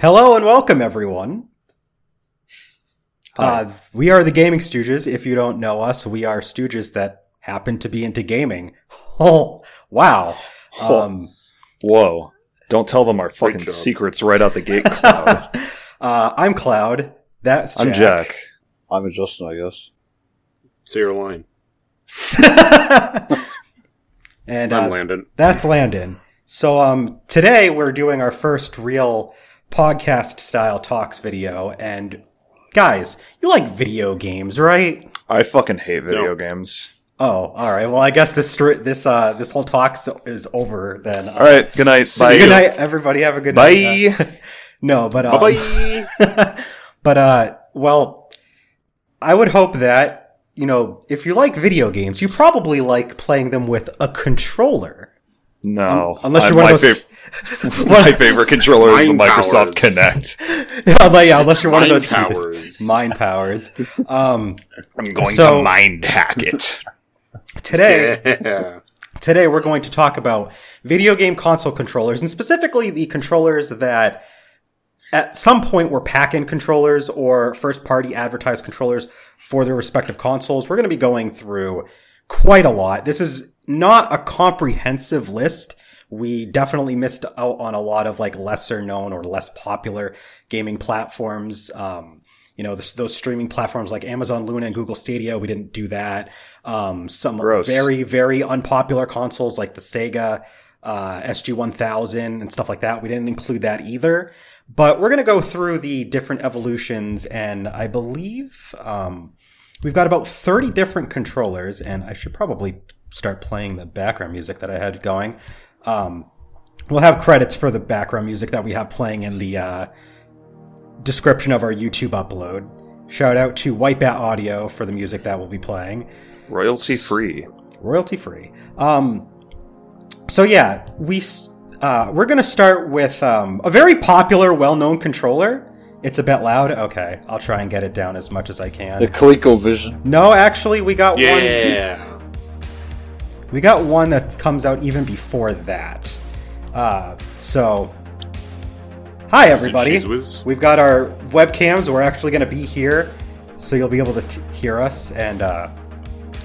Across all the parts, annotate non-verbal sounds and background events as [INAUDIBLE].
Hello and welcome, everyone. Uh, we are the Gaming Stooges. If you don't know us, we are Stooges that happen to be into gaming. [LAUGHS] Oh, wow. [LAUGHS] Um, Whoa. Don't tell them our fucking job. secrets right out the gate, [LAUGHS] Cloud. uh, I'm Cloud. That's Jack. I'm Jack. I'm Justin, I guess. Say your line. and I'm uh, Landon. that's Landon. So um, today we're doing our first real podcast style talks video. And guys, you like video games, right? I fucking hate video No. games. Oh, all right. Well, I guess this stri- this uh this whole talk is over then. All right. Good night. Bye. Good night, everybody. Have a good night. Bye. Uh, [LAUGHS] no, but um, Bye. [LAUGHS] but uh, well, I would hope that you know if you like video games, you probably like playing them with a controller. No. unless you're I- one of those- fav- [LAUGHS] my favorite controller is the Microsoft powers. Kinect. [LAUGHS] yeah, like, yeah, unless you're one Mind of those powers. mind powers. Um, I'm going So- to mind hack it. [LAUGHS] today, Yeah. Today, we're going to talk about video game console controllers, and specifically the controllers that at some point were pack in controllers or first party advertised controllers for their respective consoles. We're going to be going through quite a lot. This is not a comprehensive list. We definitely missed out on a lot of like lesser known or less popular gaming platforms. Um, you know, this, those streaming platforms like Amazon Luna and Google Stadia, we didn't do that. Um, some Gross. very, very unpopular consoles like the Sega uh, SG1000 and stuff like that. We didn't include that either. But we're going to go through the different evolutions, and I believe um, we've got about 30 different controllers, and I should probably start playing the background music that I had going. Um, we'll have credits for the background music that we have playing in the uh, description of our YouTube upload. Shout out to White Bat Audio for the music that we'll be playing Royalty free. royalty free. Um, so yeah, we uh, we're gonna start with um, a very popular, well-known controller. It's a bit loud. Okay, I'll try and get it down as much as I can. The can. ColecoVision. No, actually, we got one. Yeah. We got one that comes out even before that. Uh, so, hi everybody. We've got our webcams. We're actually going to be here, so you'll be able to t- hear us, and uh,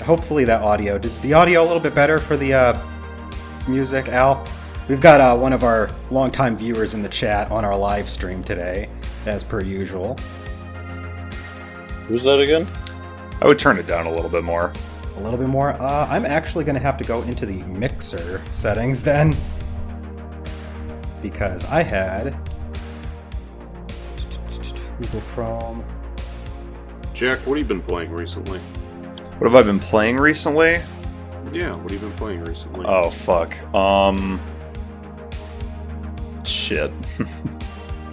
hopefully that audio. Is the audio a little bit better for the uh, music, Al? We've got uh, one of our longtime viewers in the chat on our live stream today, as per usual. Who's that again? I would turn it down a little bit more. A little bit more. Uh, I'm actually going to have to go into the mixer settings then, because I had Google Chrome. Jack, what have you been playing recently? What have I been playing recently? Yeah, what have you been playing recently? Oh fuck. Um. Shit. [LAUGHS]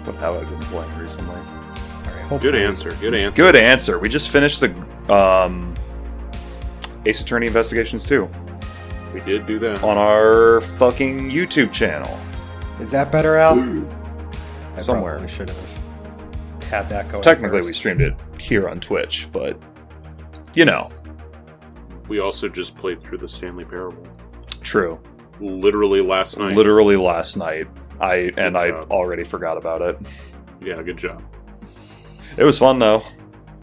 what have I been playing recently? All right, Good answer. Good answer. Good answer. We just finished the um, Ace Attorney Investigations 2 We did do that. on our fucking YouTube channel. Is that better, Al? I Somewhere. probably should have had that go. Technically, we first. streamed it here on Twitch, but you know, We also just played through the Stanley Parable. true. Literally last night. Literally last night, I and I job. already forgot about it. Yeah, good job. It was fun though.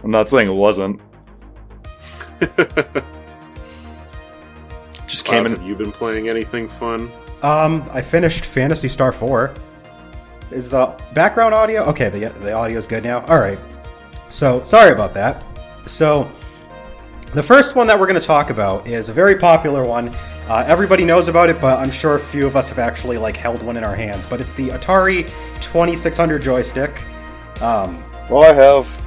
I'm not saying it wasn't. [LAUGHS] Just came in. have you been playing anything fun? Um, I finished Phantasy Star Four. Is the background audio okay? The the audio is good now. All right. So sorry about that. So the first one that we're going to talk about is a very popular one. Uh, everybody knows about it, but I'm sure a few of us have actually like held one in our hands. But it's the Atari 2600 joystick. Um, Well, I have.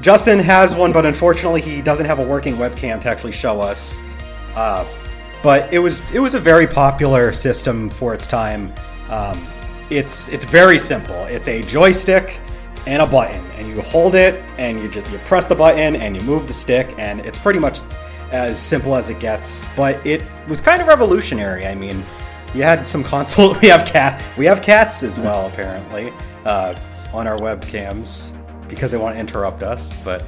Justin has one, but unfortunately, he doesn't have a working webcam to actually show us. Uh, but it was it was a very popular system for its time. Um, it's it's very simple. It's a joystick and a button, and you hold it, and you just you press the button, and you move the stick, and it's pretty much as simple as it gets. But it was kind of revolutionary. I mean, you had some [LAUGHS] console. We have cat. We have cats as well, [LAUGHS] apparently, uh, on our webcams because they want to interrupt us. But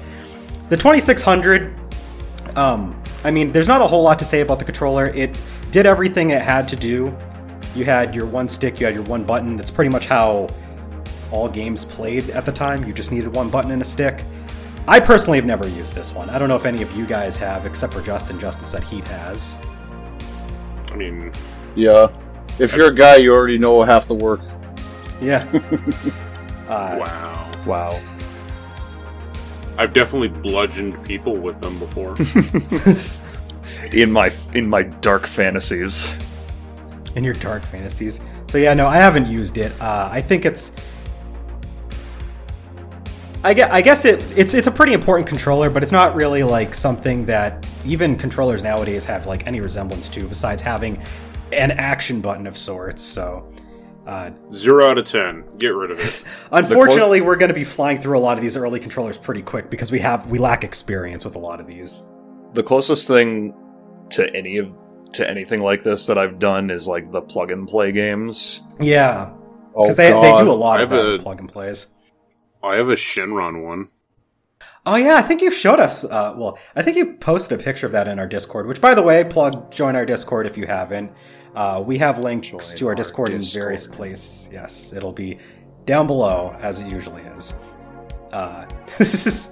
the 2600. Um, I mean, there's not a whole lot to say about the controller. It did everything it had to do. You had your one stick, you had your one button. That's pretty much how all games played at the time. You just needed one button and a stick. I personally have never used this one. I don't know if any of you guys have, except for Justin. Justin said he has. I mean, Yeah. If you're a guy, you already know half the work. Yeah. [LAUGHS] uh, wow. Wow. I've definitely bludgeoned people with them before. [LAUGHS] In my in my dark fantasies. in your dark fantasies. So yeah, no, I haven't used it. Uh, I think it's. I guess, I guess it it's it's a pretty important controller, but it's not really like something that even controllers nowadays have like any resemblance to, besides having an action button of sorts. So, uh, Zero out of ten. Get rid of it. [LAUGHS] unfortunately, we're going to be flying through a lot of these early controllers pretty quick because we have we lack experience with a lot of these. The closest thing to any of to anything like this that I've done is like the plug and play games. Yeah, Oh, because they, they God. do a lot I of a- plug and plays. I have a Shenron one. Oh yeah, I think you showed us. Uh, well, I think you posted a picture of that in our Discord. Which, by the way, plug join our Discord if you haven't. Uh, we have links Join to our our Discord, in various places. Yes, it'll be down below as it usually is. Uh, this is.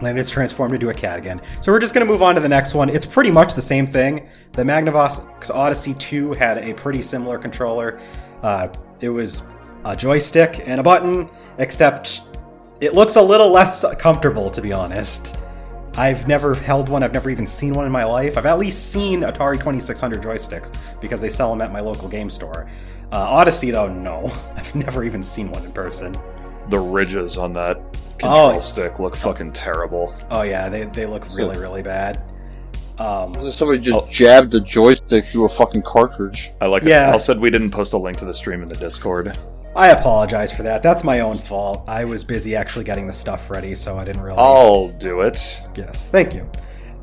Landon's transformed into a cat again. So we're just going to move on to the next one. It's pretty much the same thing. The Magnavox Odyssey 2 had a pretty similar controller. Uh, it was a joystick and a button, except it looks a little less comfortable, to be honest. I've never held one. I've never even seen one in my life. I've at least seen Atari 2600 joysticks because they sell them at my local game store. Uh, Odyssey, though, no. [LAUGHS] I've never even seen one in person. The ridges on that control Oh. stick look fucking terrible. Oh yeah, they, they look really really bad. Um, Somebody just Oh. jabbed the joystick through a fucking cartridge. I like Yeah. it. Al said we didn't post a link to the stream in the Discord. I apologize for that. That's my own fault. I was busy actually getting the stuff ready, so I didn't really. I'll do it. Yes, thank you.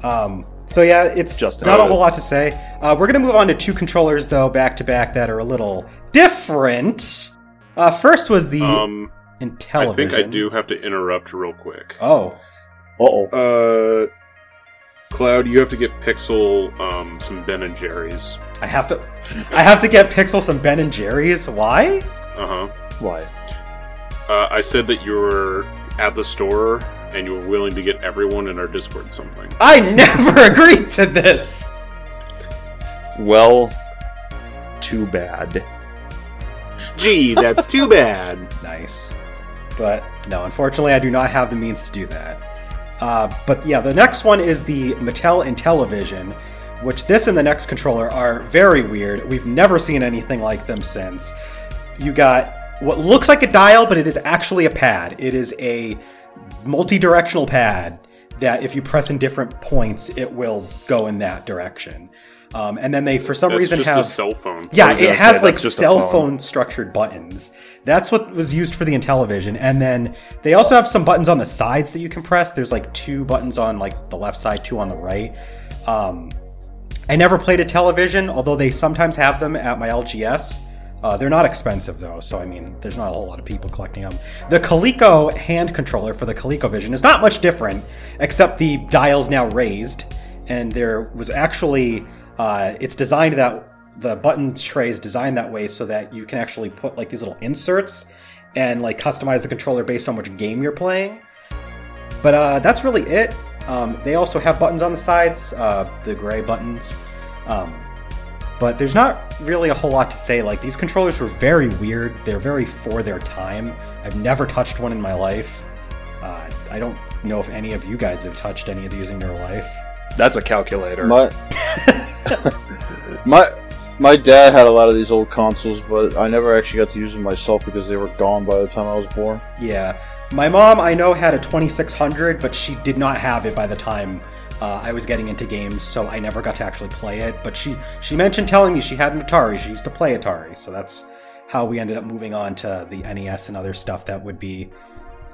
Um, so yeah, it's Just not a whole lot to say. Uh, we're gonna move on to two controllers though, back to back, that are a little different. Uh, first was the Um, I think I do have to interrupt real quick. Oh, Uh oh. Uh, Cloud, you have to get Pixel um, some Ben and Jerry's. I have to. I have to get Pixel some Ben and Jerry's. Why? Uh huh. Why? Uh, I said that you were at the store and you were willing to get everyone in our Discord something. I [LAUGHS] never agreed to this. Well, too bad. Gee, that's too [LAUGHS] bad. Nice. But no, unfortunately, I do not have the means to do that. Uh, but yeah, the next one is the Mattel Intellivision, which this and the next controller are very weird. We've never seen anything like them since. You got what looks like a dial, but it is actually a pad. It is a multi directional pad that if you press in different points, it will go in that direction. Um, and then they, for some That's reason, just have a cell phone. yeah, it has say, like that's just a cell phone. phone structured buttons. That's what was used for the Intellivision. And then they also have some buttons on the sides that you can press. There's like two buttons on like the left side, two on the right. Um, I never played an Intellivision, although they sometimes have them at my LGS. Uh, they're not expensive though, so I mean, there's not a whole lot of people collecting them. The Coleco hand controller for the ColecoVision is not much different, except the dial's now raised, and there was actually uh, it's designed that the button tray is designed that way so that you can actually put like these little inserts and like customize the controller based on which game you're playing. But uh, that's really it. Um, they also have buttons on the sides, uh, the gray buttons. Um, but there's not really a whole lot to say. Like, these controllers were very weird. They're very for their time. I've never touched one in my life. Uh, I don't know if any of you guys have touched any of these in your life. That's a calculator. My [LAUGHS] my my dad had a lot of these old consoles, but I never actually got to use them myself because they were gone by the time I was born. Yeah. My mom, I know, had a 2600, but she did not have it by the time uh, I was getting into games, so I never got to actually play it. But she she mentioned telling me she had an Atari. She used to play Atari, so that's how we ended up moving on to the NES and other stuff that would be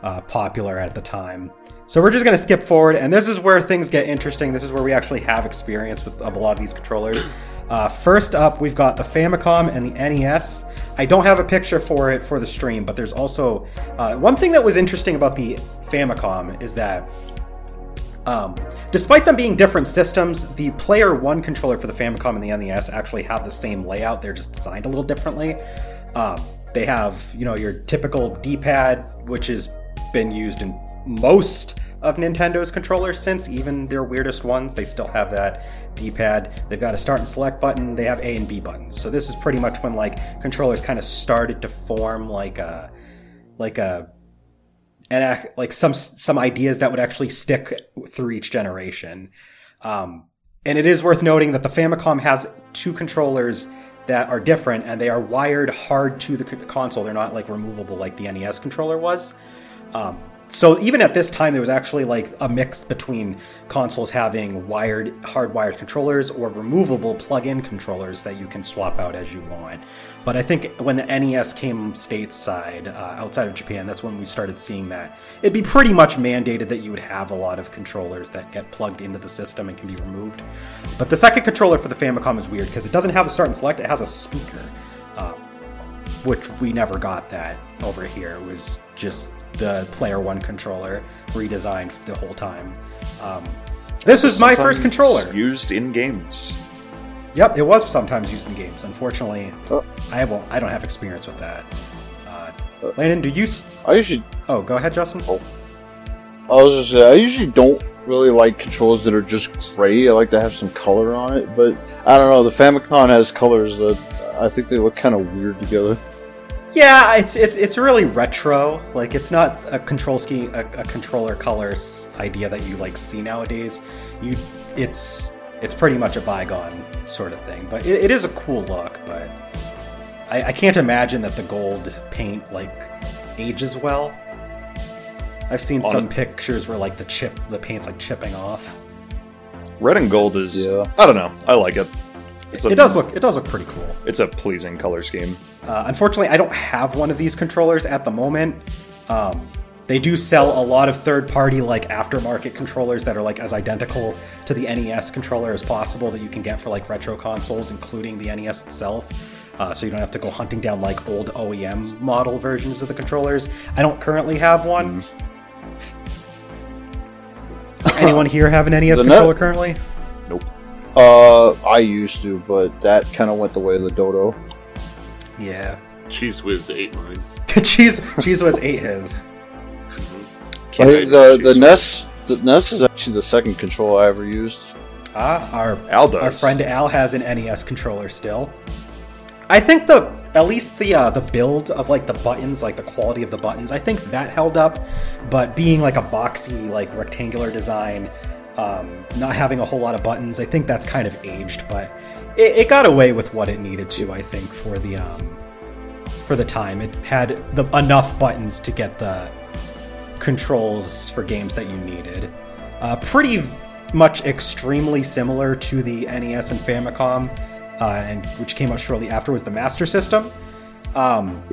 uh, popular at the time. So we're just to skip forward, and this is where things get interesting. This is where we actually have experience with of a lot of these controllers. Uh, first up, we've got the Famicom and the NES. I don't have a picture for it for the stream, but there's also uh, one thing that was interesting about the Famicom is that um, despite them being different systems, the Player One controller for the Famicom and the NES actually have the same layout. They're just designed a little differently. Um, they have you know your typical D-pad, which has been used in most of Nintendo's controllers since, even their weirdest ones. They still have that D-pad. They've got a start and select button. They have A and B buttons. So this is pretty much when like controllers kind of started to form like a like a and like some some ideas that would actually stick through each generation. Um, and it is worth noting that the Famicom has two controllers that are different and they are wired hard to the console. They're not like removable like the NES controller was. Um, so even at this time, there was actually like a mix between consoles having wired, hardwired controllers or removable plug-in controllers that you can swap out as you want. But I think when the NES came stateside, uh, outside of Japan, that's when we started seeing that. It'd be pretty much mandated that you would have a lot of controllers that get plugged into the system and can be removed. But the second controller for the Famicom is weird because it doesn't have the start and select; it has a speaker. Um, which we never got that over here. It was just the Player One controller redesigned the whole time. Um, this was my first controller used in games. Yep, it was sometimes used in games. Unfortunately, oh. I have I don't have experience with that. Uh, uh Landon, do you? St- I usually. Oh, go ahead, Justin. Oh. I was just say I usually don't really like controls that are just gray. I like to have some color on it, but I don't know. The Famicom has colors that I think they look kind of weird together. Yeah, it's it's it's really retro. Like it's not a control scheme, a, a controller colors idea that you like see nowadays. You, it's it's pretty much a bygone sort of thing. But it, it is a cool look. But I, I can't imagine that the gold paint like ages well. I've seen Honest- some pictures where like the chip, the paint's like chipping off. Red and gold is. Yeah. I don't know. I like it. It's a, it does look. It does look pretty cool. It's a pleasing color scheme. Uh, unfortunately, I don't have one of these controllers at the moment. Um, they do sell a lot of third-party like aftermarket controllers that are like as identical to the NES controller as possible that you can get for like retro consoles, including the NES itself. Uh, so you don't have to go hunting down like old OEM model versions of the controllers. I don't currently have one. Mm. [LAUGHS] Anyone here have an NES controller currently? Nope. Uh, I used to, but that kind of went the way of the Dodo. Yeah. Cheese Whiz ate mine. [LAUGHS] cheese Cheese Whiz ate his. Mm-hmm. the the NES the NES is actually the second controller I ever used. Ah, our Al does. our friend Al has an NES controller still. I think the at least the uh, the build of like the buttons, like the quality of the buttons, I think that held up. But being like a boxy, like rectangular design, um, not having a whole lot of buttons, I think that's kind of aged. But it, it, got away with what it needed to, I think, for the um, for the time. It had the enough buttons to get the controls for games that you needed. Uh, pretty much extremely similar to the NES and Famicom, uh, and which came out shortly after was the Master System. Um,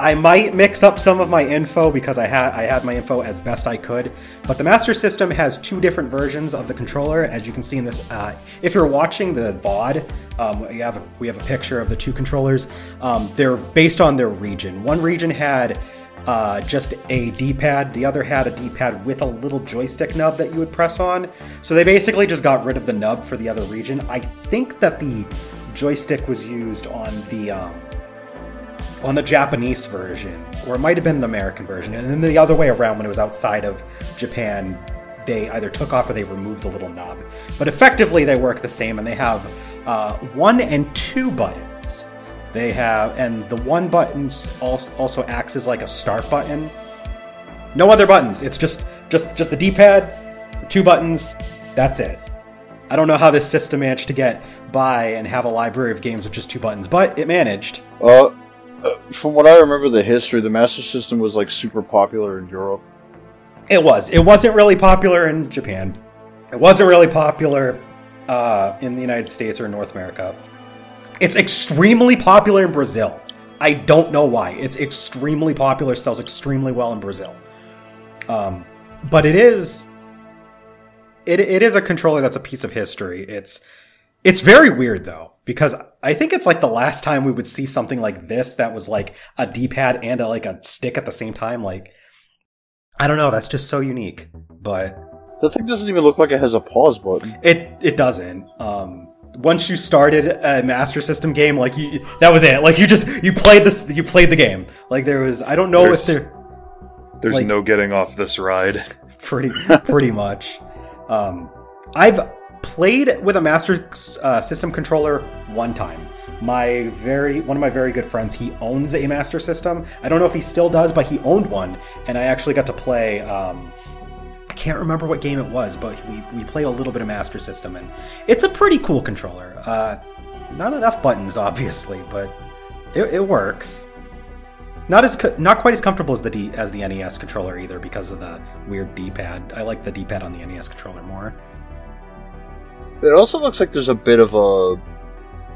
I might mix up some of my info because I had I had my info as best I could. But the Master System has two different versions of the controller, as you can see in this. Uh, if you're watching the VOD, um, we have a, we have a picture of the two controllers. Um, they're based on their region. One region had uh, just a D-pad. The other had a D-pad with a little joystick nub that you would press on. So they basically just got rid of the nub for the other region. I think that the joystick was used on the um, on the Japanese version, or it might have been the American version, and then the other way around when it was outside of Japan, they either took off or they removed the little knob. But effectively, they work the same, and they have uh, one and two buttons. They have, and the one buttons also acts as like a start button. No other buttons. It's just just just the D-pad, the two buttons. That's it. I don't know how this system managed to get by and have a library of games with just two buttons, but it managed. Uh, from what I remember, the history, the Master System was like super popular in Europe. It was. It wasn't really popular in Japan. It wasn't really popular uh, in the United States or North America. It's extremely popular in Brazil. I don't know why. It's extremely popular, sells extremely well in Brazil. Um, but it is, it, it is a controller that's a piece of history. It's it's very weird though, because I think it's like the last time we would see something like this that was like a D-pad and a, like a stick at the same time. Like, I don't know. That's just so unique. But the thing doesn't even look like it has a pause button. It it doesn't. Um, once you started a Master System game, like you, that was it. Like you just you played this, you played the game. Like there was, I don't know There's- if there There's Like- no getting off this ride. pretty pretty [LAUGHS] much. Um, I've played with a Master uh, System controller one time. My very one of my very good friends, he owns a Master System. I don't know if he still does, but he owned one, and I actually got to play. Um, I can't remember what game it was, but we, we played a little bit of Master System, and it's a pretty cool controller. Uh, not enough buttons, [LAUGHS] obviously, but it, it works. Not as co- not quite as comfortable as the D, as the NES controller either because of the weird D-pad. I like the D-pad on the NES controller more. It also looks like there's a bit of a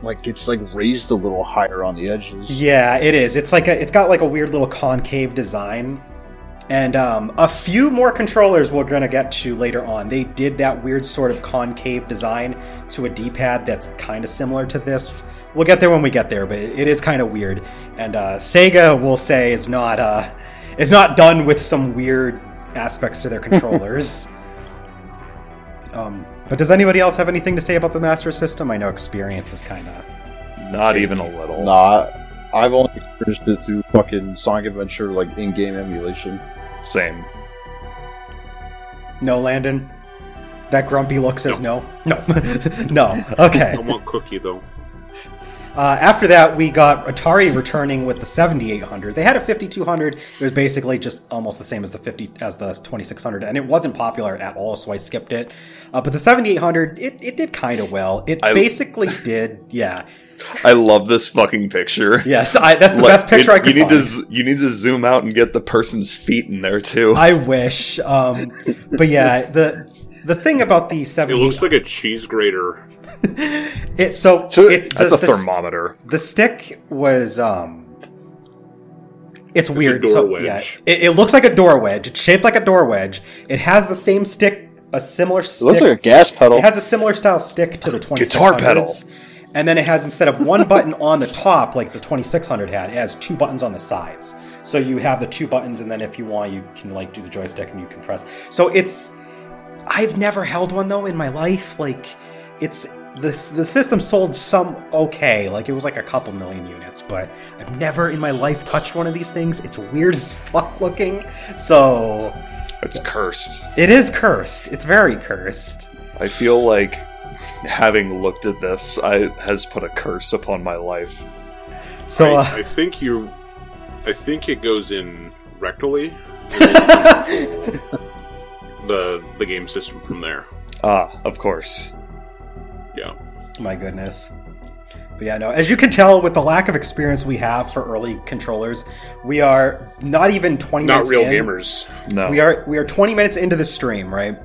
like it's like raised a little higher on the edges. Yeah, it is. It's like a, it's got like a weird little concave design. And um, a few more controllers we're gonna get to later on. They did that weird sort of concave design to a D-pad that's kind of similar to this. We'll get there when we get there, but it is kind of weird. And uh, Sega will say is not uh, is not done with some weird aspects to their [LAUGHS] controllers. um, but does anybody else have anything to say about the Master System? I know experience is kind of Not even a little. Nah, I've only experienced it through fucking Sonic Adventure like in-game emulation. Same. No, Landon. That grumpy look says no. No. [LAUGHS] no. Okay. I want cookie though. Uh, after that, we got Atari returning with the 7800. They had a 5200. It was basically just almost the same as the 50 as the 2600, and it wasn't popular at all, so I skipped it. Uh, but the 7800, it, it did kind of well. It I- basically did, yeah. I love this fucking picture. Yes, I, that's the Like, best picture it- I could you need find. to z- you need to zoom out and get the person's feet in there too. I wish, um, but yeah, the the thing about the It 78, looks like a cheese grater. [LAUGHS] it so, So it, That's the- a the- thermometer. The stick was um it's weird. door so wedge. yeah, it, it looks like a door wedge. It's shaped like a door wedge. It has the same stick, a similar It stick. looks like a gas pedal. it has a similar style stick to the 2600s. Guitar pedal. And then it has instead of one button [LAUGHS] on the top like the 2600 had, it has two buttons on the sides. So you have the two buttons and then if you want you can like do the joystick and you can press. So it's I've never held one though in my life. Like it's this the system sold some okay, like it was like a couple million units, but I've never in my life touched one of these things. It's weird as [LAUGHS] fuck looking. So It's cursed. it is cursed. It's very cursed. I feel like having looked at this, I has put a curse upon my life. So I, uh, I think you. I think it goes in rectally. [LAUGHS] and the the game system from there. Ah, of course. Yeah. My goodness. But yeah, no, as you can tell with the lack of experience we have for early controllers, we are not even 20 Not minutes real in. gamers. No. We are we are 20 minutes into the stream, right?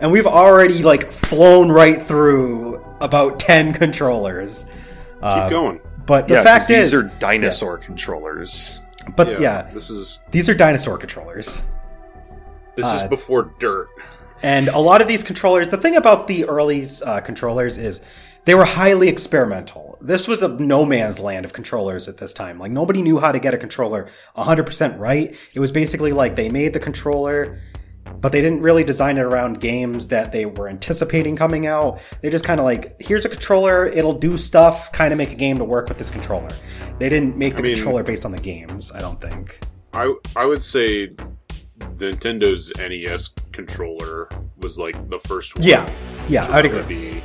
And we've already like flown right through about 10 controllers. Keep Uh, going. But the yeah, 'cause fact these is these are dinosaur controllers. but yeah. This is these are dinosaur controllers. This is Uh, before dirt. And a lot of these controllers, the thing about the early uh, controllers is they were highly experimental. This was a no man's land of controllers at this time. Like nobody knew how to get a controller 100% right. It was basically like they made the controller, but they didn't really design it around games that they were anticipating coming out. They just kind of like, here's a controller, it'll do stuff, kind of make a game to work with this controller. They didn't make the mean- controller based on the games, I don't think. I I would say Nintendo's NES controller was like the first one. Yeah, yeah, to I'd agree. Be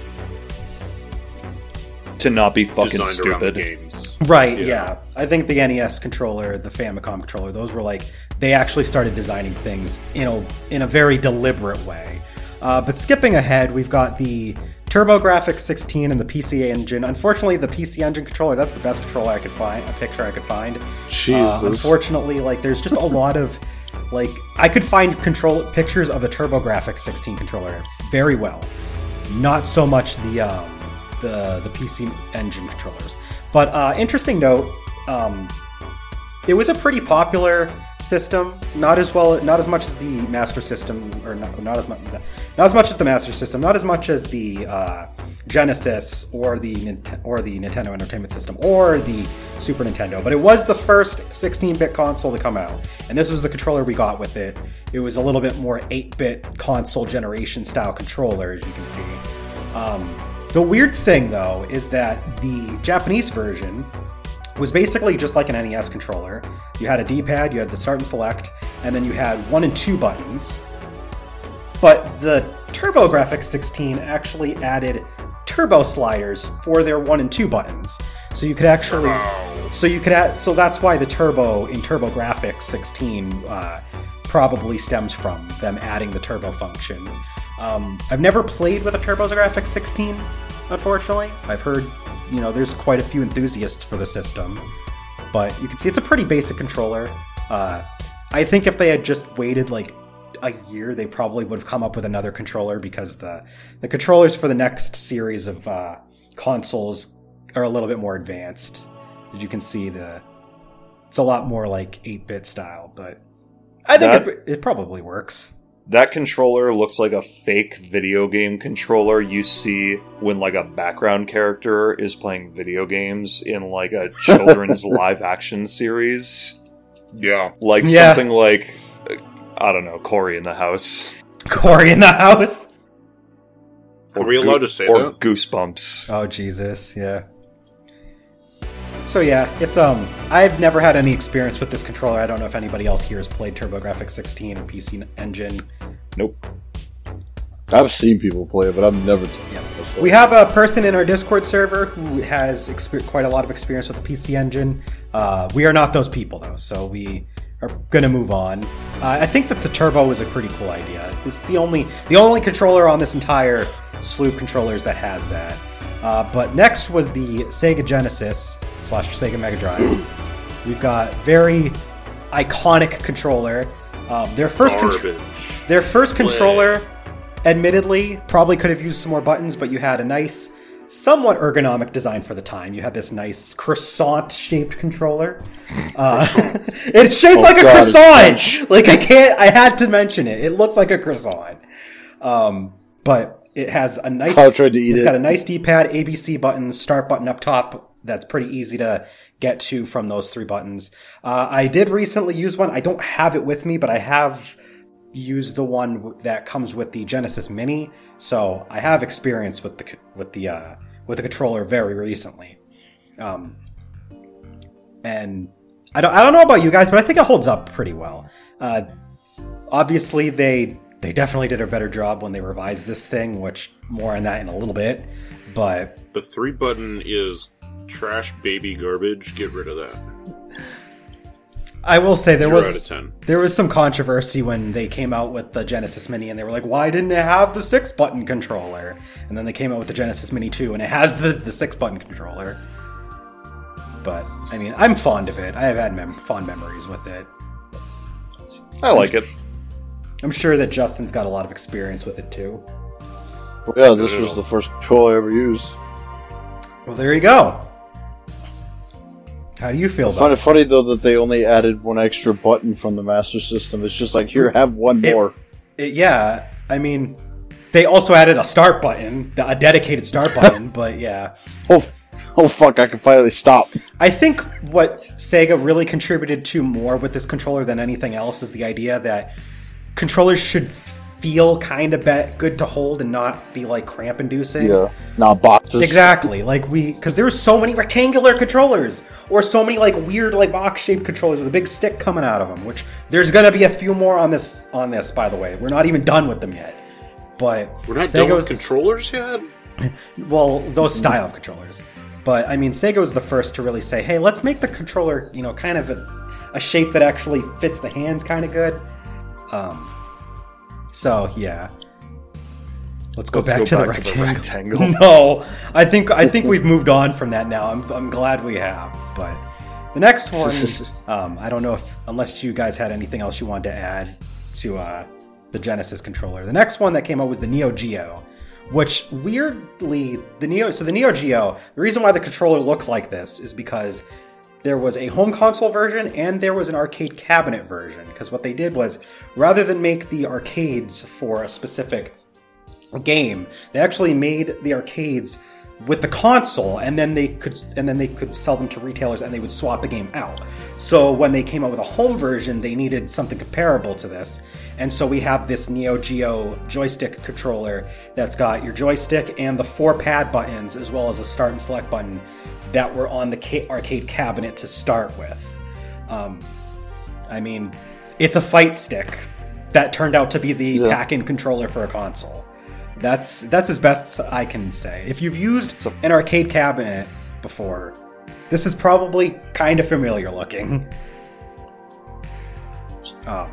To not be fucking designed around the stupid. games. Right, Yeah. yeah. I think the NES controller, the Famicom controller, those were like they actually started designing things in a in a very deliberate way. Uh, but skipping ahead, we've got the TurboGrafx 16 and the PC Engine. Unfortunately, the PC Engine controller, that's the best controller I could find, a picture I could find. Jesus. Uh, unfortunately, like there's just a lot of like I could find control pictures of the TurboGrafx 16 controller very well. Not so much the um, the the PC Engine controllers. But uh, interesting note, um, it was a pretty popular system. Not as well, not as much as the Master System, or not, not as much, not as much as the Master System, not as much as the uh, Genesis or the or the Nintendo Entertainment System or the Super Nintendo. But it was the first 16-bit console to come out, and this was the controller we got with it. It was a little bit more 8-bit console generation style controller, as you can see. Um, The weird thing, though, is that the Japanese version was basically just like an NES controller. You had a D pad, you had the start and select, and then you had one and two buttons. But the TurboGrafx 16 actually added turbo sliders for their one and two buttons. So you could actually. So you could add. So that's why the turbo in TurboGrafx 16 uh, probably stems from them adding the turbo function. Um, I've never played with a TurboGrafx 16, unfortunately. I've heard, you know, there's quite a few enthusiasts for the system, but you can see it's a pretty basic controller. Uh, I think if they had just waited like a year, they probably would have come up with another controller because the the controllers for the next series of uh, consoles are a little bit more advanced. As you can see, the it's a lot more like 8-bit style, but I think That- it, it probably works. That controller looks like a fake video game controller you see when like a background character is playing video games in like a [LAUGHS] children's live action series. Yeah. Like Yeah. something like I don't know, Cory in the house. Cory in the house. Are we allowed to say or that? Goosebumps. Oh Jesus, yeah. So yeah, it's um I've never had any experience with this controller. I don't know if anybody else here has played TurboGrafx 16 or PC Engine. Nope. I've seen people play it, but I've never. Yeah. We have a person in our Discord server who has exper- quite a lot of experience with the PC Engine. Uh, we are not those people though, so we are gonna move on. Uh, I think that the Turbo is a pretty cool idea. It's the only the only controller on this entire slew of controllers that has that. Uh, but next was the Sega Genesis slash Sega Mega Drive. We've got very iconic controller. Um, their first contr- their first controller, admittedly, probably could have used some more buttons, but you had a nice, somewhat ergonomic design for the time. You had this nice croissant-shaped controller. Uh, [LAUGHS] it's shaped Oh, like a God, it's croissant. Like I can't. I had to mention it. It looks like a croissant. Um, but it has a nice. I tried to eat It's it. got a nice D-pad, ABC button, start button up top. That's pretty easy to get to from those three buttons. Uh, I did recently use one. I don't have it with me, but I have used the one that comes with the Genesis Mini. So I have experience with the with the uh, with the controller very recently. Um, and I don't I don't know about you guys, but I think it holds up pretty well. Uh, obviously, they they definitely did a better job when they revised this thing, which more on that in a little bit. But The three button is trash baby garbage. Get rid of that. I will say there Zero was out of ten. There was some controversy when they came out with the Genesis Mini, and they were like, "Why didn't it have the six button controller?" And then they came out with the Genesis Mini 2, and it has the the six button controller. But I mean, I'm fond of it. I have had mem- fond memories with it. I like it. I'm sure that Justin's got a lot of experience with it too. Yeah, this was the first controller I ever used. Well, there you go. How do you feel I find it funny though that they only added one extra button from the Master System. It's just like here, have one It- more. it? Yeah, I mean, they also added a start button, a dedicated start [LAUGHS] button. but yeah, Oh, oh fuck! I can finally stop. I think what Sega really contributed to more with this controller than anything else is the idea that controllers should feel kind of be- good to hold and not be like cramp inducing. Yeah, not boxes. Exactly. Like we, because there's so many rectangular controllers, or so many like weird like box-shaped controllers with a big stick coming out of them. Which there's gonna be a few more on this. On this, by the way, we're not even done with them yet. But We're not Sega done with controllers yet. [LAUGHS] well, those mm-hmm. style of controllers. But I mean, Sega was the first to really say, "Hey, let's make the controller, you know, kind of a, a shape that actually fits the hands kind of good." Um, so yeah, let's go Let's back, go to, the back to the rectangle. rectangle. [LAUGHS] no, I think I think we've moved on from that now. I'm I'm glad we have. But the next [LAUGHS] one, um, I don't know if unless you guys had anything else you wanted to add to uh, the Genesis controller. The next one that came out was the Neo Geo, which weirdly the Neo. So the Neo Geo, the reason why the controller looks like this is because there was a home console version and there was an arcade cabinet version. Because what they did was rather than make the arcades for a specific game, they actually made the arcades with the console and then they could and then they could sell them to retailers and they would swap the game out. So when they came out with a home version they needed something comparable to this. And so we have this neo geo joystick controller that's got your joystick and the four pad buttons as well as a start and select button that were on the arcade cabinet to start with. Um, i mean it's a fight stick that turned out to be the Yeah. pack-in controller for a console that's that's as best I can say. If you've used an arcade cabinet before, this is probably kind of familiar looking. [LAUGHS] Um,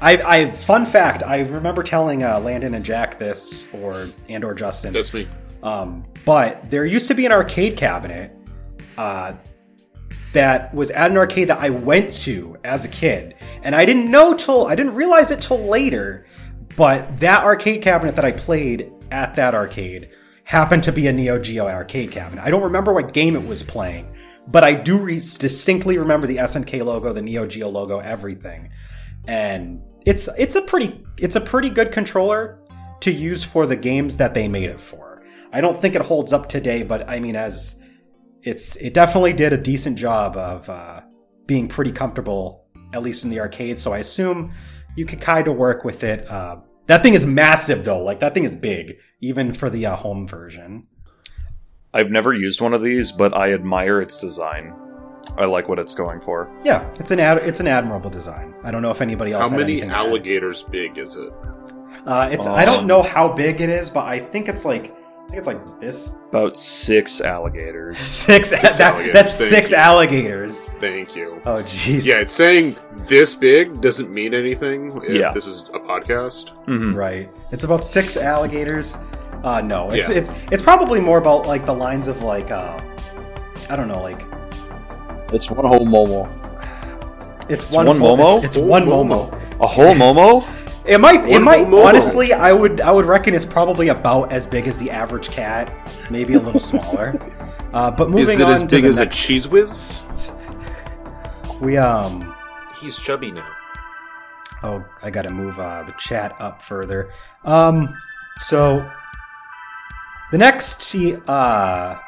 I, I fun fact. I remember telling uh, Landon and Jack this, or and or Justin. That's me. Um, but there used to be an arcade cabinet uh, that was at an arcade that I went to as a kid, and I didn't know till I didn't realize it till later. But that arcade cabinet that I played at that arcade happened to be a Neo Geo arcade cabinet. I don't remember what game it was playing, but I do re- distinctly remember the SNK logo, the Neo Geo logo, everything. And it's it's a pretty it's a pretty good controller to use for the games that they made it for. I don't think it holds up today, but I mean, as it's it definitely did a decent job of uh, being pretty comfortable, at least in the arcade. So I assume you could kind of work with it. Uh, that thing is massive, though. Like that thing is big, even for the uh, home version. I've never used one of these, but I admire its design. I like what it's going for. Yeah, it's an ad- it's an admirable design. I don't know if anybody else. How had many anything to add. alligators big is it? Uh, it's I don't Um, know how big it is, but I think it's like I think it's like this About six alligators. [LAUGHS] six. Six that, alligators, that's thank six you. alligators. Thank you. Oh jeez. Yeah, it's saying this big doesn't mean anything if Yeah. this is a podcast. hmm Right. It's about six alligators. Uh, no, it's Yeah. it's it's probably more about like the lines of like uh, I don't know, like It's one whole Momo. it's, one whole- Momo? It's, it's one Momo. Momo. A whole Momo? It might. It might. Momo. Honestly, I would. I would reckon it's probably about as big as the average cat, maybe a little smaller. [LAUGHS] Uh, but moving Is it on as big the as a cheese whiz? we um. He's chubby now. Oh, I gotta move uh, the chat up further. Um, so the next uh,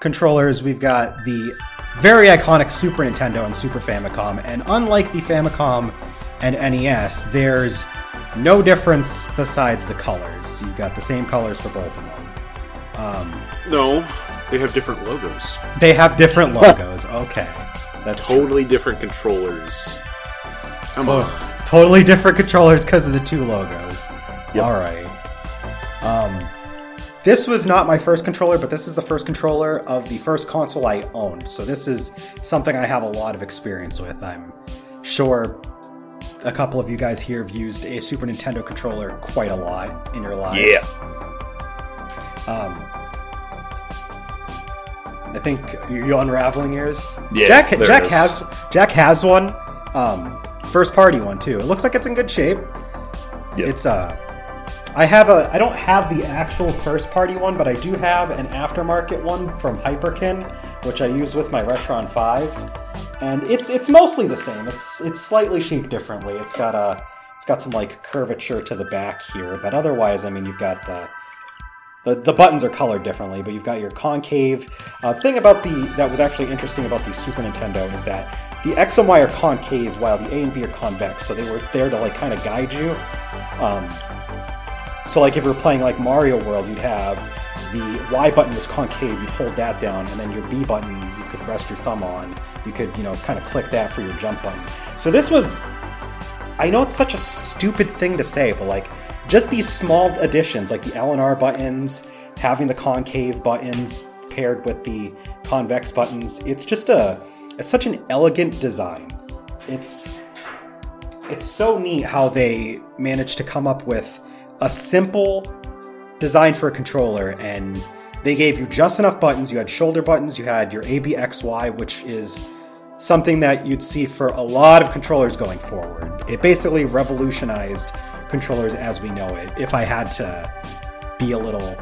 controllers we've got the very iconic Super Nintendo and Super Famicom, and unlike the Famicom and NES, there's no difference besides the colors. You've got the same colors for both of them. Um, No, they have different logos. they have different logos. Okay, that's true. Totally different controllers. Come To- on. Totally different controllers because of the two logos. Yep. All right. Um, this was not my first controller, but this is the first controller of the first console I owned. So this is something I have a lot of experience with. I'm sure a couple of you guys here have used a Super Nintendo controller quite a lot in your lives. Yeah. Um, I think you you unraveling yours. Yeah, Jack. Jack has Jack has one. Um, first party one too. It looks like it's in good shape. Yep. It's uh, I have a. I don't have the actual first party one, but I do have an aftermarket one from Hyperkin, which I use with my Retron Five, and it's it's mostly the same. It's it's slightly shaped differently. It's got a it's got some like curvature to the back here, but otherwise, I mean, you've got the the, the buttons are colored differently, but you've got your concave. Uh, thing about the that was actually interesting about the Super Nintendo is that the X and Y are concave while the A and B are convex, so they were there to like kind of guide you. Um, so like if you're playing like Mario World, you'd have the Y button was concave, you'd hold that down, and then your B button could rest your thumb on. You could you know kind of click that for your jump button. So this was I know it's such a stupid thing to say, but like just these small additions, like the L and R buttons, having the concave buttons paired with the convex buttons, it's just a it's such an elegant design. It's it's so neat how they managed to come up with a simple design for a controller and they gave you just enough buttons. You had shoulder buttons, you had your ABXY, which is something that you'd see for a lot of controllers going forward. It basically revolutionized controllers as we know it. If I had to be a little.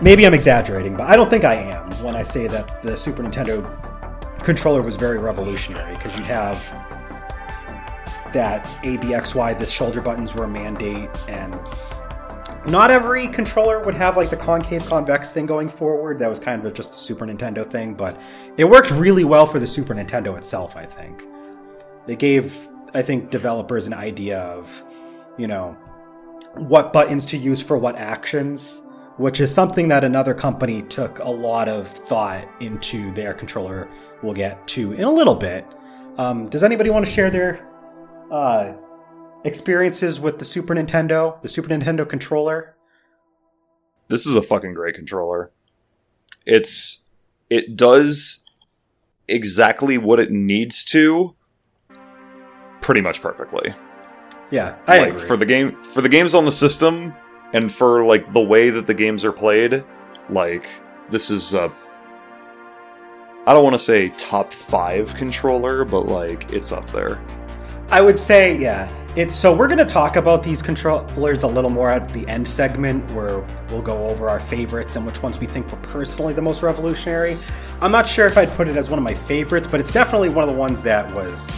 Maybe I'm exaggerating, but I don't think I am when I say that the Super Nintendo controller was very revolutionary because you'd have that ABXY, the shoulder buttons were a mandate, and not every controller would have like the concave convex thing going forward. That was kind of just a Super Nintendo thing, but it worked really well for the Super Nintendo itself, I think. They gave, I think, developers an idea of, you know, what buttons to use for what actions, which is something that another company took a lot of thought into their controller. We'll get to in a little bit. Um, does anybody want to share their uh, experiences with the Super Nintendo, the Super Nintendo controller? This is a fucking great controller. It's it does exactly what it needs to pretty much perfectly. Yeah, I like agree. for the game for the games on the system and for like the way that the games are played, like this is a I don't want to say top 5 controller, but like it's up there. I would say, yeah. It's so we're gonna talk about these controllers a little more at the end segment where we'll go over our favorites and which ones we think were personally the most revolutionary. I'm not sure if I'd put it as one of my favorites, but it's definitely one of the ones that was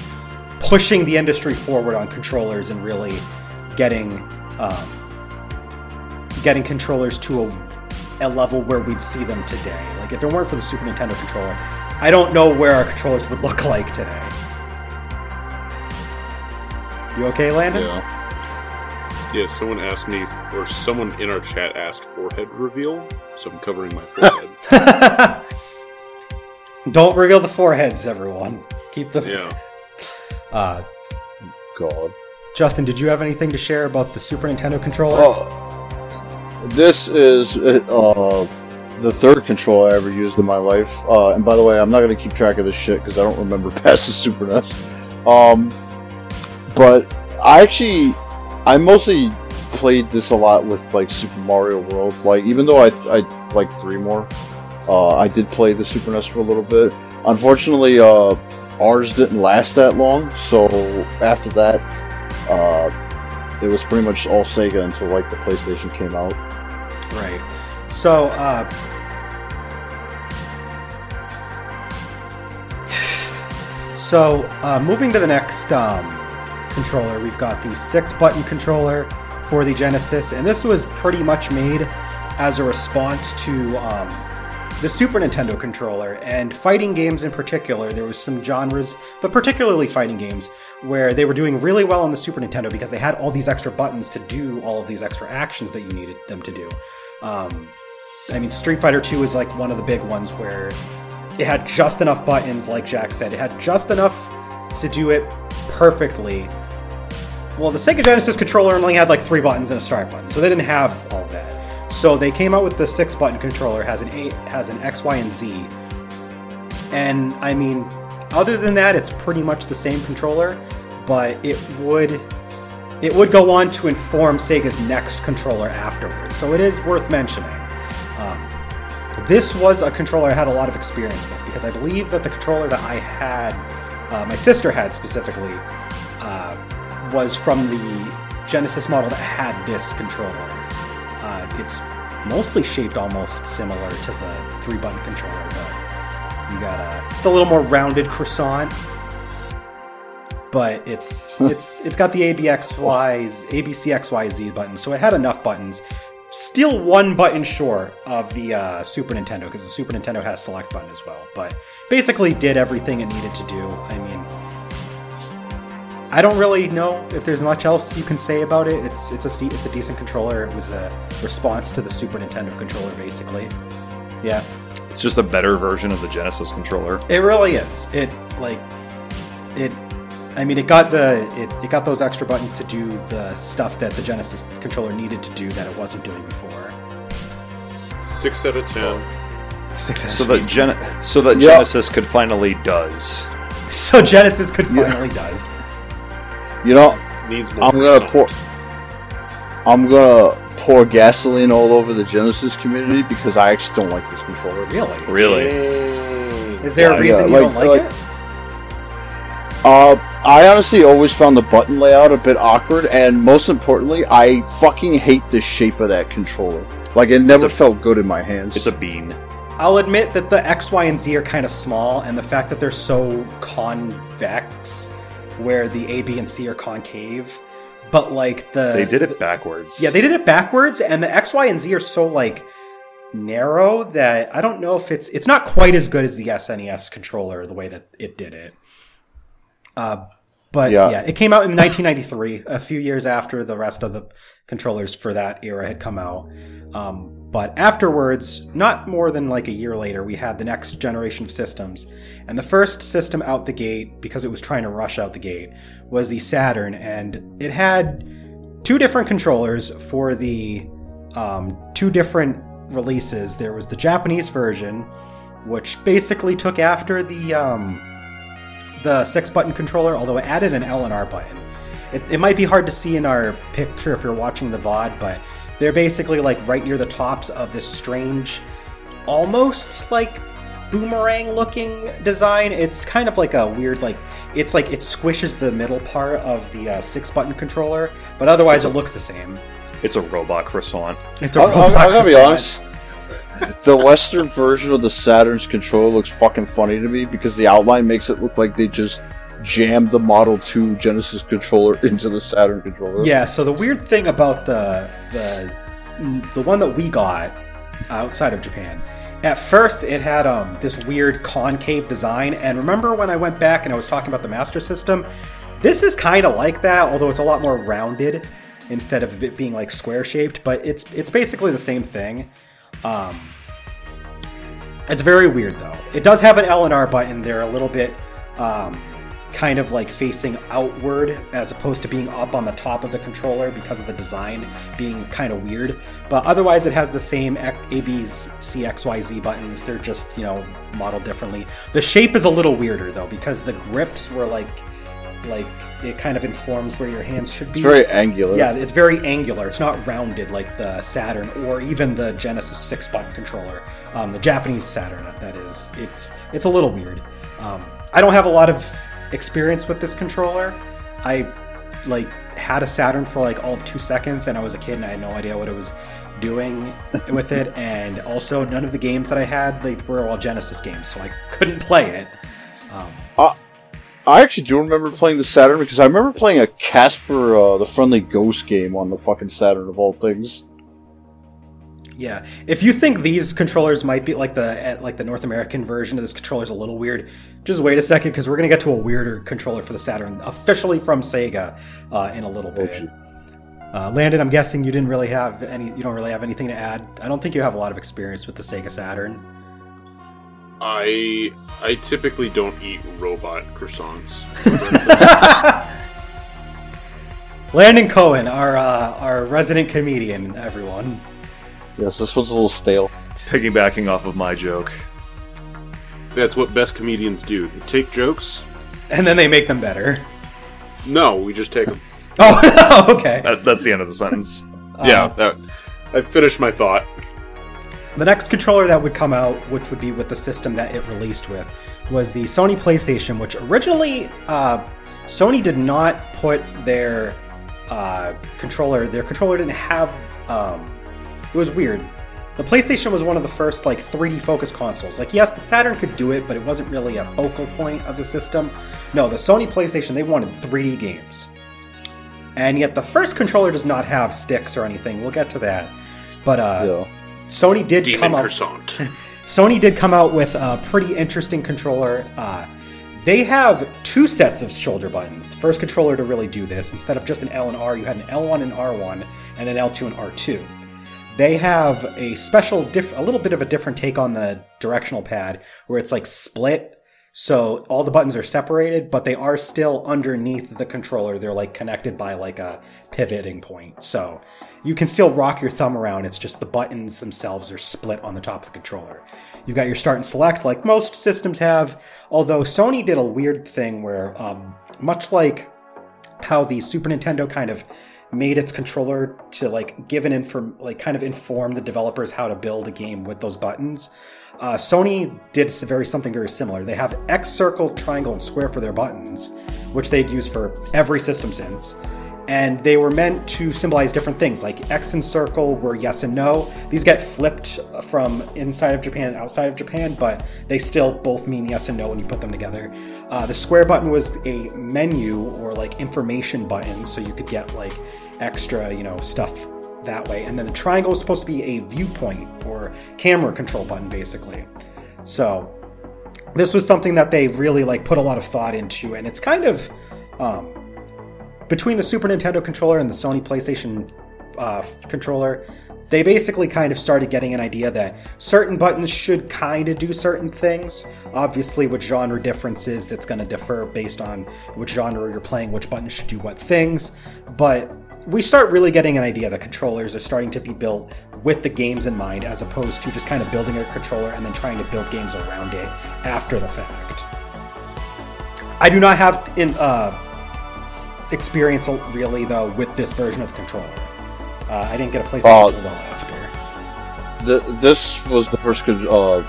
pushing the industry forward on controllers and really getting um, getting controllers to a, a level where we'd see them today. Like if it weren't for the Super Nintendo controller, I don't know where our controllers would look like today. You okay, Landon? Yeah. Yeah, someone asked me, or someone in our chat asked forehead reveal, so I'm covering my forehead. [LAUGHS] Don't reveal the foreheads, everyone. Keep them. yeah. [LAUGHS] Uh, God. Justin, did you have anything to share about the Super Nintendo controller? Oh, this is uh, the third controller I ever used in my life. Uh, and by the way, I'm not gonna keep track of this shit because I don't remember [LAUGHS] past the Super NES. Um, but I actually, I mostly played this a lot with like Super Mario World. Like even though I I like three more, uh, I did play the Super NES for a little bit. Unfortunately, uh, ours didn't last that long. So after that, uh, it was pretty much all Sega until like the PlayStation came out. Right. So, uh, [SIGHS] so uh, moving to the next um, controller, we've got the six-button controller for the Genesis, and this was pretty much made as a response to um, the Super Nintendo controller and fighting games in particular. There was some genres, but particularly fighting games, where they were doing really well on the Super Nintendo because they had all these extra buttons to do all of these extra actions that you needed them to do. Um, I mean, Street Fighter 2 is like one of the big ones where it had just enough buttons, like Jack said. It had just enough to do it perfectly. Well, the Sega Genesis controller only had like three buttons and a start button, so they didn't have all that. So they came out with the six-button controller, has an eight, has an X, Y, and Z. And I mean, other than that, it's pretty much the same controller, but it would it would go on to inform Sega's next controller afterwards. So it is worth mentioning. Um, this was a controller I had a lot of experience with because I believe that the controller that I had, uh, my sister had specifically, was from the Genesis model that had this controller. Uh, it's mostly shaped almost similar to the three button controller, but you got a it's a little more rounded croissant. But it's it's it's got the ABXY's ABCXYZ buttons, so it had enough buttons still one button short of the uh, Super Nintendo because the Super Nintendo has select button as well. But basically, did everything it needed to do. I mean, I don't really know if there's much else you can say about it. It's it's a it's a decent controller. It was a response to the Super Nintendo controller, basically. Yeah, It's just a better version of the Genesis controller. it really is. It like it. I mean, it got the it, it got those extra buttons to do the stuff that the Genesis controller needed to do that it wasn't doing before. Six out of ten. Six So that Gen- so that Yeah. Genesis could finally does. [LAUGHS] So Genesis could Yeah. finally does. You know, Needs more. I'm gonna pour. I'm gonna pour gasoline all over the Genesis community because I actually don't like this controller. Really? Really? Is there Yeah, a reason yeah, you like- don't like, like- it? Uh, I honestly always found the button layout a bit awkward, and most importantly, I fucking hate the shape of that controller. Like it never a- felt good in my hands. It's a bean. I'll admit that the X, Y, and Z are kind of small, and the fact that they're so convex, where the A, B, and C are concave, but like the They did it backwards. Yeah, they did it backwards, and the X, Y, and Z are so like narrow that I don't know if it's it's not quite as good as the SNES controller the way that it did it. Uh, but yeah. Yeah. it came out in 1993, a few years after the rest of the controllers for that era had come out. Um, but afterwards, not more than like a year later, we had the next generation of systems. And the first system out the gate, because it was trying to rush out the gate, was the Saturn. And it had two different controllers for the um, two different releases. There was the Japanese version, which basically took after the um, the six button controller, although it added an L and R button. It, it might be hard to see in our picture if you're watching the VOD, but they're basically like right near the tops of this strange, almost like boomerang looking design. It's kind of like a weird, like, it's like it squishes the middle part of the uh, six button controller, but otherwise it looks the same. It's a robot croissant. It's a I'm, I'm, robot I'm gonna be croissant. honest. The Western version of the Saturn's controller looks fucking funny to me because the outline makes it look like they just jammed the Model 2 Genesis controller [LAUGHS] into the Saturn controller. Yeah. So the weird thing about the the the one that we got outside of Japan, at first it had um this weird concave design. And remember when I went back and I was talking about the Master System, this is kind of like that, although it's a lot more rounded instead of it being like square shaped. But it's it's basically the same thing. Um, it's very weird though. It does have an L and R button. They're a little bit um, kind of like facing outward as opposed to being up on the top of the controller because of the design being kind of weird. But otherwise, it has the same A, B, C, X, Y, Z buttons. They're just you know modeled differently. The shape is a little weirder though because the grips were like like it kind of informs where your hands should be. It's very angular. Yeah, it's very angular. It's not rounded like the Saturn or even the Genesis six button controller. Um, the Japanese Saturn, that is. It's it's a little weird. Um, I don't have a lot of experience with this controller. I like had a Saturn for like all of two seconds, and I was a kid and I had no idea what it was doing [LAUGHS] with it. And also, none of the games that I had they were all Genesis games, so I couldn't play it. Um, I actually do remember playing the Saturn because I remember playing a Casper uh, the Friendly Ghost game on the fucking Saturn of all things. Yeah, if you think these controllers might be like the eh, like the North American version of this controller is a little weird, just wait a second because we're gonna get to a weirder controller for the Saturn, officially from Sega, uh, in a little bit. shit. Uh, Landon, I'm guessing you didn't really have any. You don't really have anything to add. I don't think you have a lot of experience with the Sega Saturn. I I typically don't eat robot croissants. [LAUGHS] Landon Cohen, our uh, our resident comedian, everyone. Yes, this one's a little stale. Piggybacking off of my joke. That's what best comedians do. They take jokes. And then they make them better. No, we just take them. [LAUGHS] Oh, [LAUGHS] okay. That, that's the end of the sentence. yeah, Uh, that, I finished my thought. The next controller that would come out, which would be with the system that it released with, was the Sony PlayStation, which originally uh, Sony did not put their uh, controller. Their controller didn't have. Um, it was weird. The PlayStation was one of the first like 3D focus consoles. Like yes, the Saturn could do it, but it wasn't really a focal point of the system. No, the Sony PlayStation they wanted 3D games. And yet the first controller does not have sticks or anything. We'll get to that. But uh, yeah. Sony did Demon come out. [LAUGHS] Sony did come out with a pretty interesting controller. Uh, they have two sets of shoulder buttons. First controller to really do this. Instead of just an L and R, you had an L1 and R1 and an L2 and R2. They have a special, diff- a little bit of a different take on the directional pad, where it's like split. So all the buttons are separated, but they are still underneath the controller. They're like connected by like a pivoting point. So you can still rock your thumb around. It's just the buttons themselves are split on the top of the controller. You've got your start and select, like most systems have. Although Sony did a weird thing where, um, much like how the Super Nintendo kind of made its controller to like give an inform like kind of inform the developers how to build a game with those buttons. Uh, Sony did very something very similar. They have X, circle, triangle, and square for their buttons, which they'd use for every system since. and they were meant to symbolize different things like X and circle were yes and no. These get flipped from inside of Japan and outside of Japan, but they still both mean yes and no when you put them together. Uh, the square button was a menu or like information button, so you could get like extra, you know, stuff that way. And then the triangle is supposed to be a viewpoint or camera control button, basically. So this was something that they really like put a lot of thought into, and it's kind of um, between the Super Nintendo controller and the Sony PlayStation uh, controller. They basically kind of started getting an idea that certain buttons should kind of do certain things. Obviously, with genre differences, that's going to differ based on which genre you're playing, which buttons should do what things. But we start really getting an idea that controllers are starting to be built with the games in mind as opposed to just kind of building a controller and then trying to build games around it after the fact. I do not have in uh, experience really though with this version of the controller. Uh, I didn't get a PlayStation Uh, until well after. The, this was the first uh,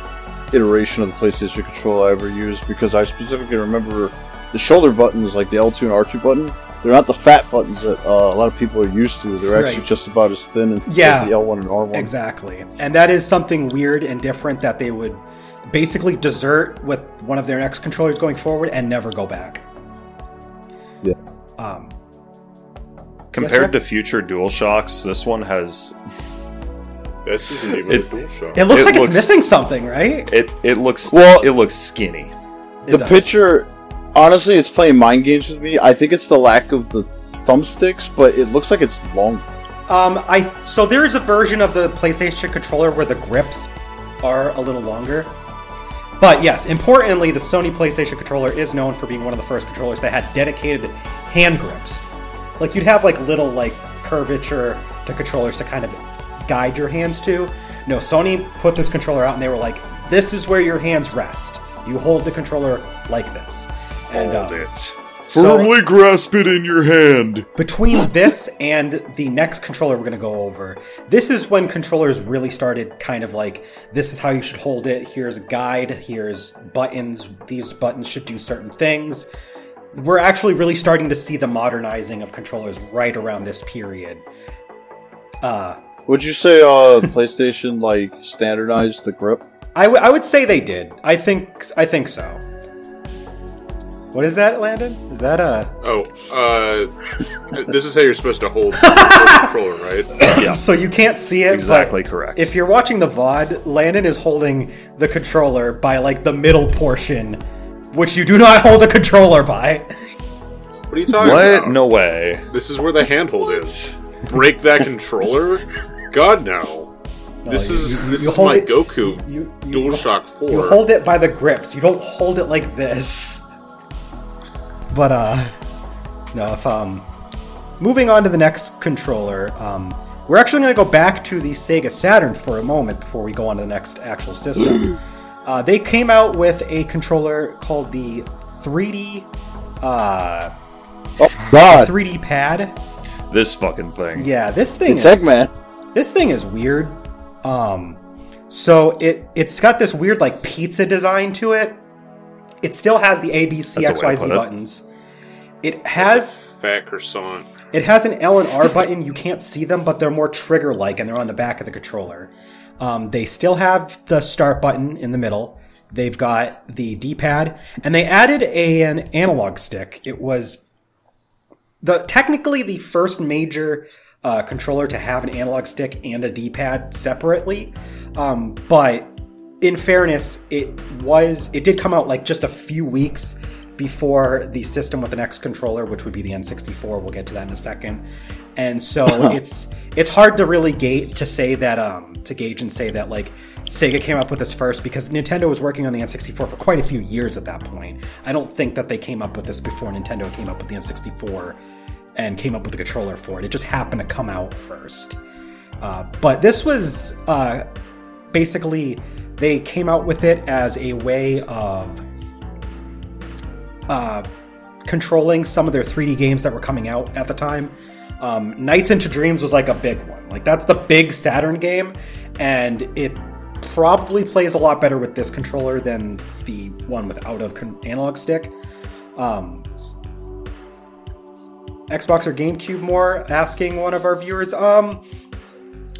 iteration of the PlayStation controller I ever used because I specifically remember the shoulder buttons, like the L2 and R2 button. They're not the fat buttons that uh, a lot of people are used to. They're actually Right. just about as thin as Yeah. the L1 and R1. Exactly. And that is something weird and different that they would basically desert with one of their next controllers going forward and never go back. Yeah. Um, Compared sir? to future Dual Shocks, this one has This isn't even It- a dual shock. it looks It like looks- it's missing something, right? it. It looks Well- it looks skinny. It the does. picture, honestly, it's playing mind games with me. I think it's the lack of the thumbsticks, but it looks like it's long. Um, I so there is a version of the PlayStation controller where the grips are a little longer. But yes, importantly, the Sony PlayStation controller is known for being one of the first controllers that had dedicated hand grips. Like you'd have like little like curvature to controllers to kind of guide your hands to. No, Sony put this controller out and they were like, "This is where your hands rest. You hold the controller like this." And Hold um, it. so- Firmly grasp it in your hand. between this and the next controller we're going to go over, this is when controllers really started kind of like this is how you should hold it. Here's a guide, here's buttons. These buttons should do certain things. We're actually really starting to see the modernizing of controllers right around this period. Uh, Would you say uh, [LAUGHS] PlayStation like standardized the grip? I, w- I would say they did. I think I think so. What is that, Landon? Is that a Oh, uh, [LAUGHS] this is how you're supposed to hold the controller, right? [COUGHS] Yeah, so you can't see it? but- exactly correct. If you're watching the VOD, Landon is holding the controller by like the middle portion, which you do not hold a controller by. What are you talking what? about? No way. This is where the handhold is. Break that controller? God no. This you- is you- this you is hold my it- Goku You, you, DualShock 4. you hold it by the grips. You don't hold it like this. But uh, no. If um, moving on to the next controller, um, we're actually going to go back to the Sega Saturn for a moment before we go on to the next actual system. [CLEARS THROAT] uh, they came out with a controller called the 3D. Uh, Oh God, 3D pad. This fucking thing. Yeah, this thing it's is Eggman. this thing is weird. Um, so it it's got this weird like pizza design to it. It still has the A, B, C, That's a X, way Y, to Z put it. buttons. It has Fat croissant. it has an L and R button. You can't see them, but they're more trigger like, and they're on the back of the controller. Um, they still have the start button in the middle. They've got the D pad, and they added a, an analog stick. It was the technically the first major uh, controller to have an analog stick and a D pad separately. Um, but in fairness, it was it did come out like just a few weeks before the system with the next controller, which would be the N64. We'll get to that in a second. And so it's it's hard to really gauge to say that um to gauge and say that like Sega came up with this first because Nintendo was working on the N64 for quite a few years at that point. I don't think that they came up with this before Nintendo came up with the N64 and came up with the controller for it. It just happened to come out first. Uh, but this was uh, basically they came out with it as a way of uh, controlling some of their 3D games that were coming out at the time. Um, Nights into Dreams was like a big one. Like that's the big Saturn game, and it probably plays a lot better with this controller than the one without a con- analog stick. Um, Xbox or GameCube more? Asking one of our viewers. Um,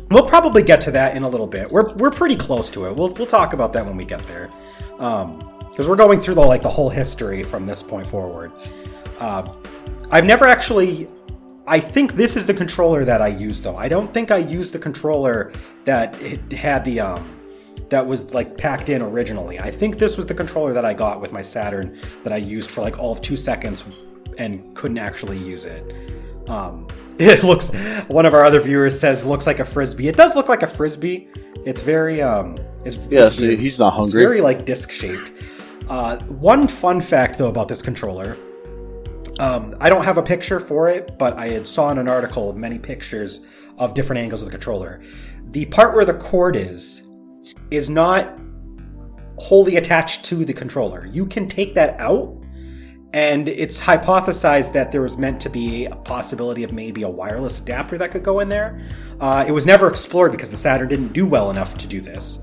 we'll probably get to that in a little bit. We're we're pretty close to it. We'll we'll talk about that when we get there. Um, because we're going through the like the whole history from this point forward. Uh, I've never actually. I think this is the controller that I used though. I don't think I used the controller that it had the um that was like packed in originally. I think this was the controller that I got with my Saturn that I used for like all of two seconds and couldn't actually use it. Um, [LAUGHS] it looks. One of our other viewers says looks like a frisbee. It does look like a frisbee. It's very um. It's, Yeah, it's he's not hungry. It's very like disc shaped. Uh, one fun fact though about this controller. Um, I don't have a picture for it, but I had saw in an article many pictures of different angles of the controller. The part where the cord is is not wholly attached to the controller. You can take that out, and it's hypothesized that there was meant to be a possibility of maybe a wireless adapter that could go in there. Uh, it was never explored because the Saturn didn't do well enough to do this,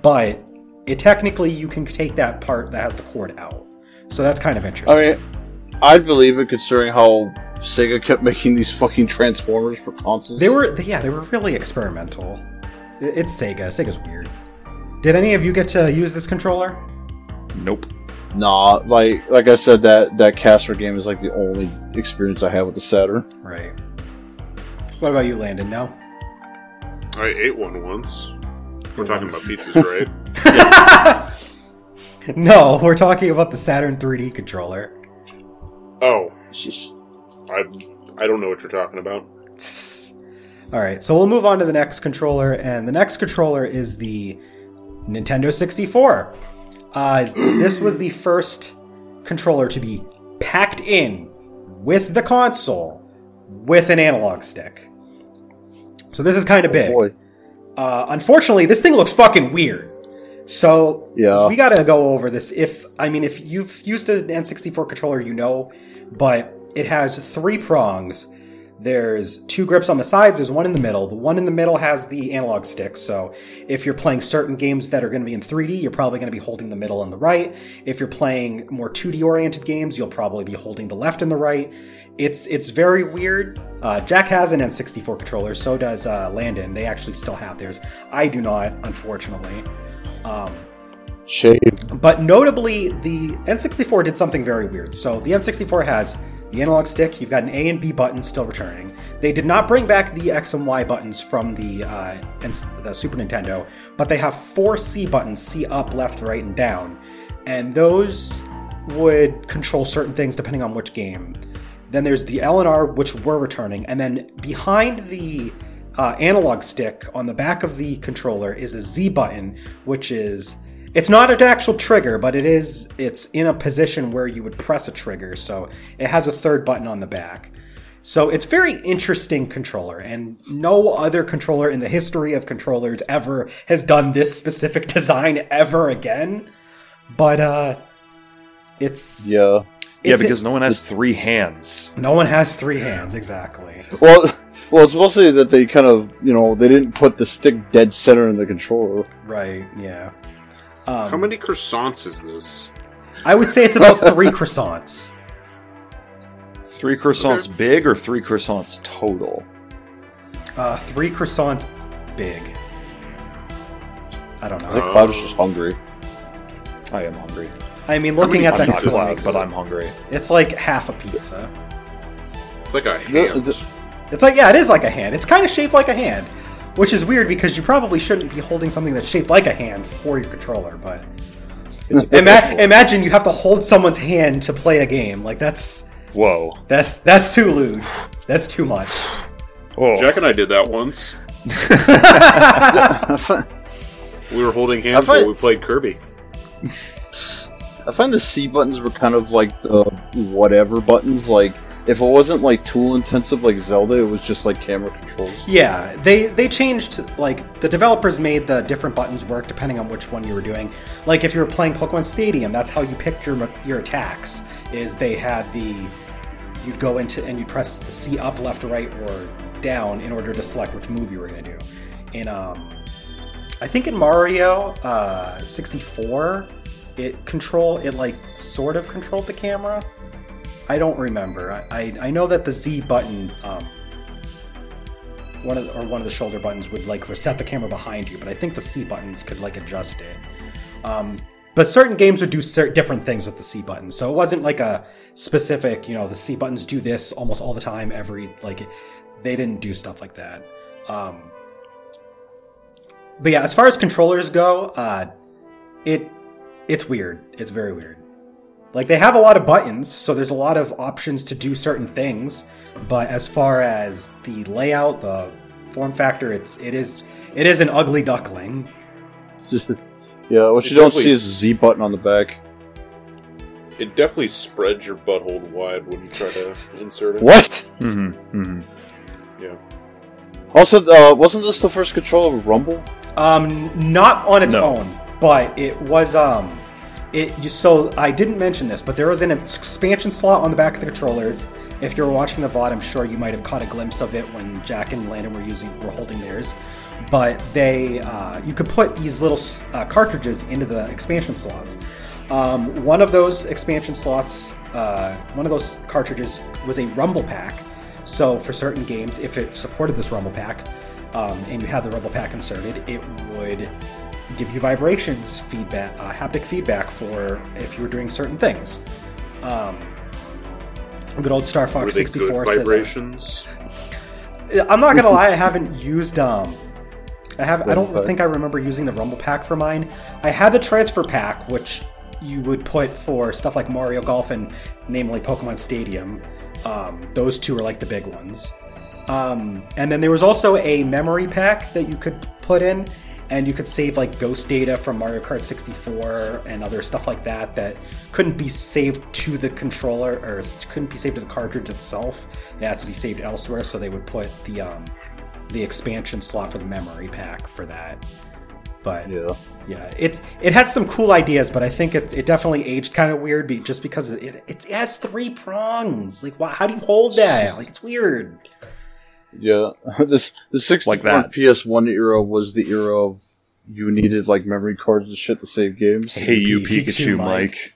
but it technically you can take that part that has the cord out. So that's kind of interesting. I mean, I'd believe it considering how Sega kept [LAUGHS] making these fucking Transformers for consoles. They were, yeah, they were really experimental. It's Sega. Sega's weird. Did any of you get to use this controller? Nope. Nah, like like I said, that that Casper game is like the only experience I have with the Saturn. Right. What about you, Landon? No. I ate one once. We're talking about pizzas, right? [LAUGHS] no, we're talking about the Saturn 3D controller. Oh, Sheesh. I I don't know what you're talking about. [LAUGHS] All right, so we'll move on to the next controller, and the next controller is the Nintendo 64. Uh, this was the first controller to be packed in with the console with an analog stick. So this is kind of big. Boy. Uh, unfortunately, this thing looks fucking weird. So Yeah. we gotta go over this. If I mean, if you've used an N64 controller, you know, but it has three prongs. There's two grips on the sides. There's one in the middle. The one in the middle has the analog stick. So if you're playing certain games that are going to be in 3D, you're probably going to be holding the middle and the right. If you're playing more 2D oriented games, you'll probably be holding the left and the right. It's it's very weird. Uh, Jack has an N64 controller. So does uh, Landon. They actually still have theirs. I do not, unfortunately. Um, Shame. but notably, the N64 did something very weird. So the N64 has the analog stick. You've got an A and B button still returning. They did not bring back the X and Y buttons from the uh, the Super Nintendo, but they have four C buttons: C up, left, right, and down, and those would control certain things depending on which game. Then there's the L and R, which were returning, and then behind the uh, analog stick on the back of the controller is a Z button, which is it's not an actual trigger, but it is it's in a position where you would press a trigger. So it has a third button on the back. So it's very interesting controller, and no other controller in the history of controllers ever has done this specific [LAUGHS] design ever again. But uh, it's Yeah. Yeah, it's- because no one has three hands. no one has three hands exactly. Well, well, it's mostly that they kind of, you know, they didn't put the stick dead center in the controller. Right? Yeah. Um, How many croissants is this? I would say it's about three [LAUGHS] croissants. Three croissants big or three croissants total? Uh, three croissants big. I don't know. I know. think Cloud is just hungry. I am hungry. I mean, looking at I'm that not pizzas? Cloud, croissant, but I'm hungry. it's like half a pizza. It's like a hand. It's like yeah, it is like a hand. It's kind of shaped like a hand, which is weird because you probably shouldn't be holding something that's shaped like a hand for your controller. But It's a [LAUGHS] bit ima- imagine you have to hold someone's hand to play a game. Like that's Whoa. that's that's too lewd. That's too much. Oh. Jack and I did that once. [LAUGHS] We were holding hands find- while we played Kirby. I find the C buttons were kind of like the whatever buttons. Like, if it wasn't like tool intensive like Zelda, it was just like camera controls. Yeah, they they changed like the developers made the different buttons work depending on which one you were doing. Like if you were playing Pokemon Stadium, that's how you picked your your attacks. Is they had the you'd go into and you'd press the C up, left, right, or down in order to select which move you were going to do. In um, I think in Mario uh, 64, it control it like sort of controlled the camera. I don't remember. I, I, I know that the Z button, um, one of the, or one of the shoulder buttons would like reset the camera behind you, but I think the C buttons could like adjust it. Um, but certain games would do cer- different things with the C button, so it wasn't like a specific. You know, the C buttons do this almost all the time. Every like, they didn't do stuff like that. Um, but yeah, as far as controllers go, uh, it it's weird. It's very weird. Like they have a lot of buttons, so there's a lot of options to do certain things. But as far as the layout, the form factor, it's it is it is an ugly duckling. [LAUGHS] yeah, what It you don't see is s- the Z button on the back. It definitely spreads your butthole wide when you try to [LAUGHS] insert it. What? Mm-hmm. Mm-hmm. Yeah. Also, uh, wasn't this the first controller with Rumble? Um, not on its No. own, but it was um, it. You, so I didn't mention this, but there was an expansion slot on the back of the controllers. If you're watching the VOD, I'm sure you might have caught a glimpse of it when Jack and Landon were using were holding theirs. But they, uh, you could put these little uh, cartridges into the expansion slots. Um, one of those expansion slots, uh, one of those cartridges was a Rumble pack. So for certain games, if it supported this Rumble pack, um, and you had the Rumble pack inserted, it would give you vibrations feedback, uh, haptic feedback for if you were doing certain things. Um, good old Star Fox 64 good says vibrations? I'm not gonna lie, I haven't used um I have I don't think I remember using the Rumble pack for mine. I had the transfer pack, which you would put for stuff like Mario Golf and namely Pokemon Stadium. Um, those two are like the big ones. Um, and then there was also a memory pack that you could put in, and you could save like ghost data from Mario Kart 64 and other stuff like that that couldn't be saved to the controller or couldn't be saved to the cartridge itself. It had to be saved elsewhere, so they would put the um, the expansion slot for the memory pack for that. But Yeah. yeah, it's it had some cool ideas, but I think it, it definitely aged kind of weird, be, just because it, it, it has three prongs. Like, why, how do you hold that? Like, it's weird. Yeah. [LAUGHS] this the 64 Like that. PS1 era was the era of you needed like memory cards and shit to save games. Hey, you Pikachu, Pikachu, Mike. Mike.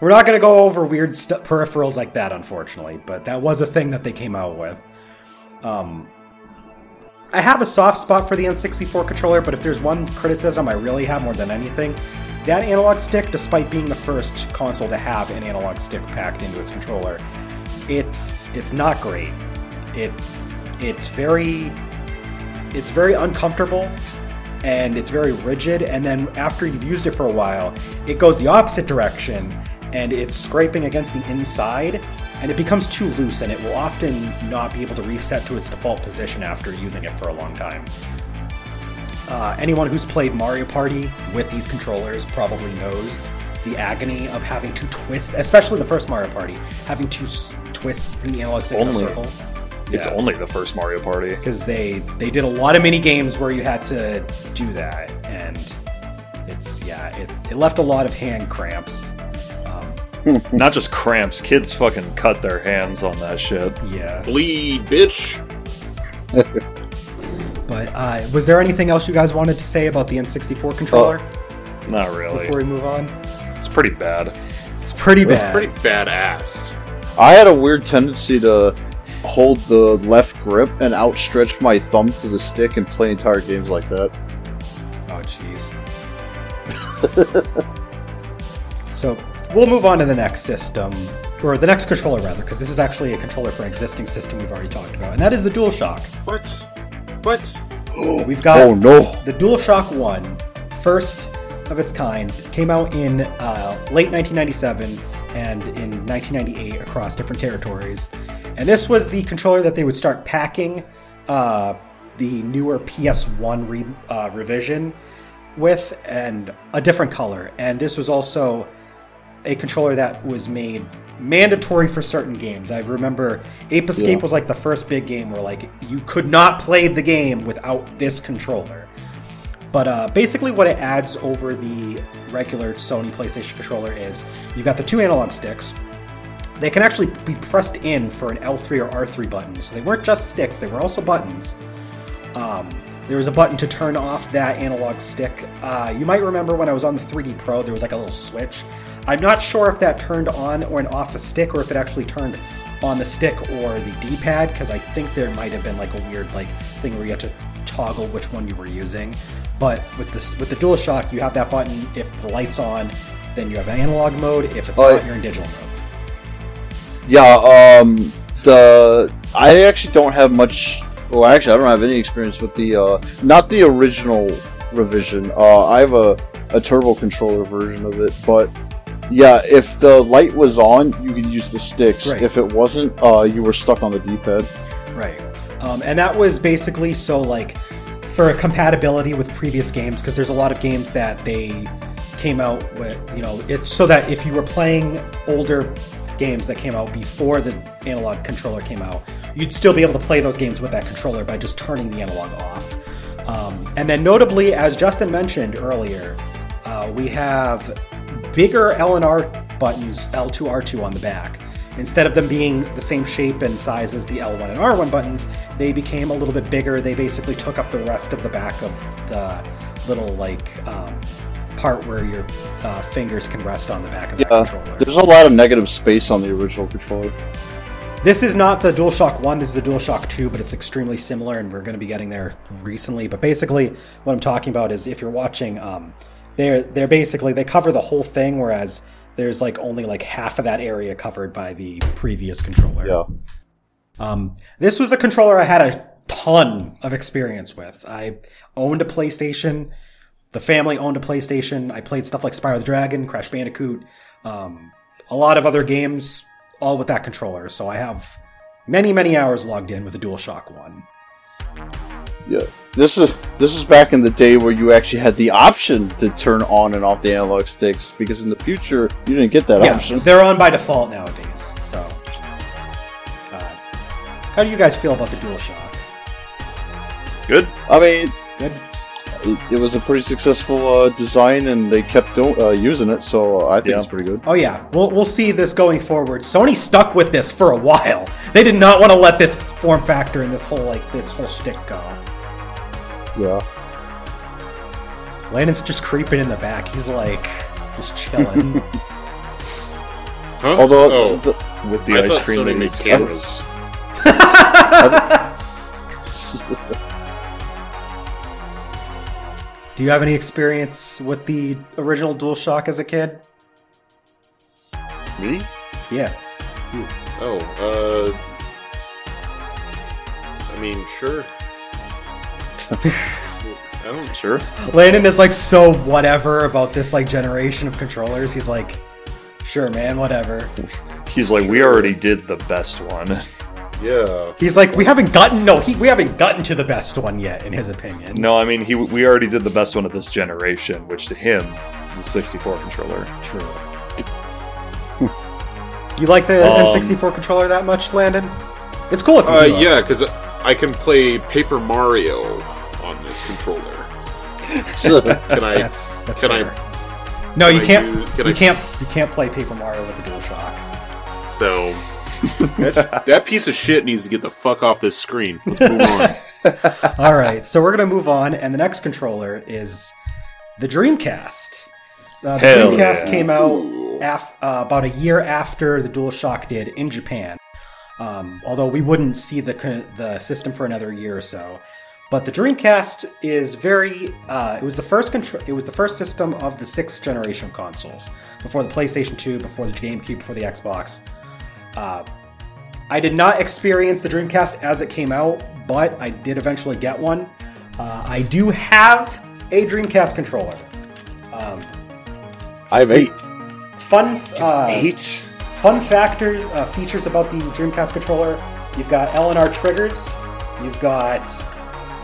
We're not going to go over weird st- peripherals like that, unfortunately, but that was a thing that they came out with. Um, I have a soft spot for the N64 controller, but if there's one criticism I really have more than anything, that analog stick, despite being the first console to have an analog stick packed into its controller, it's it's not great. It it's very it's very uncomfortable and it's very rigid. And then after you've used it for a while it goes the opposite direction and it's scraping against the inside and it becomes too loose and it will often not be able to reset to its default position after using it for a long time. Uh, anyone who's played mario party with these controllers probably knows the agony of having to twist especially the first mario party having to s- twist the analog stick in a circle It's Yeah only the first Mario Party. because they they did a lot of mini games where you had to do that and it's yeah it, it left a lot of hand cramps um, [LAUGHS] Not just cramps, kids fucking cut their hands on that shit. yeah Bleed, bitch. [LAUGHS] but uh, was there anything else you guys wanted to say about the n64 controller Not really. before we move on It's pretty bad. it's pretty That's bad pretty badass. I had a weird tendency to hold the left grip and outstretch my thumb to the stick and play entire games like that. oh jeez [LAUGHS] so we'll move on to the next system or the next controller rather because this is actually a controller for an existing system we've already talked about and that is the DualShock What? What? [GASPS] we've got oh no! The DualShock 1, first of its kind, came out in uh, late 1997 and in 1998 across different territories. And this was the controller that they would start packing uh, the newer PS1 re- uh, revision with, and a different color. And this was also a controller that was made mandatory for certain games. I remember Ape Escape Yeah. was like the first big game where like you could not play the game without this controller. But uh, basically, what it adds over the regular Sony PlayStation controller is you've got the two analog sticks. They can actually be pressed in for an L3 or R3 button. So they weren't just sticks, they were also buttons. Um, there was a button to turn off that analog stick. Uh, you might remember when I was on the 3D Pro, there was like a little switch. I'm not sure if that turned on or off the stick, or if it actually turned on the stick or the D-pad, because I think there might have been like a weird like thing where you had to toggle which one you were using. But with this with the DualShock, you have that button. If the light's on, then you have analog mode. If it's Oh, not, you're in digital mode. Yeah, um, the I actually don't have much. Well, actually, I don't have any experience with the uh, not the original revision. Uh, I have a a turbo controller version of it, but yeah, if the light was on, you could use the sticks. Right. If it wasn't, uh, you were stuck on the D-pad. Right. Um, and that was basically so like for compatibility with previous games because there's a lot of games that they came out with you know it's so that if you were playing older games that came out before the analog controller came out you'd still be able to play those games with that controller by just turning the analog off um, and then notably as justin mentioned earlier uh, we have bigger L and R buttons, L2, R2 on the back. Instead of them being the same shape and size as the L1 and R1 buttons, they became a little bit bigger. They basically took up the rest of the back of the little like um, part where your uh, fingers can rest on the back of that Yeah, controller. there's a lot of negative space on the original controller. This is not the DualShock 1, this is the DualShock 2, but it's extremely similar, and we're going to be getting there recently. But basically, what I'm talking about is if you're watching, um, they're they're basically they cover the whole thing, whereas there's like only like half of that area covered by the previous controller. Yeah. Um, this was a controller I had a ton of experience with. I owned a PlayStation. The family owned a PlayStation. I played stuff like Spyro the Dragon, Crash Bandicoot, um, a lot of other games, all with that controller. So I have many, many hours logged in with the DualShock One. Yeah. This is this is back in the day where you actually had the option to turn on and off the analog sticks because in the future you didn't get that yeah, option. they're on by default nowadays. So, uh, how do you guys feel about the DualShock? Good. I mean, Good. it, it was a pretty successful uh, design and they kept do- uh, using it, so I think Yeah. it's pretty good. Oh yeah, we'll we'll see this going forward. Sony stuck with this for a [LAUGHS] while. They did not want to let this form factor and this whole like this whole shtick go. Yeah. Landon's just creeping in the back. He's like just chilling. [LAUGHS] Huh? Although oh, the, With the I ice cream Sony that made cameras. [LAUGHS] Do you have any experience with the original DualShock as a kid? me? Yeah. Oh, uh, I mean, sure. [LAUGHS] I don't. Sure. Landon is like so whatever about this like generation of controllers. He's like, sure, man, whatever. He's like, we already did the best one. Yeah. He's like, we haven't gotten no, he, we haven't gotten to the best one yet, in his opinion. No, I mean, he we already did the best one of this generation, which to him is the 64 controller. True. you like the Um, N64 controller that much, Landon? It's cool if you Uh, do. yeah, because I can play Paper Mario on this controller. [LAUGHS] Can I? That's can I- No, can you I can't. do- can you I- can't. You can't play Paper Mario with the DualShock. So [LAUGHS] that, that piece of shit needs to get the fuck off this screen. Let's move on. [LAUGHS] All right, so we're gonna move on, and the next controller is the Dreamcast. Uh, the Hell Dreamcast yeah. came out af- uh, about a year after the DualShock did in Japan. Um, although we wouldn't see the the system for another year or so. But the Dreamcast is very. Uh, it was the first contr- It was the first system of the sixth generation of consoles. Before the PlayStation 2, before the GameCube, before the Xbox. Uh, I did not experience the Dreamcast as it came out, but I did eventually get one. Uh, I do have a Dreamcast controller. Um, I have eight. fun. Uh, Eight. Fun factor uh, features about the Dreamcast controller: you've got L and R triggers, you've got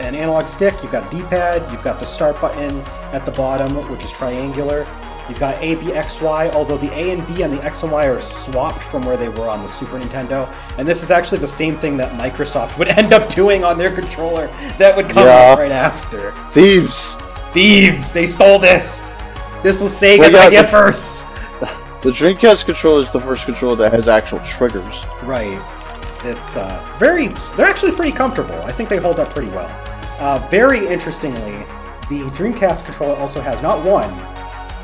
an analog stick, you've got a D-pad, you've got the start button at the bottom, which is triangular. You've got A, B, X, Y, although the A and B on the X and Y are swapped from where they were on the Super Nintendo. And this is actually the same thing that Microsoft would end up doing on their controller that would come Yeah. out right after. Thieves. Thieves! They stole this! This was Sega's Well, idea the- first! [LAUGHS] The Dreamcast controller is the first controller that has actual triggers. Right. It's uh, very. They're actually pretty comfortable. I think they hold up pretty well. Uh, very interestingly, the Dreamcast controller also has not one,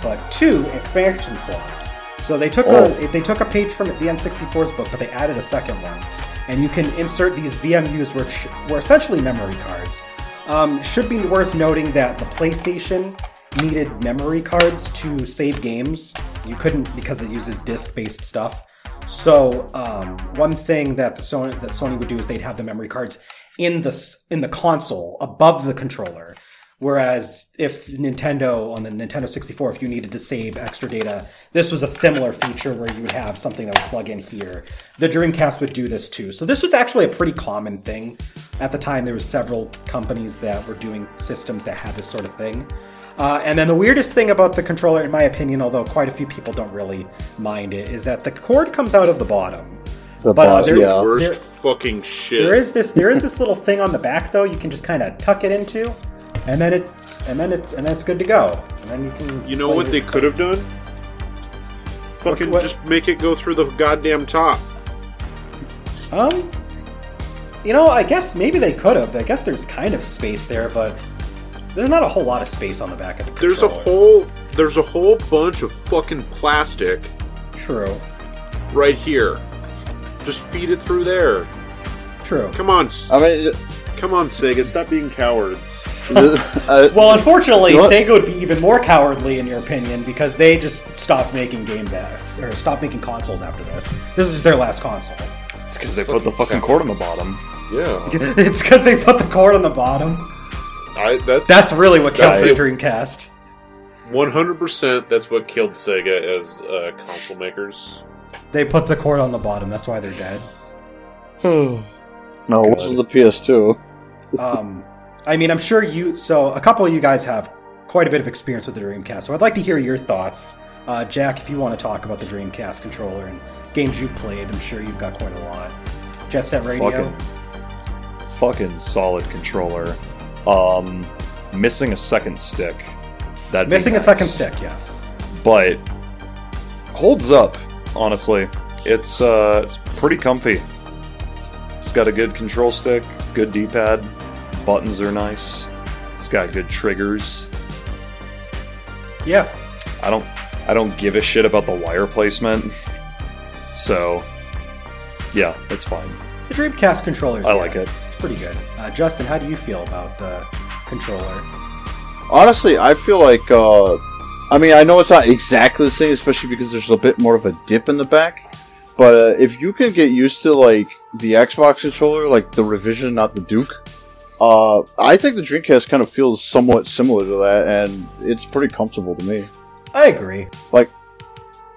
but two expansion slots. So they took Oh. a they took a page from the N64's book, but they added a second one, and you can insert these VMUs, which were essentially memory cards. Um, should be worth noting that the PlayStation needed memory cards to save games. You couldn't because it uses disc-based stuff. So um, one thing that the Sony that Sony would do is they'd have the memory cards in the in the console above the controller. Whereas if Nintendo on the Nintendo 64, if you needed to save extra data, this was a similar feature where you would have something that would plug in here. The Dreamcast would do this too. So this was actually a pretty common thing at the time. There were several companies that were doing systems that had this sort of thing. Uh, and then the weirdest thing about the controller, in my opinion, although quite a few people don't really mind it, is that the cord comes out of the bottom. The But, uh, there- yeah. Worst there- fucking shit. There is this there is this little thing on the back though you can just kind of tuck it into, and then it and then it's and then it's good to go. And then you can. You know what they could have done? Fucking what- just make it go through the goddamn top. Um, you know, I guess maybe they could have. I guess there's kind of space there, but there's not a whole lot of space on the back of the There's a whole there's a whole bunch of fucking plastic True. right here. Just feed it through there. True. Come on, S- I mean, come on, Sega, stop being cowards. [LAUGHS] [LAUGHS] Well, unfortunately, what? Sega would be even more cowardly, in your opinion, because they just stopped making games after, or stopped making consoles after this. This is their last console. It's because they put the fucking cord on the bottom. Yeah, [LAUGHS] it's because they put the cord on the bottom. I that's That's really what killed That's the it. Dreamcast. one hundred percent. That's what killed Sega as uh, console makers. They put the cord on the bottom. That's why they're dead. [SIGHS] no, it wasn't the PS2. [LAUGHS] Um, I mean, I'm sure you. So a couple of you guys have quite a bit of experience with the Dreamcast. So I'd like to hear your thoughts, uh, Jack. If you want to talk about the Dreamcast controller and games you've played, I'm sure you've got quite a lot. Jet Set Radio. Fucking, fucking solid controller. Um, missing a second stick. That Missing a second stick. Yes. but holds up. Honestly, it's uh, it's pretty comfy. It's got a good control stick, good D-pad, buttons are nice. It's got good triggers. Yeah. I don't I don't give a shit about the wire placement. So yeah, it's fine. The Dreamcast controller. I like it. Pretty good. Uh, Justin, how do you feel about the controller? Honestly, I feel like, uh, I mean, I know it's not exactly the same, especially because there's a bit more of a dip in the back. But uh, if you can get used to like the Xbox controller, like the revision, not the Duke, uh, I think the Dreamcast kind of feels somewhat similar to that, and it's pretty comfortable to me. I agree. Like,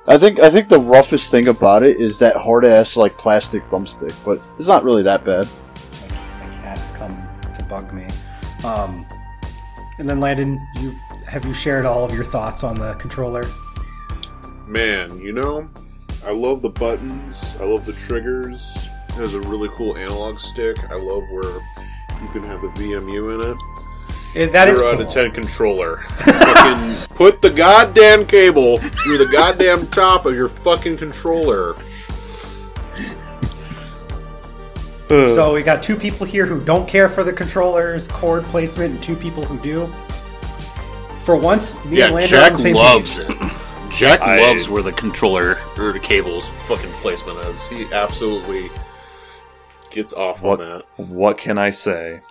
I think I think the roughest thing about it is that hard ass like plastic thumbstick, but it's not really that bad. Cats come to bug me. Um, and then Landon, you have you shared all of your thoughts on the controller? Man, you know, I love the buttons. I love the triggers. It has a really cool analog stick. I love where you can have the VMU in it. It, that is Zero out cool. of ten controller. [LAUGHS] put the goddamn cable through the goddamn top of your fucking controller. So we got two people here who don't care for the controller's cord placement, and two people who do. For once, me Yeah, and Landon are on Jack the same loves page. it. Jack I- loves where the controller or the cable's fucking placement is. He absolutely gets off What? on that. What can I say?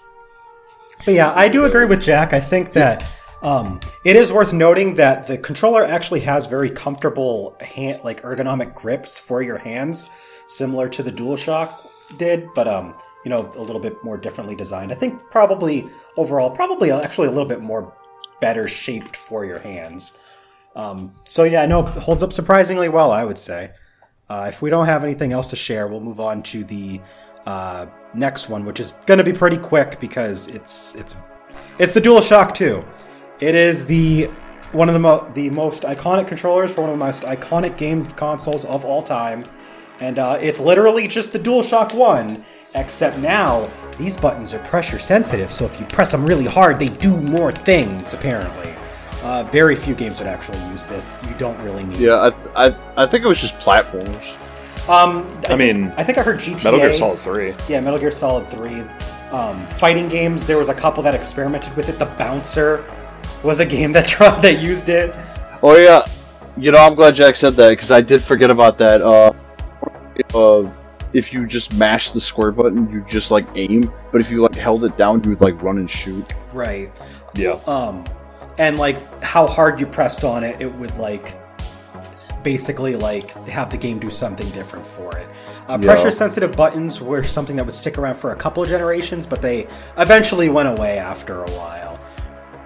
But yeah, I do agree with Jack. I think that um, it is worth noting that the controller actually has very comfortable hand, like ergonomic grips for your hands, similar to the DualShock did, but um, you know, a little bit more differently designed. I think probably overall, probably actually a little bit more better shaped for your hands. Um, so yeah, no, it holds up surprisingly well, I would say. Uh, if we don't have anything else to share, we'll move on to the uh, next one, which is going to be pretty quick because it's it's it's the DualShock 2. It is the one of the mo- the most iconic controllers for one of the most iconic game consoles of all time, and uh, it's literally just the DualShock 1. Except now these buttons are pressure sensitive, so if you press them really hard, they do more things. Apparently, uh, very few games would actually use this. You don't really need. Yeah, I, th- I I think it was just platformers. Um, I mean, I think I heard GTA. Metal Gear Solid 3. Yeah, Metal Gear Solid 3. Um, fighting games, there was a couple that experimented with it. The Bouncer was a game [LAUGHS] that tried that used it. Oh yeah, You know, I'm glad Jack said that because I did forget about that. Uh, uh, if you just mash the square button, you just like aim. But if you like held it down, you would like run and shoot. Right. Yeah. Um, and like how hard you pressed on it, it would like basically like have the game do something different for it. Uh, Yeah. Pressure sensitive buttons were something that would stick around for a couple of generations, but they eventually went away after a while.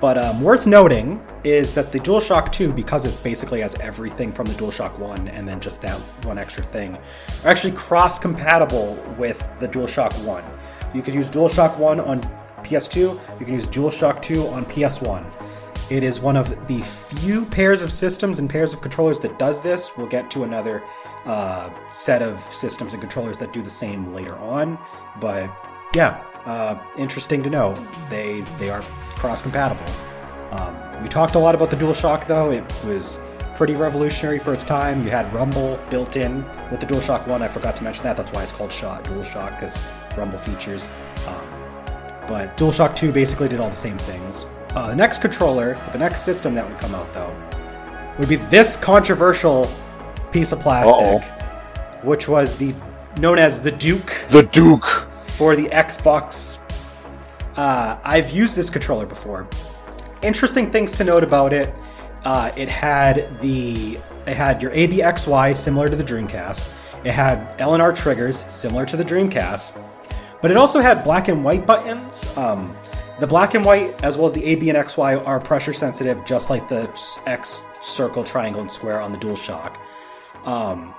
But um, worth noting is that the DualShock 2, because it basically has everything from the DualShock 1 and then just that one extra thing, are actually cross compatible with the DualShock 1. You could use DualShock 1 on PS2, you can use DualShock 2 on PS1. It is one of the few pairs of systems and pairs of controllers that does this. We'll get to another uh, set of systems and controllers that do the same later on. But yeah, uh, interesting to know. They they are cross compatible. Um, we talked a lot about the DualShock though. It was pretty revolutionary for its time. You had Rumble built in with the DualShock One. I forgot to mention that. That's why it's called Shot DualShock because Rumble features. Um, but DualShock 2 basically did all the same things. Uh, the next controller, the next system that would come out though, would be this controversial piece of plastic, which was the known as the Duke The Duke. for the Xbox. Uh, I've used this controller before. Interesting things to note about it. Uh, it had the it had your ABXY similar to the Dreamcast. It had LNR triggers similar to the Dreamcast, but it also had black and white buttons. Um, the black and white, as well as the AB and XY, are pressure sensitive, just like the X, circle, triangle, and square on the DualShock. Um,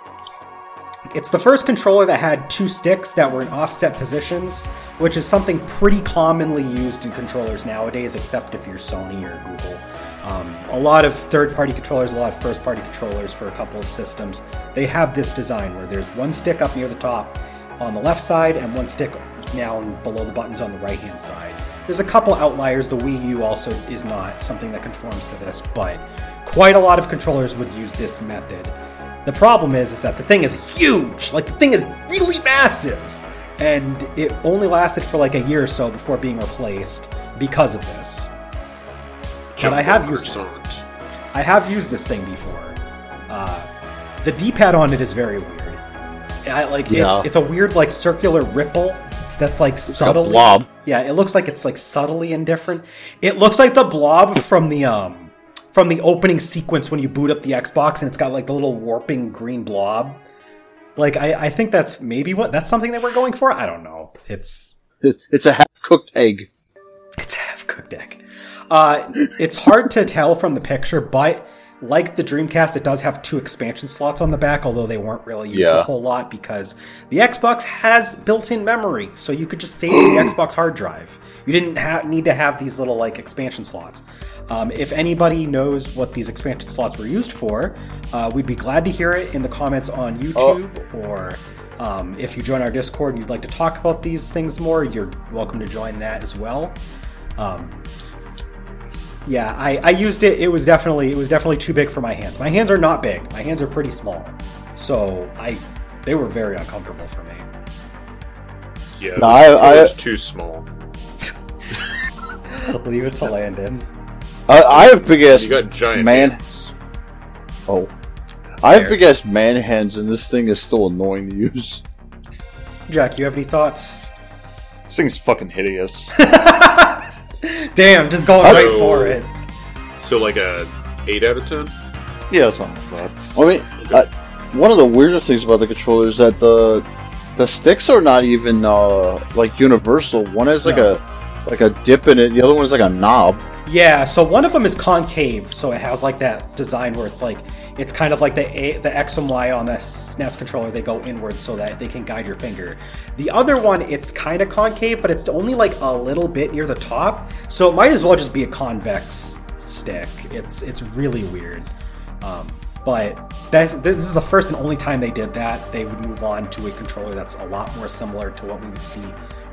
it's the first controller that had two sticks that were in offset positions, which is something pretty commonly used in controllers nowadays, except if you're Sony or Google. Um, a lot of third party controllers, a lot of first party controllers for a couple of systems, they have this design where there's one stick up near the top on the left side and one stick down below the buttons on the right hand side. There's a couple outliers. The Wii U also is not something that conforms to this, but quite a lot of controllers would use this method. The problem is, is that the thing is huge. Like the thing is really massive, and it only lasted for like a year or so before being replaced because of this. But I have used it. I have used this thing before. Uh, the D-pad on it is very weird. I, like Yeah. it's, it's a weird like circular ripple that's like It's got subtly. blob. Yeah, it looks like it's like subtly indifferent. It looks like the blob from the um from the opening sequence when you boot up the Xbox and it's got like the little warping green blob. Like I, I think that's maybe what that's something that we're going for. I don't know. It's It's, it's a half cooked egg. it's a half cooked egg. Uh, it's hard to tell from the picture, but like the Dreamcast, it does have two expansion slots on the back, although they weren't really used a whole lot because the Xbox has built-in memory, so you could just save to the [CLEARS THROAT] Xbox hard drive. You didn't ha- need to have these little like expansion slots. Um, if anybody knows what these expansion slots were used for, uh, we'd be glad to hear it in the comments on YouTube or. Um, if you join our Discord and you'd like to talk about these things more, you're welcome to join that as well. Um, yeah, I, I used it. It was definitely it was definitely too big for my hands. My hands are not big. My hands are pretty small, so I they were very uncomfortable for me. Yeah, No, this I- controller's I- too small. [LAUGHS] Leave it to Landon. I, I have big ass You got giant man. hands. Oh, I have big ass man hands, and this thing is still annoying to use. Jack, you have any thoughts? This thing's fucking hideous. [LAUGHS] Damn, just going I- right for it. So like a eight out of ten. yeah, something like that. I mean, uh, one of the weirdest things about the controller is that the the sticks are not even uh, like universal. One has like No. Like a dip in it. The other one is like a knob. Yeah, so one of them is concave, so it has like that design where it's like it's kind of like the A, the X and Y on the SNES controller. They go inward so that they can guide your finger. The other one, it's kind of concave, but it's only like a little bit near the top, so it might as well just be a convex stick. It's it's really weird. Um, but that, this is the first and only time they did that. They would move on to a controller that's a lot more similar to what we would see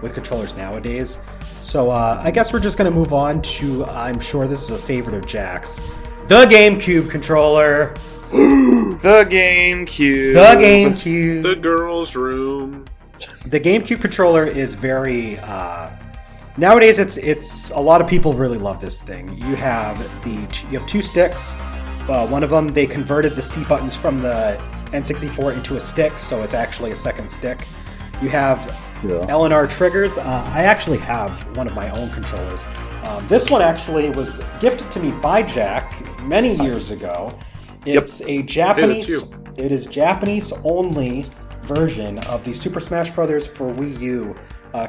with controllers nowadays. So uh, I guess we're just going to move on to, I'm sure this is a favorite of Jack's, the GameCube controller. [GASPS] The GameCube. The GameCube. The girls' room. the GameCube controller is very uh, nowadays. It's it's a lot of people really love this thing. You have the you have two sticks. Uh, one of them, they converted the C buttons from the N64 into a stick, so it's actually a second stick. You have Yeah. LNR triggers. Uh, I actually have one of my own controllers. Um, this one actually was gifted to me by Jack many years ago. It's a Japanese. it is Japanese only version of the Super Smash Bros. for Wii U uh,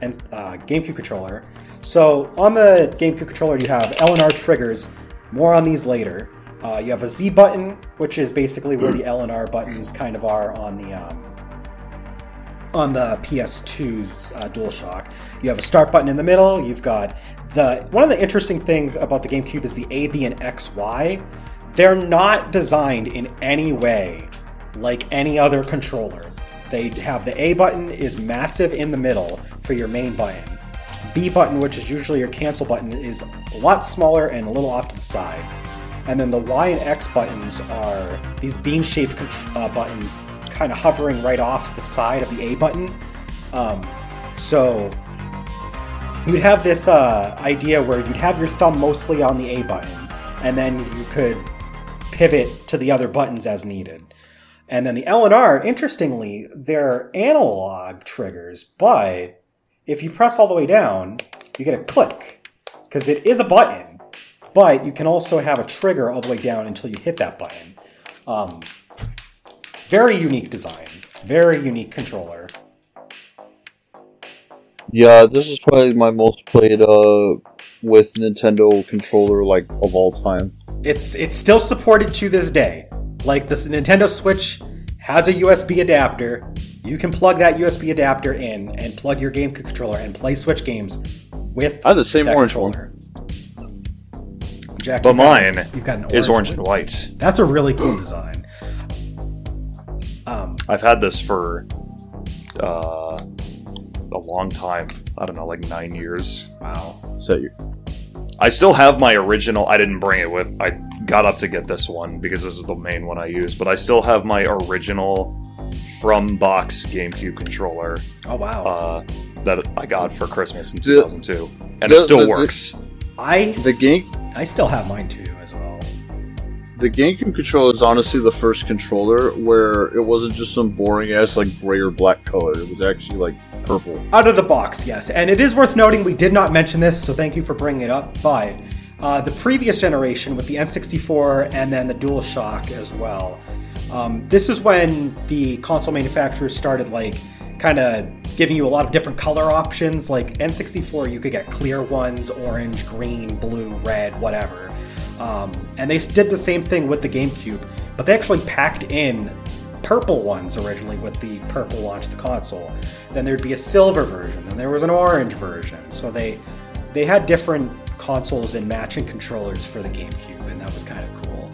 and uh, GameCube controller. So on the GameCube controller, you have LNR triggers. More on these later. Uh, you have a Z button, which is basically where the LNR buttons kind of are on the um, on the PS2's uh, DualShock. You have a start button in the middle. You've got the one of the interesting things about the GameCube is the A, B, and X, Y. They're not designed in any way like any other controller. They have the A button is massive in the middle for your main button. B button, which is usually your cancel button, is a lot smaller and a little off to the side. And then the Y and X buttons are these bean-shaped uh, buttons, kind of hovering right off the side of the A button. Um, so you'd have this uh, idea where you'd have your thumb mostly on the A button, and then you could pivot to the other buttons as needed. And then the L and R, interestingly, they're analog triggers, but if you press all the way down, you get a click because it is a button, but you can also have a trigger all the way down until you hit that button. Um, very unique design, very unique controller. Yeah, this is probably my most played uh with Nintendo controller like of all time. It's it's still supported to this day. Like this Nintendo Switch has a USB adapter. You can plug that USB adapter in and plug your game controller and play Switch games with I have the same that orange controller. Jack, But you've got- mine you've got an is orange and white. That's a really cool design. I've had this for uh, a long time. I don't know, like nine years. wow. So that your I still have my original. I didn't bring it with. I got up to get this one because this is the main one I use. But I still have my original from box GameCube controller Oh wow. uh, that I got for Christmas in The- 2002, and the- it still the- the- works. I the game- I still have mine too as well. The GameCube controller is honestly the first controller where it wasn't just some boring ass like gray or black color. It was actually like purple. Out of the box, yes. And it is worth noting we did not mention this, so thank you for bringing it up. But uh, the previous generation with the N64 and then the DualShock as well. Um, this is when the console manufacturers started like kind of giving you a lot of different color options. Like N64, you could get clear ones, orange, green, blue, red, whatever. Um, and they did the same thing with the GameCube, but they actually packed in purple ones originally with the purple launch of the console. Then there'd be a silver version, then there was an orange version. So they they had different consoles and matching controllers for the GameCube, and that was kind of cool.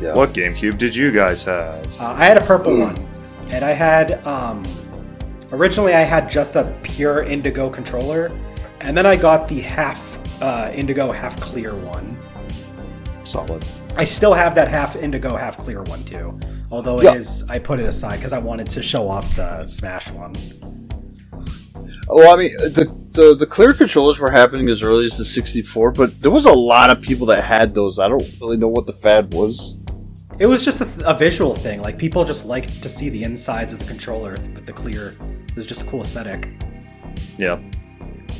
Yeah. What GameCube did you guys have? Uh, I had a purple one, and I had um, originally I had just a pure indigo controller, and then I got the half uh, indigo, half clear one. Solid. I still have that half indigo, half clear one too. Although it is, Yeah. I put it aside because I wanted to show off the Smash one. Well, I mean, the, the the clear controllers were happening as early as the 64, but there was a lot of people that had those. I don't really know what the fad was. It was just a, a visual thing. Like people just liked to see the insides of the controller with the clear. It was just a cool aesthetic. Yeah,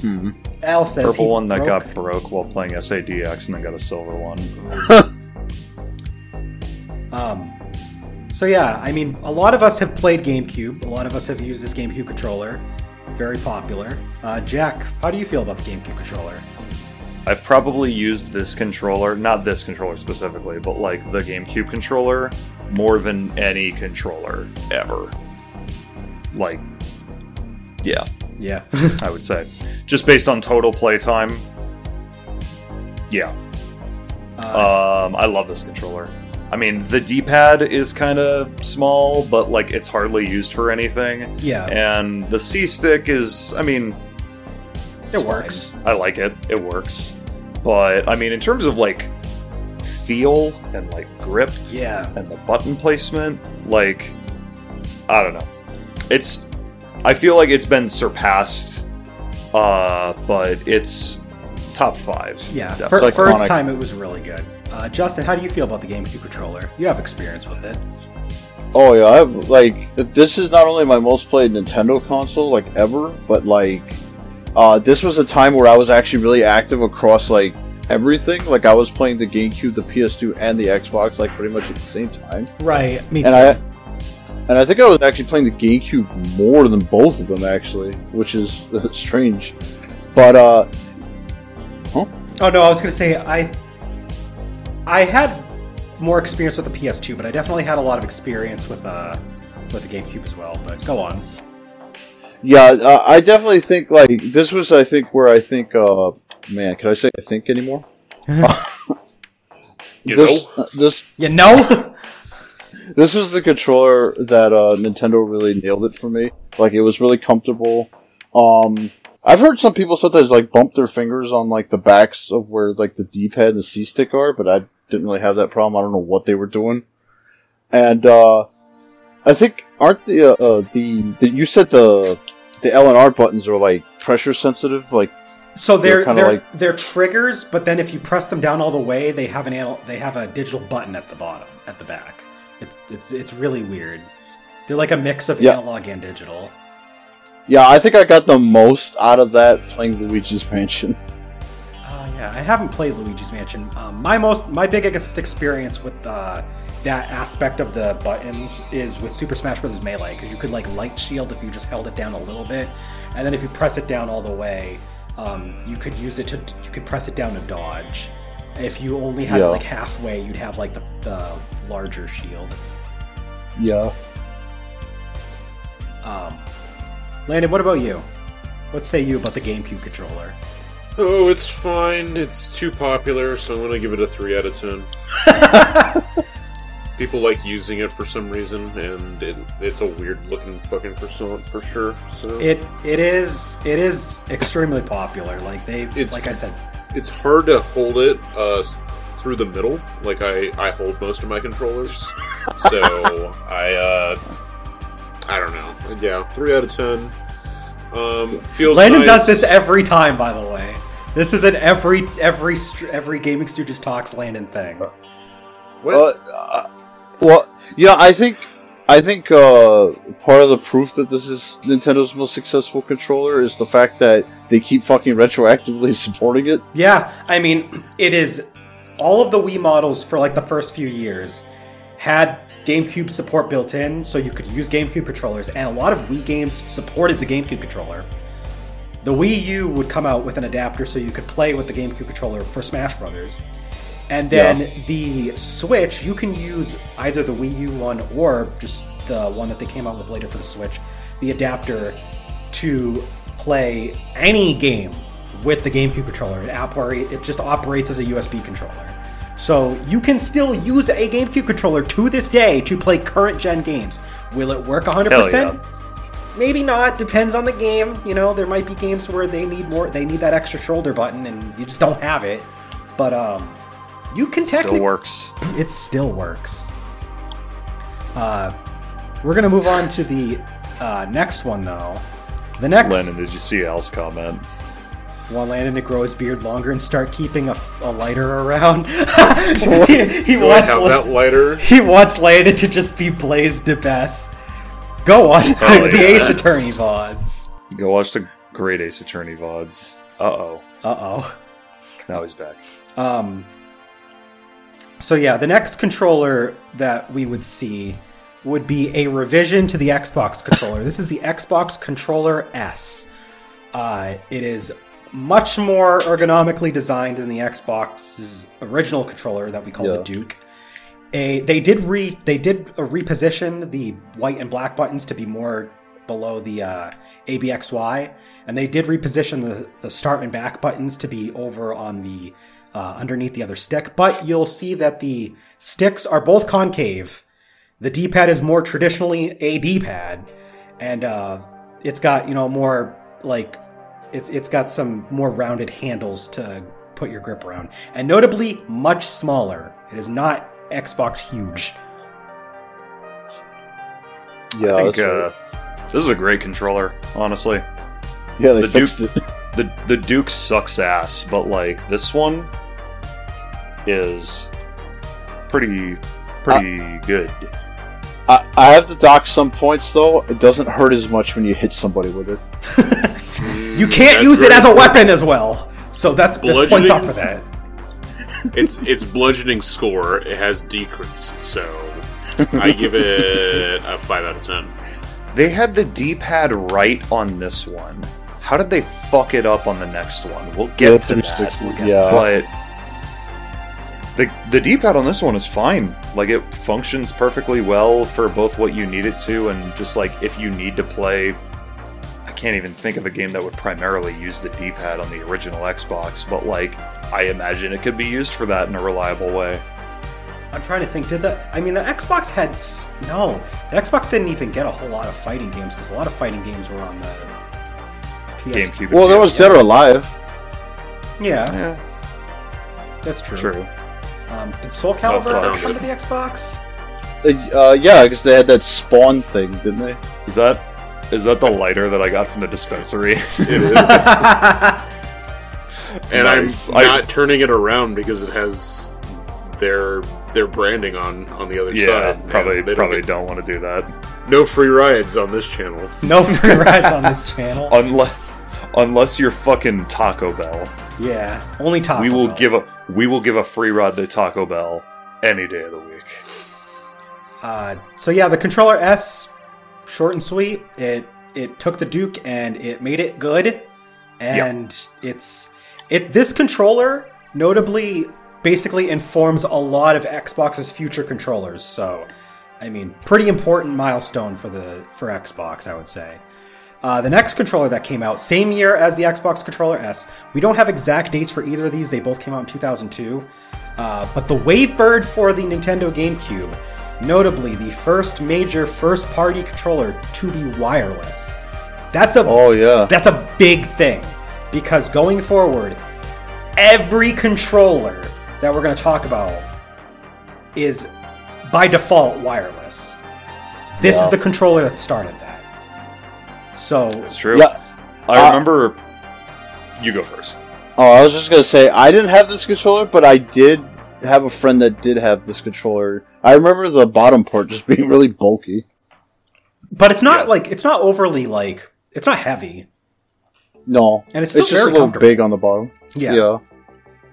Hmm. Al says purple he one that broke- got broke while playing SADX, and then got a silver one. [LAUGHS] Um, so yeah, I mean, a lot of us have played GameCube. A lot of us have used this GameCube controller. Very popular. Uh, Jack, how do you feel about the GameCube controller? I've probably used this controller, not this controller specifically, but like the GameCube controller, more than any controller ever. Like, yeah, Yeah. [LAUGHS] I would say. Just based on total playtime. Yeah. uh, Um, I love this controller. I mean, the D-pad is kind of small, but like it's hardly used for anything. yeah. And the C stick is, I mean, It works. fine. I like it. It works. But I mean, in terms of like feel and like grip Yeah. and the button placement, like I don't know. It's I feel like it's been surpassed, uh, but it's top five. Yeah. definitely. For, It's for its time, it was really good. Uh, Justin, how do you feel about the GameCube controller? You have experience with it. Oh yeah, I've like this is not only my most played Nintendo console like ever, but like uh, this was a time where I was actually really active across like everything. Like I was playing the GameCube, the PS2, and the Xbox like pretty much at the same time. Right, me too. And I and I think I was actually playing the GameCube more than both of them actually, which is [LAUGHS] strange. But uh, oh no, I was gonna say I I had more experience with the PS2, but I definitely had a lot of experience with uh with the GameCube as well. But go on. Yeah, uh, I definitely think like this was. I think where I think. uh Man, can I say I think anymore? [LAUGHS] [LAUGHS] You this, know? this You know? This was the controller that uh, Nintendo really nailed it for me. Like it was really comfortable. Um, I've heard some people sometimes like bump their fingers on like the backs of where like the D-pad and the C-stick are, but I didn't really have that problem. I don't know what they were doing. And uh, I think aren't the uh, uh, the, the you said the the L and R buttons are like pressure sensitive, like So they're They're they're kinda they're, triggers, but then if you press them down all the way, they have an anal- they have a digital button at the bottom at the back. It, it's it's really weird. They're like a mix of Yeah. analog and digital. yeah. I think I got the most out of that playing Luigi's Mansion. [LAUGHS] Uh, yeah, I haven't played Luigi's Mansion. Um, my most, my biggest experience with uh, that aspect of the buttons is with Super Smash Bros. Melee because you could like light shield if you just held it down a little bit, and then if you press it down all the way, um, you could use it to you could press it down to dodge. If you only had Yeah. it like halfway, you'd have like the, the larger shield. Yeah. Um, Landon, what about you? What say you about the GameCube controller? Oh, it's fine. It's too popular, so I'm gonna give it a three out of ten. [LAUGHS] People like using it for some reason, and it, it's a weird looking fucking croissant for sure. So It it is it is extremely popular. Like they, It's- like I said, it's hard to hold it uh, through the middle, like I, I hold most of my controllers. [LAUGHS] so I uh, I don't know. Yeah, three out of ten. Um, feels. Landon nice. does this every time, by the way. This is an every every every gaming Stooges talks Landon thing. What? Uh, uh, well, yeah, I think I think uh, part of the proof that this is Nintendo's most successful controller is the fact that they keep fucking retroactively [LAUGHS] supporting it. Yeah, I mean, it is all of the Wii models for like the first few years had GameCube support built in, so you could use GameCube controllers, and a lot of Wii games supported the GameCube controller. The Wii U would come out with an adapter so you could play with the GameCube controller for Smash Brothers. And then Yeah. the Switch, you can use either the Wii U one or just the one that they came out with later for the Switch, the adapter to play any game with the GameCube controller. It, it just operates as a USB controller. So you can still use a GameCube controller to this day to play current gen games. Will it work 100%? Yeah. Maybe not. Depends on the game. You know, there might be games where they need more. They need that extra shoulder button, and you just don't have it. But um, you can Still works. it still works. Uh, we're gonna move on to the uh, next one though. The next Landon, did you see Al's comment? Want Landon to grow his beard longer and start keeping a lighter around. [LAUGHS] he he Do I wants have La- that lighter? he wants Landon to just be Blaze the best. Go watch the, Hell the. Ace Attorney vods. Go watch the great Ace Attorney VODs. Uh oh. Uh oh. Now he's back. Um, so yeah, the next controller that we would see would be a revision to the Xbox controller. this is the Xbox Controller S. Uh, it is much more ergonomically designed than the Xbox's original controller that we call the Duke. A, they did re they did reposition the white and black buttons to be more below the uh, ABXY, and they did reposition the, the start and back buttons to be over on the uh, underneath the other stick. But you'll see that the sticks are both concave. The D-pad is more traditionally a D-pad, and uh, it's got you know more like it's it's got some more rounded handles to put your grip around, and notably much smaller. It is not Xbox huge. Yeah, I think uh, this is a great controller, honestly. yeah, they the fixed it. [LAUGHS] The the Duke sucks ass, but like this one is pretty pretty good. I, I have to dock some points though. It doesn't hurt as much when you hit somebody with it. [LAUGHS] You can't That's use it as a weapon as well. So that's, that's points Bludgeoning? off for that. [LAUGHS] It's it's bludgeoning score. It has decrease, so I give it a five out of ten. They had the D-pad right on this one. How did they fuck it up on the next one? We'll get Yeah, to that. We'll get to yeah. but the the D-pad on this one is fine. Like it functions perfectly well for both what you need it to and just like if you need to play. I can't even think of a game that would primarily use the D-pad on the original Xbox, but like I imagine it could be used for that in a reliable way. I'm trying to think. Did the? I mean, the Xbox had no. The Xbox didn't even get a whole lot of fighting games because a lot of fighting games were on the PS. GameCube. Well, there was Dead or Alive. Yeah, Yeah, that's true. true. Um, did Soul Calibur Oh, come to the Xbox? Uh, uh, yeah, because they had that spawn thing, didn't they? Is that is that the lighter that I got from the dispensary? [LAUGHS] It is, [LAUGHS] and Nice. I'm I- not turning it around because it has their their branding on on the other yeah, side. and probably they don't probably get- don't want to do that. no free rides on this channel. no free rides [LAUGHS] on this channel. Unless unless you're fucking Taco Bell. yeah, only Taco. we will give a we will give a free ride to Taco Bell any day of the week. Uh, so yeah, the controller S, short and sweet. It it took the Duke and it made it good, and it's it. This controller notably basically informs a lot of Xbox's future controllers. So, I mean, pretty important milestone for the for Xbox, I would say. Uh, the next controller that came out, same year as the Xbox Controller S. We don't have exact dates for either of these. They both came out in 2002. Uh, but the Wavebird for the Nintendo GameCube, notably the first major first-party controller to be wireless. That's a Oh yeah. that's a big thing because going forward, every controller that we're going to talk about is by default wireless. This Yeah. is the controller that started that. So It's true. Yeah. I Uh, remember. You go first. Oh, I was just gonna say I didn't have this controller, but I did have a friend that did have this controller. I remember the bottom port just [LAUGHS] being really bulky. But it's not Yeah. like it's not overly like it's not heavy, No, and it's still it's just a little big on the bottom. Yeah. yeah.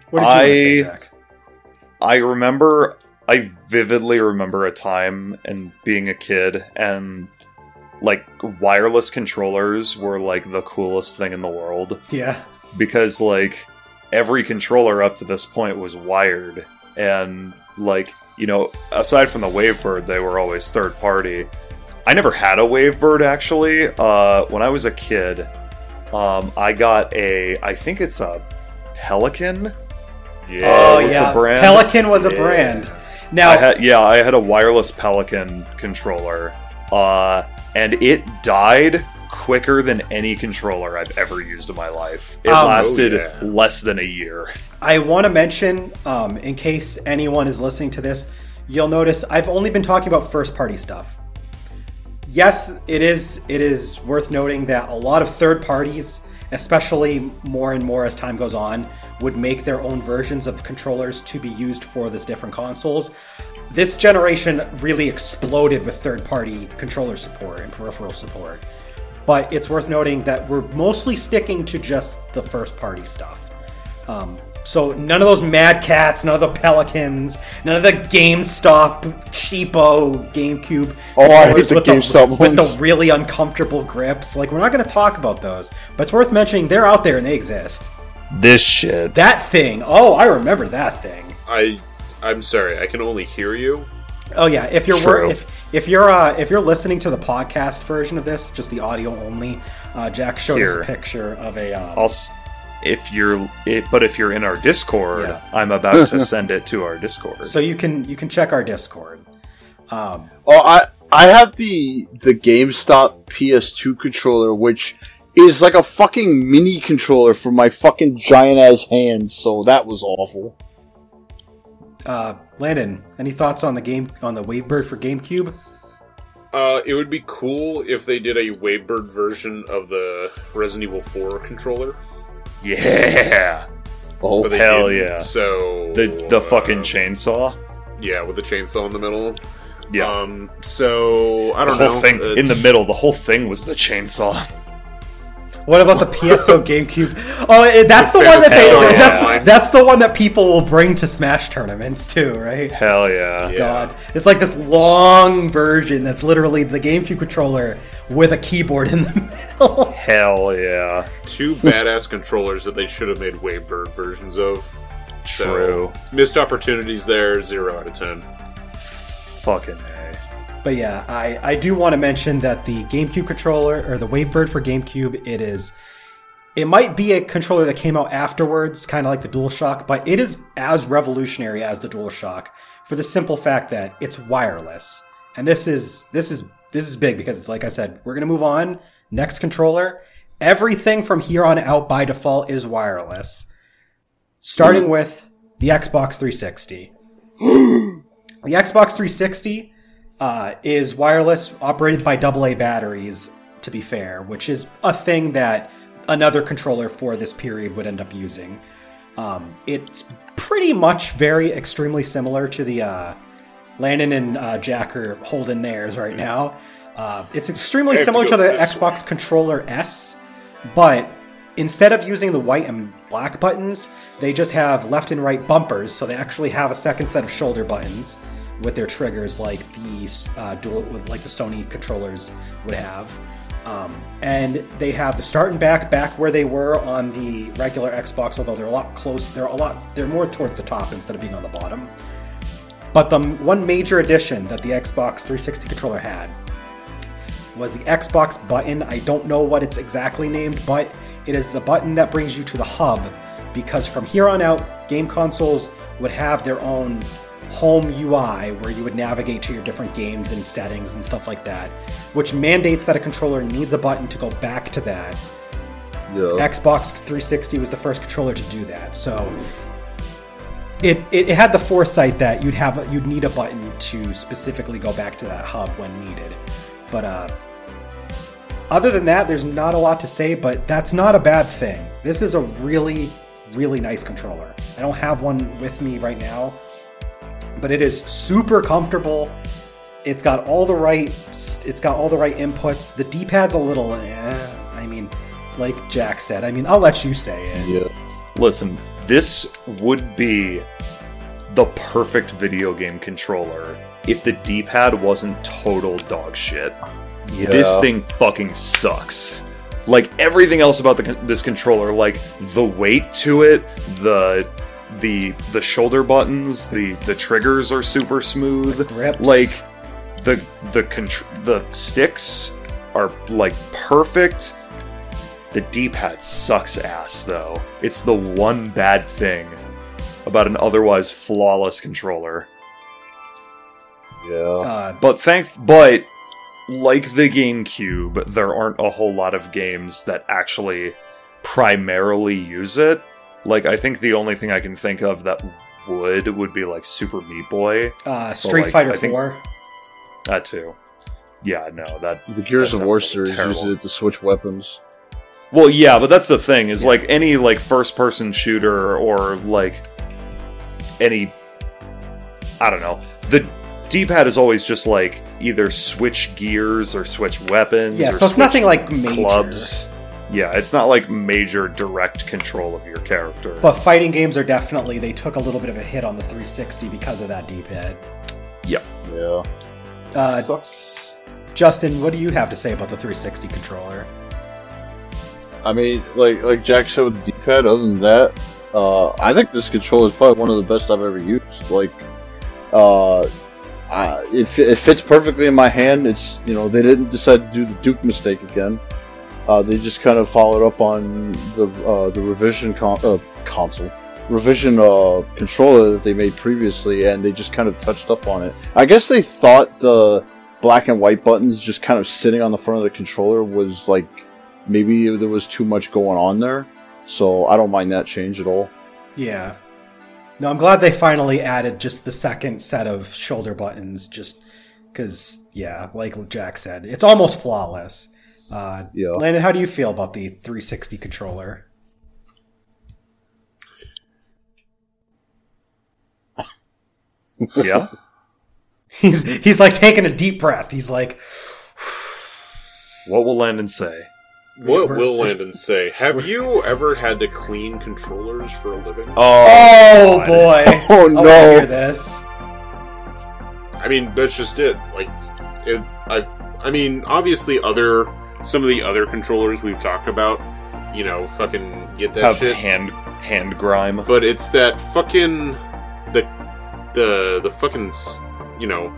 What did you want to say, Jack? I remember. I vividly remember a time and being a kid and like wireless controllers were like the coolest thing in the world. Yeah. because like every controller up to this point was wired and like you know aside from the wavebird they were always third party i never had a wavebird actually uh, when i was a kid um, i got a i think it's a pelican yeah oh was yeah. the brand Pelican was a brand. Now I had yeah, I had a wireless Pelican controller, uh, and it died quicker than any controller I've ever used in my life. It Um, lasted Oh, yeah. less than a year. I want to mention, um, in case anyone is listening to this, you'll notice I've only been talking about first party stuff. Yes, it is. It is worth noting that a lot of third parties, especially more and more as time goes on, would make their own versions of controllers to be used for these different consoles. This generation really exploded with third party controller support and peripheral support. But it's worth noting that we're mostly sticking to just the first party stuff. Um, so none of those Mad Catz, none of the Pelicans, none of the GameStop cheapo GameCube. Oh, I hate controllers the with GameStop with the really uncomfortable grips. Like we're not going to talk about those, but it's worth mentioning they're out there and they exist. This shit. That thing. Oh, I remember that thing. I I'm sorry, I can only hear you. Oh yeah, if you're True. if if you're uh, if you're listening to the podcast version of this, just the audio only, uh, Jack showed us a picture of a. Um, I'll s- if you're it, but if you're in our Discord, Yeah. I'm about to [LAUGHS] send it to our Discord. so you can you can check our Discord. Um, Oh, I I have the the GameStop PS2 controller, which is like a fucking mini controller for my fucking giant ass hands. So that was awful. Uh, Landon, any thoughts on the game on the Wavebird for GameCube? Uh, it would be cool if they did a Wavebird version of the Resident Evil 4 controller. yeah, Oh, but hell didn't, yeah. So the the fucking uh, chainsaw. Yeah, with the chainsaw in the middle. Yeah, Um, so I don't whole know. thing in the middle. The whole thing was the chainsaw. [LAUGHS] What about the PSO [LAUGHS] GameCube? Oh, that's the The one that they yeah. that's, that's the one that people will bring to Smash tournaments too, right? Hell yeah. Yeah. God, it's like this long version that's literally the GameCube controller with a keyboard in the [LAUGHS] middle. Hell yeah. Two badass controllers that they should have made Wavebird versions of. So, True. missed opportunities there. Zero out of ten. Fucking a. But yeah, I, I do want to mention that the GameCube controller or the Wavebird for GameCube, it is it might be a controller that came out afterwards, kind of like the DualShock, but it is as revolutionary as the DualShock for the simple fact that it's wireless. And this is this is this is big because it's like I said, we're gonna move on. Next controller, everything from here on out by default is wireless. Starting with the Xbox 360. [GASPS] the Xbox 360 uh, is wireless, operated by AA batteries, to be fair, which is a thing that another controller for this period would end up using. Um, it's pretty much very extremely similar to the uh, Landon and uh, Jack are holding theirs right now. Uh, it's extremely to similar to, the Xbox controller S, but instead of using the white and black buttons, they just have left and right bumpers, so they actually have a second set of shoulder buttons with their triggers, like the uh, dual, like the Sony controllers would have. Um, and they have the start and back back where they were on the regular Xbox, although they're a lot close. They're a lot. They're more towards the top instead of being on the bottom. But the one major addition that the Xbox 360 controller had was the Xbox button. I don't know what it's exactly named, but it is the button that brings you to the hub because from here on out, game consoles would have their own home UI where you would navigate to your different games and settings and stuff like that, which mandates that a controller needs a button to go back to that. Yeah. Xbox 360 was the first controller to do that. So it, it, it had the foresight that you'd have a, you'd need a button to specifically go back to that hub when needed. But uh, other than that, there's not a lot to say. But that's not a bad thing. This is a really really nice controller. I don't have one with me right now, but it is super comfortable. It's got all the right it's got all the right inputs. The D-pad's a little eh, I mean, like Jack said. I mean, I'll let you say it. Yeah. Listen, this would be the perfect video game controller if the D-pad wasn't total dog shit. Yeah. This thing fucking sucks. Like everything else about the, this controller, like the weight to it, the the the shoulder buttons, the the triggers are super smooth. grips. Like the the contr- the sticks are like perfect. The D-pad sucks ass though. It's the one bad thing about an otherwise flawless controller. Yeah. Uh, But thank but like the GameCube, there aren't a whole lot of games that actually primarily use it. Like I think the only thing I can think of that would would be like Super Meat Boy. uh, Street like, Fighter think- 4. That too. Yeah, no, that The Gears That of War series terrible. uses it to switch weapons. Well, yeah, but that's the thing is like any like first person shooter or like any I don't know. The D-pad is always just like either switch gears or switch weapons. Yeah, or so it's nothing like major. clubs. Yeah, it's not like major direct control of your character. But fighting games are definitely they took a little bit of a hit on the 360 because of that D-pad. Yeah. Uh, sucks. Justin, what do you have to say about the 360 controller? I mean, like like Jack said with the D-pad. Other than that, uh, I think this controller is probably one of the best I've ever used. Like, uh, I, it, it fits perfectly in my hand. It's you know they didn't decide to do the Duke mistake again. Uh, they just kind of followed up on the uh, the revision con- uh, console revision uh, controller that they made previously, and they just kind of touched up on it. I guess they thought the black and white buttons just kind of sitting on the front of the controller was like maybe there was too much going on there. So I don't mind that change at all. Yeah. No, I'm glad they finally added just the second set of shoulder buttons, just because, yeah, like Jack said, it's almost flawless. Uh, Yeah. Landon, how do you feel about the 360 controller? [LAUGHS] Yeah. He's he's like taking a deep breath. He's like, What will Landon say? What We're- will Landon say? Have you ever had to clean controllers for a living? Oh God. boy! [LAUGHS] Oh, I no. hear this. I mean, that's just it. Like, it, I, I mean, obviously, other some of the other controllers we've talked about, you know, fucking get that Have shit. hand hand grime. but it's that fucking the the the fucking you know.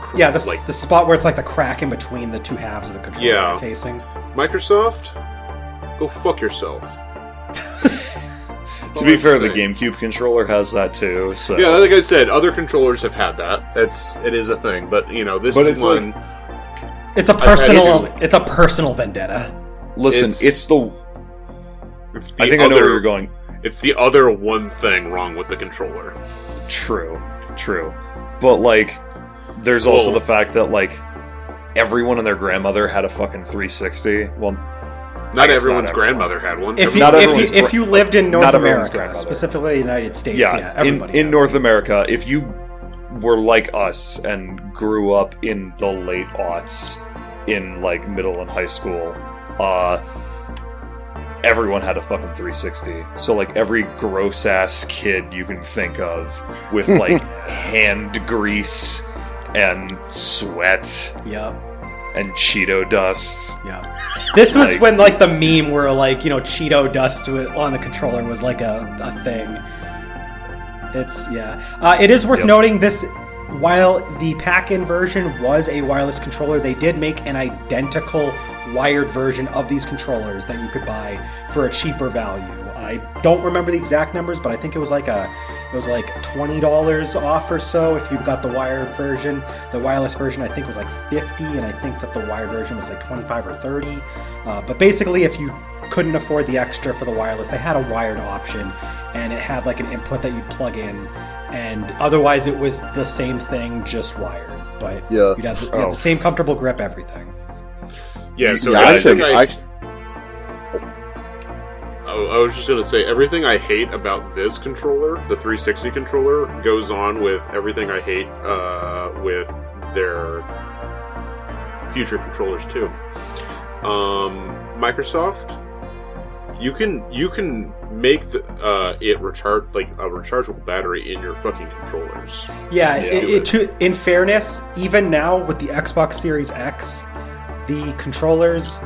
cr- Yeah, the, like the spot where it's like the crack in between the two halves of the controller Yeah. casing. Microsoft, go fuck yourself. [LAUGHS] To be fair, the GameCube controller has that too. So Yeah, like I said, other controllers have had that. That's it is a thing, but you know, this But is it's one. It's a personal. it. It's a personal vendetta. listen, it's- it's, the. it's the I think other, I know where you're going. It's the other one thing wrong with the controller. True, true, but like, there's also the fact that like everyone and their grandmother had a fucking 360. Well, Not everyone's not everyone. grandmother had one. If you, Not if everyone's you if you lived in North not America, specifically the United States, yeah, yeah, in everybody. in had North America, if you were like us and grew up in the late aughts, in like middle and high school, uh, everyone had a fucking 360. So like every gross ass kid you can think of with [LAUGHS] like hand grease and sweat. Yep. and Cheeto dust. Yeah. This was Like- when like the meme where like you know Cheeto dust on the controller was like a, a thing. It's yeah. Uh, it is worth Yep. noting this. While the pack-in version was a wireless controller, they did make an identical wired version of these controllers that you could buy for a cheaper value. I don't remember the exact numbers, but I think it was like a it was like twenty dollars off or so if you got the wired version. The wireless version I think was like fifty, and I think that the wired version was like twenty-five or thirty. Uh, but basically, if you couldn't afford the extra for the wireless, they had a wired option, and it had like an input that you'd plug in, and otherwise it was the same thing, just wired. But Yeah. you'd have the, you Oh. have the same comfortable grip, everything. yeah, so yeah, I, I, think, I, I, I was just gonna say everything I hate about this controller, the 360 controller, goes on with everything I hate uh, with their future controllers too. Um, Microsoft, you can you can make the, uh, it recharge like a rechargeable battery in your fucking controllers. Yeah, Yeah. it, it, to, in fairness, even now with the Xbox Series X, the controllers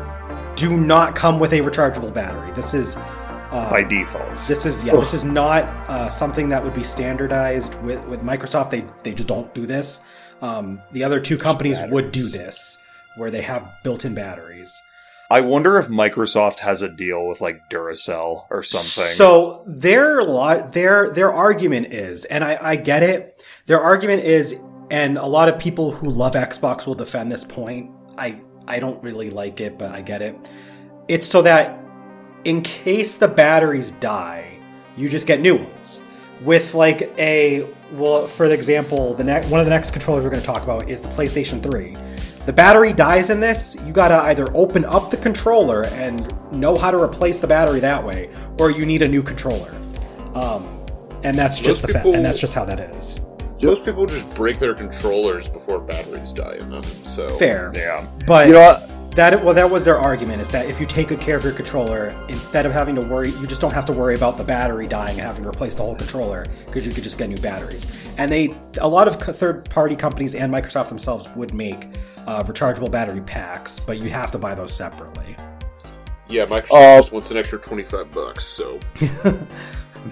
do not come with a rechargeable battery. This is uh, By default, This is yeah. This is not uh, something that would be standardized with with Microsoft. They they just don't do this. Um, the other two companies would do this, where they have built-in batteries. I wonder if Microsoft has a deal with like Duracell or something. So their their their argument is, and I, I get it. Their argument is, and a lot of people who love Xbox will defend this point. I I don't really like it, but I get it. It's so that in case the batteries die, you just get new ones. With like a well, for example, the next one of the next controllers we're going to talk about is the PlayStation 3. The battery dies in this, you gotta either open up the controller and know how to replace the battery that way, or you need a new controller. Um, and that's just Most the fa- and that's just how that is. Most people just break their controllers before batteries die in them. So Fair, yeah, but you know what? That well, that was their argument is that if you take good care of your controller, instead of having to worry, you just don't have to worry about the battery dying and having to replace the whole controller because you could just get new batteries. And they, a lot of third-party companies and Microsoft themselves would make uh, rechargeable battery packs, but you have to buy those separately. yeah, Microsoft Uh, just wants an extra twenty five bucks. So [LAUGHS]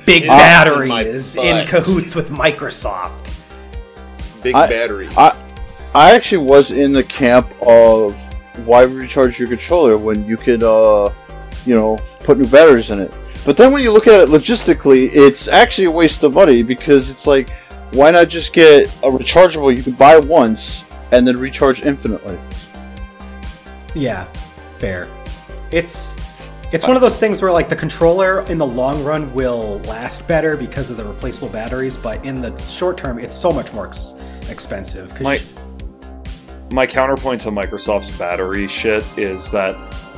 Big batteries in my in cahoots with Microsoft. big I- battery. I I actually was in the camp of why recharge your controller when you could, uh, you know, put new batteries in it. But then when you look at it logistically, it's actually a waste of money because it's like, why not just get a rechargeable you can buy once and then recharge infinitely? Yeah, fair. It's it's one of those things where like the controller in the long run will last better because of the replaceable batteries, but in the short term, it's so much more ex- expensive. 'cause my my counterpoint to Microsoft's battery shit is that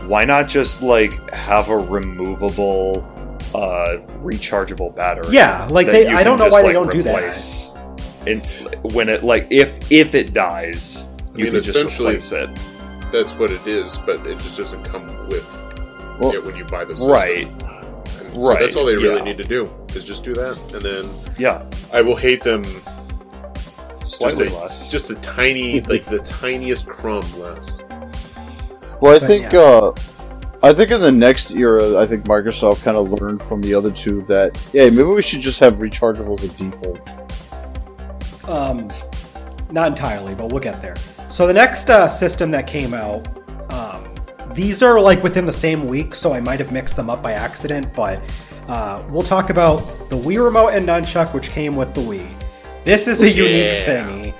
why not just like have a removable uh rechargeable battery Yeah, like they- I don't can know why just, they don't do that. and when it like if if it dies, you mean, can just replace it. That's what it is, but it just doesn't come with Well, it when you buy the system. Right. And So Right, that's all they really yeah. need to do is just do that, and then Yeah, I will hate them slightly just a, less. just a tiny, [LAUGHS] like the tiniest crumb less. Well, I But, think yeah. uh, I think in the next era, I think Microsoft kind of learned from the other two that yeah, maybe we should just have rechargeables as default. Um, not entirely, but we'll get there. So the next uh, system that came out, um, these are like within the same week, so I might have mixed them up by accident. But uh, we'll talk about the Wii Remote and Nunchuck, which came with the Wii. This is a unique Yeah. thingy.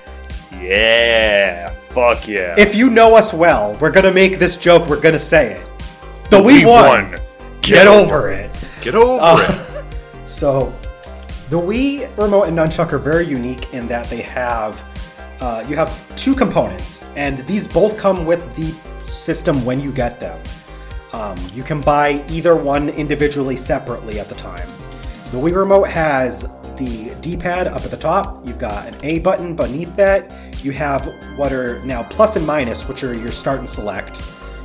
yeah, fuck yeah. If you know us well, we're gonna make this joke. We're gonna say it. The we Wii won. won, Get over it. Get over Uh, it. [LAUGHS] So, the Wii remote and nunchuck are very unique in that they have uh, you have two components, and these both come with the system when you get them. Um, you can buy either one individually separately at the time. The Wii remote has the D-pad up at the top. You've got an A button beneath that. You have what are now plus and minus, which are your start and select.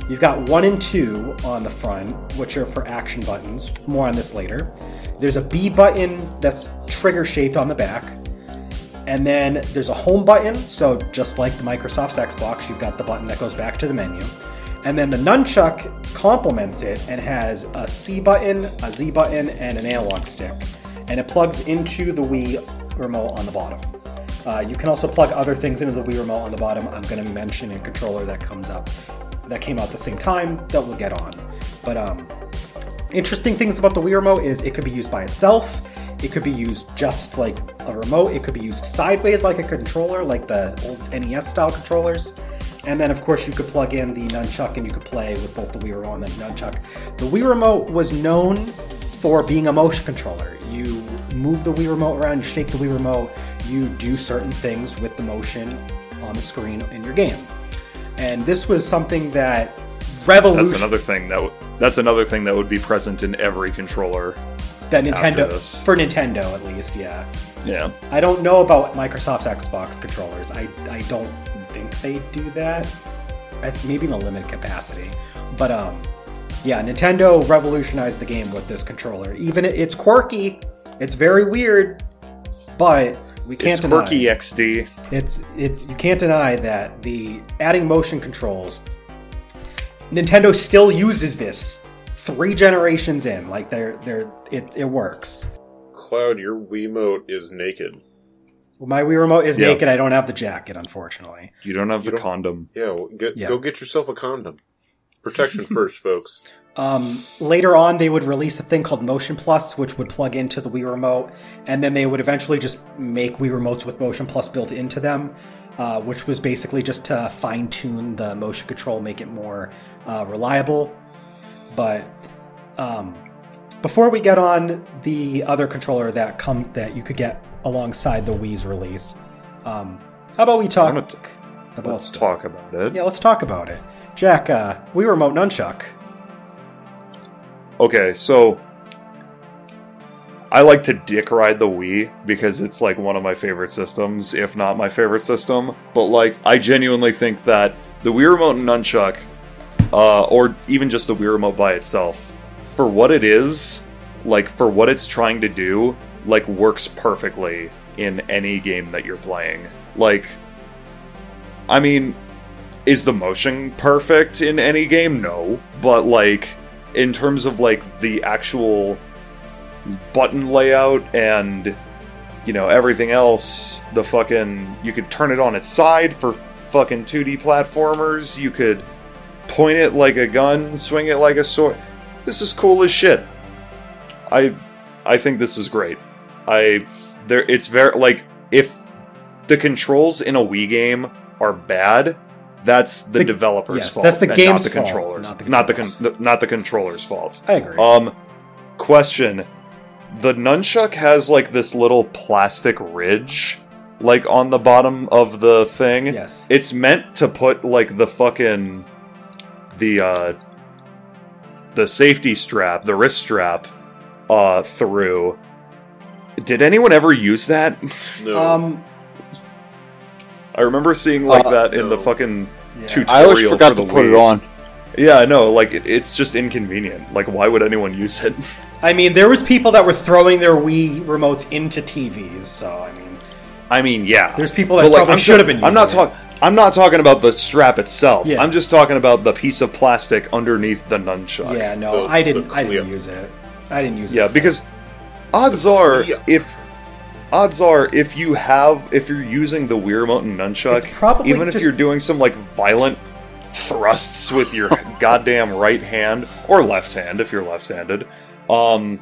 You've got one and two on the front, which are for action buttons. More on this later. There's a B button that's trigger shaped on the back. And then there's a home button, so just like the Microsoft's Xbox, you've got the button that goes back to the menu. And then the nunchuck complements it and has a C button, a Z button, and an analog stick. And it plugs into the Wii remote on the bottom. Uh, you can also plug other things into the Wii remote on the bottom. I'm going to be mentioning a controller that comes up, that came out at the same time that we'll get on. But um, interesting things about the Wii remote is it could be used by itself. It could be used just like a remote. It could be used sideways like a controller, like the old NES style controllers. And then, of course, you could plug in the nunchuck and you could play with both the Wii remote and the nunchuck. The Wii remote was known for being a motion controller. You move the Wii remote around, you shake the Wii remote, you do certain things with the motion on the screen in your game. And this was something that revolution. That's another thing that w- that's another thing that would be present in every controller. that Nintendo for Nintendo at least, yeah. Yeah, I don't know about Microsoft's Xbox controllers. I I don't think they do that. Maybe in a limited capacity, but um, yeah, Nintendo revolutionized the game with this controller. Even it, it's quirky, it's very weird, but we can't it's deny quirky XD. it's it's you can't deny that the adding motion controls. Nintendo still uses this three generations in. Like they're they're it, it works. Cloud, your Wiimote is naked. My Wii remote is Yeah. naked. I don't have the jacket, unfortunately. You don't have You the don't- condom. Yeah, well, get, Yeah. go get yourself a condom. Protection [LAUGHS] first, folks. Um, later on, they would release a thing called Motion Plus, which would plug into the Wii remote, and then they would eventually just make Wii remotes with Motion Plus built into them, uh, which was basically just to fine tune the motion control, make it more uh, reliable. But um, before we get on the other controller that come that you could get alongside the Wii's release, um, how about we talk t- about Let's talk about it. Yeah, let's talk about it. Jack, uh, Wii remote nunchuck. Okay, so I like to dick ride the Wii because it's like one of my favorite systems, if not my favorite system. But like, I genuinely think that the Wii Remote and Nunchuck, uh, or even just the Wii Remote by itself, for what it is, like for what it's trying to do, like works perfectly in any game that you're playing. Like, I mean, is the motion perfect in any game? No, but like in terms of like the actual button layout and you know everything else the fucking you could turn it on its side for fucking 2D platformers. You could point it like a gun swing it like a sword. This is cool as shit. I i think this is great. I there it's very like if the controls in a Wii game are bad that's the, The- developer's yes, fault that's the and game's not the fault, controllers not the not the controllers. con- not the controller's fault I agree. um, question: The nunchuck has like this little plastic ridge, like on the bottom of the thing. yes. It's meant to put like the fucking the uh the safety strap, the wrist strap, uh through. Did anyone ever use that? No. Um, I remember seeing like Uh, that in the fucking Yeah. tutorial I always forgot for to put Wii. it on. Yeah, no, like it, it's just inconvenient. Like, why would anyone use it? [LAUGHS] I mean, there was people that were throwing their Wii remotes into TVs. So I mean, I mean, yeah, there's people that But, like, probably I'm should have been. Using I'm not talking. I'm not talking about the strap itself. Yeah. I'm just talking about the piece of plastic underneath the nunchuck. Yeah, no, The- I didn't. I didn't use it. I didn't use it. Yeah, because odds are if odds are if you have if you're using the Wii remote and nunchuck, even if you're doing some like violent thrusts with your [LAUGHS] goddamn right hand or left hand if you're left-handed, um,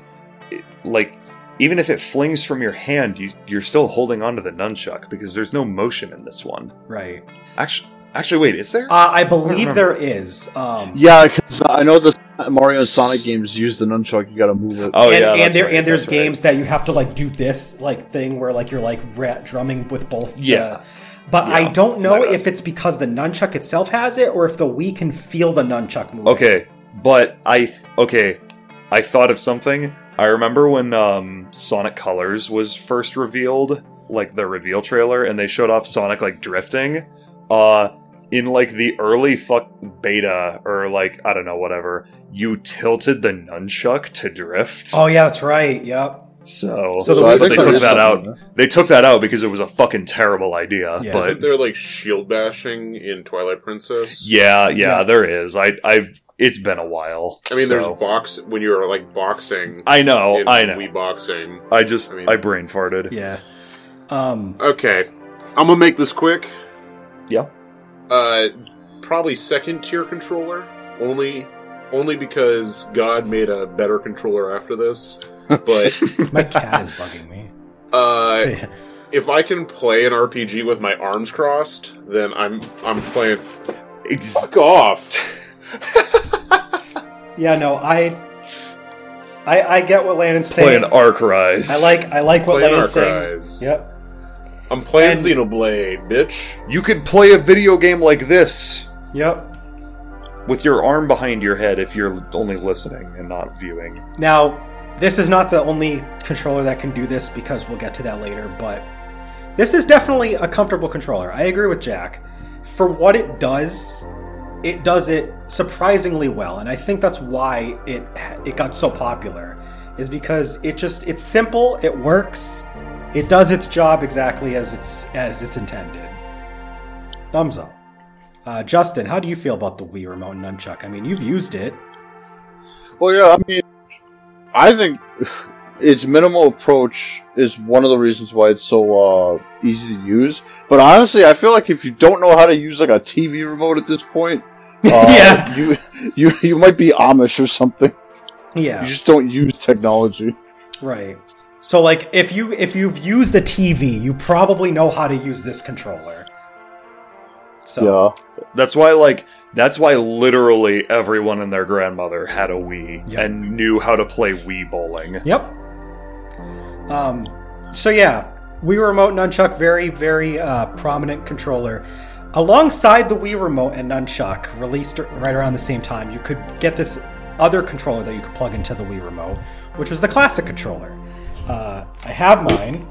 it- like even if it flings from your hand, you, you're still holding onto the nunchuck because there's no motion in this one. right. Actually, actually, wait, is there? Uh, I believe remember. there is. Um, Yeah, because I know the Mario and Sonic games use the nunchuck. You got to move it. oh and, yeah, and there right, and there's that's right. games that you have to like do this like thing where like you're like rat drumming with both. the- Yeah. but I don't know Like, uh, if it's because the nunchuck itself has it or if the Wii can feel the nunchuck move. Okay, but I th- okay, I thought of something. I remember when um, Sonic Colors was first revealed, like the reveal trailer, and they showed off Sonic like drifting. Uh, in like the early fuck beta or like I don't know whatever, you tilted the nunchuck to drift. Oh yeah, that's right. Yep. so So the but they took that out. something, They took that out because it was a fucking terrible idea. Yeah. but Isn't there like shield bashing in Twilight Princess? yeah, yeah, Yeah. there is. I, I, it's been a while. I mean, there's so- box when you're like boxing. I know, in I know. We boxing. I just I I, brain farted. Yeah. Um. Okay, I'm gonna make this quick. Yeah. Uh, probably second tier controller. Only, only because God made a better controller after this. But [LAUGHS] My cat is bugging me. [LAUGHS] uh, [LAUGHS] if I can play an RPG with my arms crossed, then I'm I'm playing. It's Fuck off. Yeah. No. I. I, I get what Landon's saying. playing Arc Rise. I like I like what Playing Landon's Arc saying. Rise. Yep. I'm playing And- Xenoblade, bitch. You could play a video game like this Yep. with your arm behind your head if you're only listening and not viewing. Now, this is not the only controller that can do this because we'll get to that later, but this is definitely a comfortable controller. I agree with Jack. For what it does, it does it surprisingly well, and I think that's why it it got so popular. Is because it just it's simple, it works, it does its job exactly as it's as it's intended. Thumbs up. Uh, Justin, how do you feel about the Wii Remote and Nunchuck? I mean, you've used it. Well, yeah, I mean, I think its minimal approach is one of the reasons why it's so uh, easy to use. But honestly, I feel like if you don't know how to use like a TV remote at this point, [LAUGHS] uh, Yeah. you you you might be Amish or something. Yeah. You just don't use technology. Right. So like if you if you've used the TV, you probably know how to use this controller. So Yeah, That's why, like, that's why literally everyone and their grandmother had a Wii Yep. and knew how to play Wii bowling. Yep. Um so yeah, Wii Remote Nunchuck very very uh, prominent controller. Alongside the Wii Remote and Nunchuck, released right around the same time, you could get this other controller that you could plug into the Wii Remote, which was the classic controller. Uh, I have mine.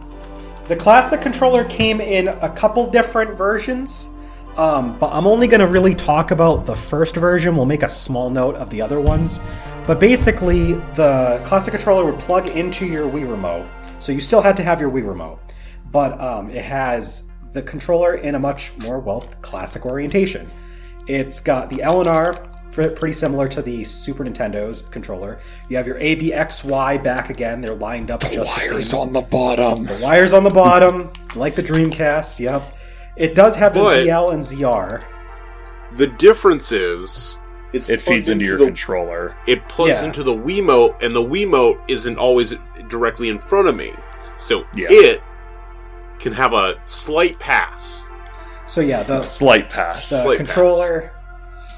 The classic controller came in a couple different versions, um, but I'm only going to really talk about the first version. We'll make a small note of the other ones. But basically, the classic controller would plug into your Wii Remote, so you still had to have your Wii Remote, but um, it has the controller in a much more well classic orientation. It's got the L and R, pretty similar to the Super Nintendo's controller. You have your A, B, X, Y back again. They're lined up just the same. on the bottom. The wires on the bottom, [LAUGHS] like the Dreamcast. Yep. It does have the But- ZL and ZR. The difference is it's It feeds plugged into your the, controller. It plugs Yeah. into the Wiimote, and the Wiimote isn't always directly in front of me, so Yeah. it can have a slight pass. So yeah, the Slight pass. the Slight controller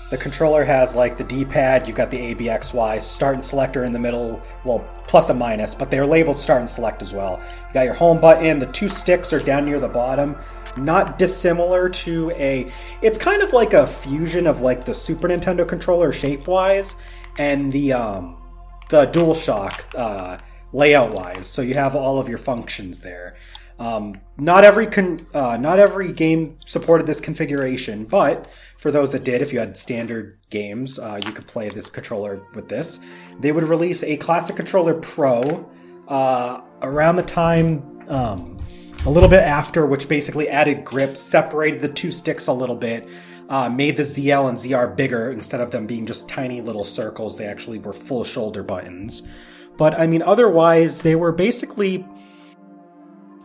the controller has like the d-pad you've got the abxy start and selector in the middle well plus and minus but they're labeled start and select as well. You got your home button the two sticks are down near the bottom. Not dissimilar to a it's kind of like a fusion of like the super nintendo controller shape wise and the um the DualShock uh, layout wise so you have all of your functions there Um, not every con- uh, not every game supported this configuration, but for those that did, if you had standard games, uh, you could play this controller with this. They would release a Classic Controller Pro uh, around the time, um, a little bit after, which basically added grip, separated the two sticks a little bit, uh, made the ZL and ZR bigger instead of them being just tiny little circles. They actually were full shoulder buttons. But I mean, otherwise, they were basically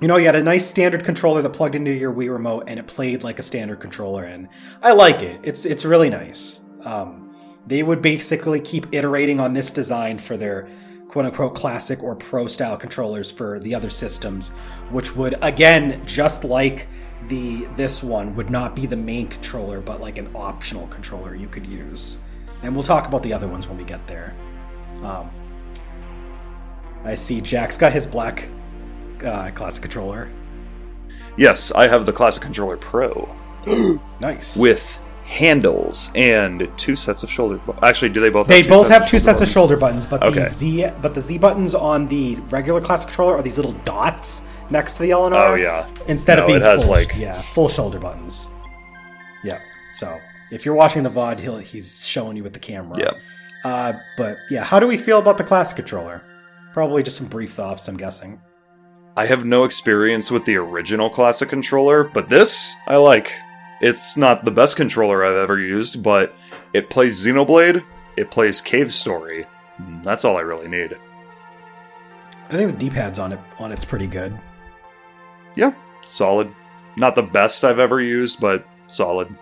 you know, you had a nice standard controller that plugged into your Wii remote and it played like a standard controller, and I like it. It's it's really nice. Um, they would basically keep iterating on this design for their quote unquote classic or pro style controllers for the other systems, which would again, just like the this one, would not be the main controller, but like an optional controller you could use. And we'll talk about the other ones when we get there. Um, I see Jack's got his black uh, classic controller. Yes, I have the Classic Controller Pro [GASPS] Nice. with handles and two sets of shoulder. Bu- Actually, do they both? they have two both sets have two sets of shoulder buttons, but Okay. the Z but the Z buttons on the regular classic controller are these little dots next to the L and R. Oh yeah. Instead of being it has, full, like- yeah, full shoulder buttons. Yeah. So if you're watching the VOD, he'll, he's showing you with the camera. Yeah. Uh, but yeah, how do we feel about the classic controller? Probably just some brief thoughts, I'm guessing. I have no experience with the original classic controller, but this I like. It's not the best controller I've ever used, but it plays Xenoblade, it plays Cave Story. That's all I really need. I think the D-pads on it on it's pretty good. Yeah, solid. Not the best I've ever used, but solid.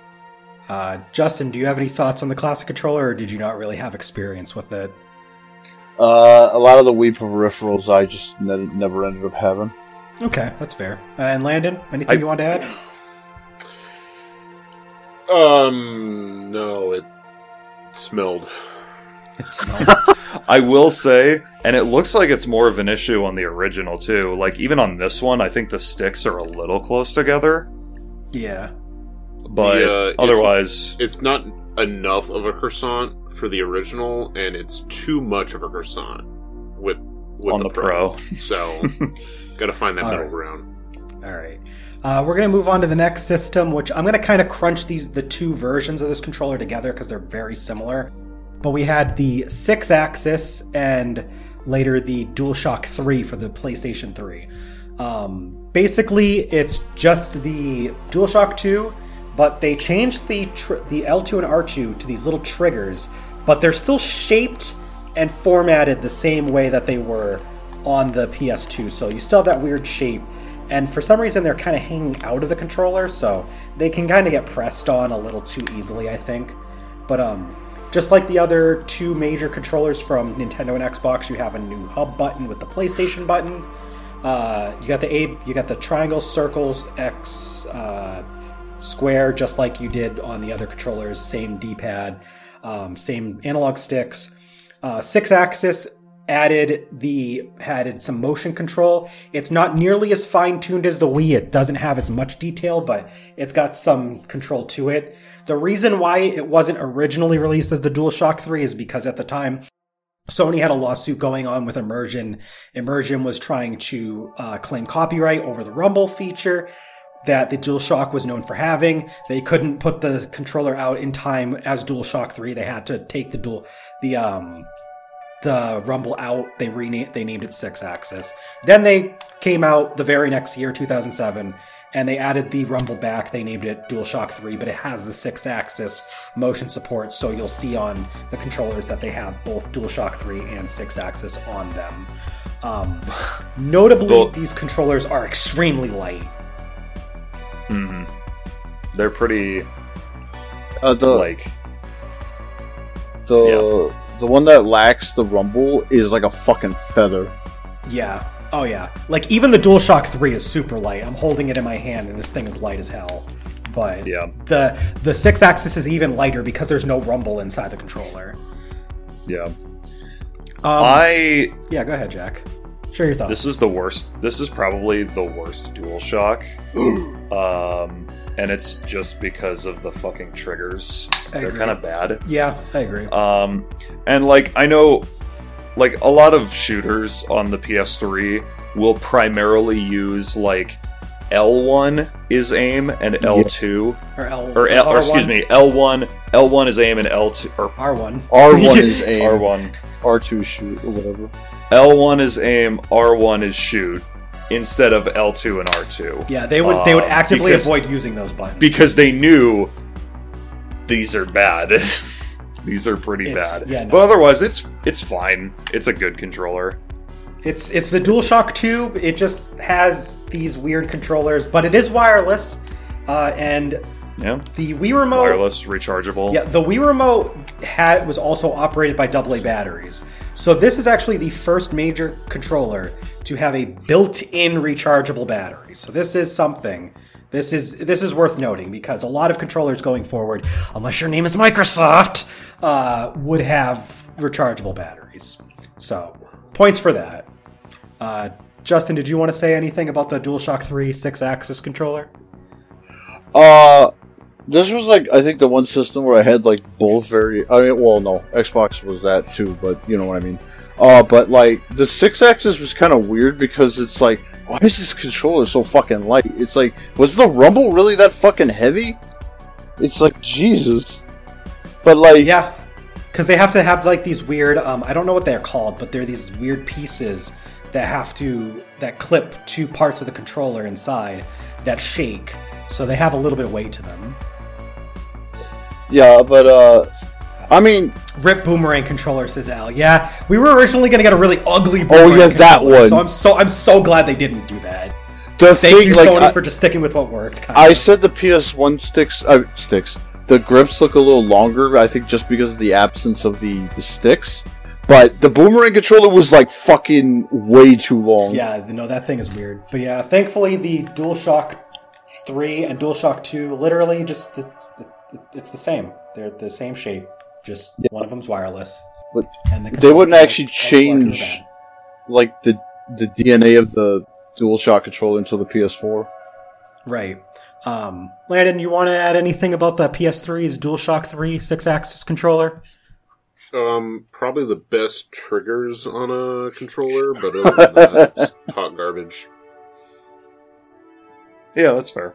Uh, Justin, do you have any thoughts on the classic controller, or did you not really have experience with it? Uh, a lot of the Wii peripherals I just ne- never ended up having. Okay, that's fair. Uh, and Landon, anything I- you want to add? Um, no, it smelled. It smells. [LAUGHS] I will say, and it looks like it's more of an issue on the original too. Like even on this one, I think the sticks are a little close together, yeah. but The, uh, it's- otherwise, It's not enough of a croissant for the original, and it's too much of a croissant with with on the Pro. So, [LAUGHS] gotta find that All middle right. ground. All right. Uh, we're gonna move on to the next system, which I'm gonna kind of crunch these the two versions of this controller together because they're very similar. But we had the six-axis and later the DualShock 3 for the PlayStation 3. Um, basically, it's just the DualShock 2, but they changed the tr- the L2 and R2 to these little triggers, but they're still shaped and formatted the same way that they were on the PS2. So you still have that weird shape. And for some reason, they're kind of hanging out of the controller, so they can kind of get pressed on a little too easily, I think. But um, just like the other two major controllers from Nintendo and Xbox, you have a new hub button with the PlayStation button. Uh, you got the A, you got the triangle, circles, X, uh, square, just like you did on the other controllers. Same D-pad, um, same analog sticks. Uh, six axis added the added some motion control. It's not nearly as fine tuned as the Wii. It doesn't have as much detail, but it's got some control to it. The reason why it wasn't originally released as the DualShock 3 is because at the time Sony had a lawsuit going on with Immersion. Immersion was trying to uh, claim copyright over the Rumble feature that the DualShock was known for having. They couldn't put the controller out in time as DualShock 3. They had to take the dual the um the Rumble out. They renamed they named it Six Axis. Then they came out the very next year, 2007, and they added the Rumble back. They named it DualShock 3, but it has the six axis motion support, so you'll see on the controllers that they have both DualShock 3 and six axis on them. Um, [LAUGHS] notably, Well- these controllers are extremely light. Hmm They're pretty Uh, the like the the one that lacks the rumble is like a fucking feather. Yeah. Oh yeah. Like even the DualShock 3 is super light. I'm holding it in my hand and this thing is light as hell. But yeah, the the six axis is even lighter because there's no rumble inside the controller. yeah. Um, I yeah, go ahead, Jack. Share your thoughts. this is the worst. This is probably the worst DualShock. um, and it's just because of the fucking triggers. I They're agree. kind of bad. yeah, I agree. Um, and like I know, like a lot of shooters on the PS3 will primarily use like L1 is aim and L2 Or L or L, or excuse me, L1 L1 is aim and L2 or R1. R1 is [LAUGHS] aim, R1 R2 shoot, or whatever. L1 is aim, R1 is shoot instead of L2 and R2 Yeah, they would they would Uh, actively because- avoid using those buttons. because they knew these are bad. [LAUGHS] these are pretty It's- bad. yeah, no. But otherwise it's it's fine. It's a good controller. It's it's the DualShock 2. It just has these weird controllers, but it is wireless. Uh, and Yeah. the Wii remote Wireless, rechargeable. Yeah, the Wii remote had was also operated by AA batteries. So this is actually the first major controller to have a built-in rechargeable battery. So this is something. This is this is worth noting because a lot of controllers going forward, unless your name is Microsoft, uh, would have rechargeable batteries. So points for that. Uh, Justin, did you want to say anything about the DualShock 3 six-axis controller? Uh, this was like I think the one system where I had like both very. I mean, well, no, Xbox was that too, but you know what I mean. Uh, but like the six axis was kind of weird because it's like, why is this controller so fucking light? It's like, was the rumble really that fucking heavy? It's like Jesus. But like, Yeah, because they have to have like these weird. Um, I don't know what they're called, but they're these weird pieces that have to that clip two parts of the controller inside that shake, so they have a little bit of weight to them. yeah, but uh, I mean, Rip boomerang controller says Al. Yeah, we were originally gonna get a really ugly. Oh, Boomerang yeah, that one. So I'm so I'm so glad they didn't do that. the Thank thing you, like Sony, I, for just sticking with what worked. I of. said the PS1 sticks, uh, sticks. The grips look a little longer. I think just because of the absence of the the sticks. But the boomerang controller was like fucking way too long. Yeah, no, that thing is weird. But yeah, thankfully the DualShock 3 and DualShock 2 literally just it's, it's the same. They're the same shape. Just one of them's wireless. But and the they wouldn't actually both larger than change- like the the DNA of the DualShock controller until the PS4. Right. Um, Landon, you want to add anything about the PS3's DualShock 3 six-axis controller? Um, probably the best triggers on a controller, but other than that, it's [LAUGHS] hot garbage. Yeah, that's fair.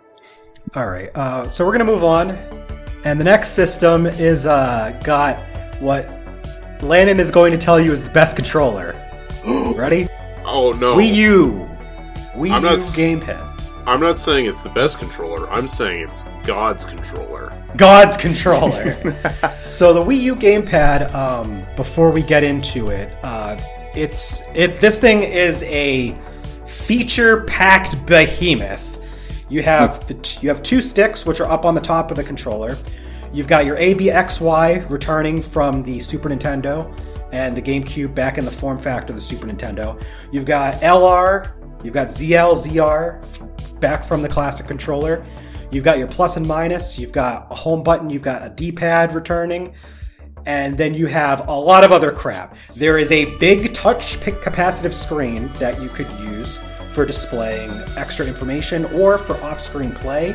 All right. Uh, so we're gonna move on, and the next system is uh, got what Landon is going to tell you is the best controller. [GASPS] Ready? Oh no, Wii U. Wii I'm U not gamepad. I'm not saying it's the best controller. I'm saying it's God's controller. God's controller. [LAUGHS] [LAUGHS] so the Wii U gamepad. Um, before we get into it, uh, it's it. This thing is a feature-packed behemoth. You have the t- you have two sticks which are up on the top of the controller. You've got your ABXY returning from the Super Nintendo and the GameCube back in the form factor of the Super Nintendo. You've got LR, you've got ZL, ZR back from the classic controller. You've got your plus and minus, you've got a home button, you've got a D-pad returning, and then you have a lot of other crap. There is a big touch capacitive screen that you could use for displaying extra information or for off-screen play.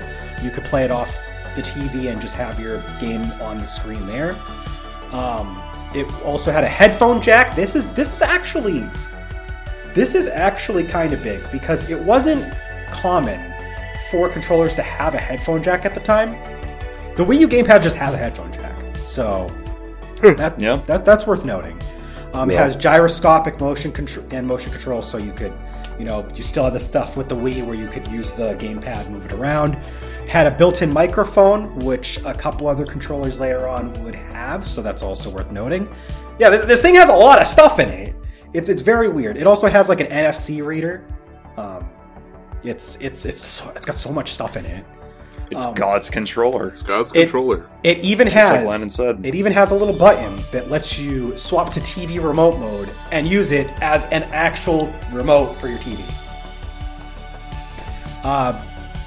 You could play it off the TV and just have your game on the screen there. Um, it also had a headphone jack. This is this is actually this is actually kind of big because it wasn't common for controllers to have a headphone jack at the time. The Wii U gamepad just has a headphone jack, so that, Yeah. that that's worth noting. Um, It has gyroscopic motion control and motion control, so you could, you know, you still have the stuff with the Wii where you could use the gamepad, move it around. Had a built-in microphone, which a couple other controllers later on would have, so that's also worth noting. Yeah, this, this thing has a lot of stuff in it. It's it's very weird. It also has like an NFC reader. Um, it's it's it's so, it's got so much stuff in it. It's Um, God's controller. It's God's It- controller. It even Just like has Landon said. it even has a little button that lets you swap to TV remote mode and use it as an actual remote for your TV. Uh,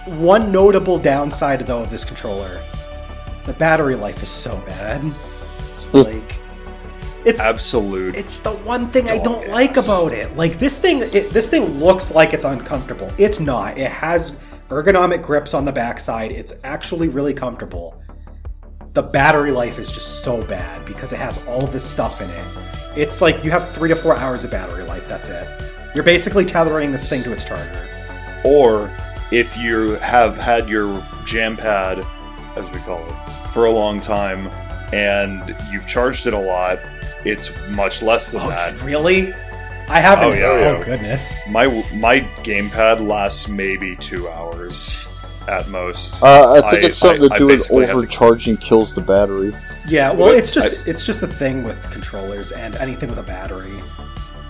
one notable downside though of this controller, the battery life is so bad. like it's Absolute. it's the one thing I don't Dog like about it. Like this thing, it, this thing looks like it's uncomfortable. It's not. It has ergonomic grips on the backside. It's actually really comfortable. The battery life is just so bad because it has all this stuff in it, It's like you have three to four hours of battery life. That's it. You're basically tethering this thing to its charger. Or if you have had your jam pad, as we call it, for a long time and you've charged it a lot, it's much less than Oh, that. really? I haven't. Oh, yeah, oh yeah. goodness. My my gamepad lasts maybe two hours at most. Uh, I think I- it's something I- to do with basically have to- overcharging kills the battery. Yeah. Well, But it's just it's just a thing with controllers and anything with a battery.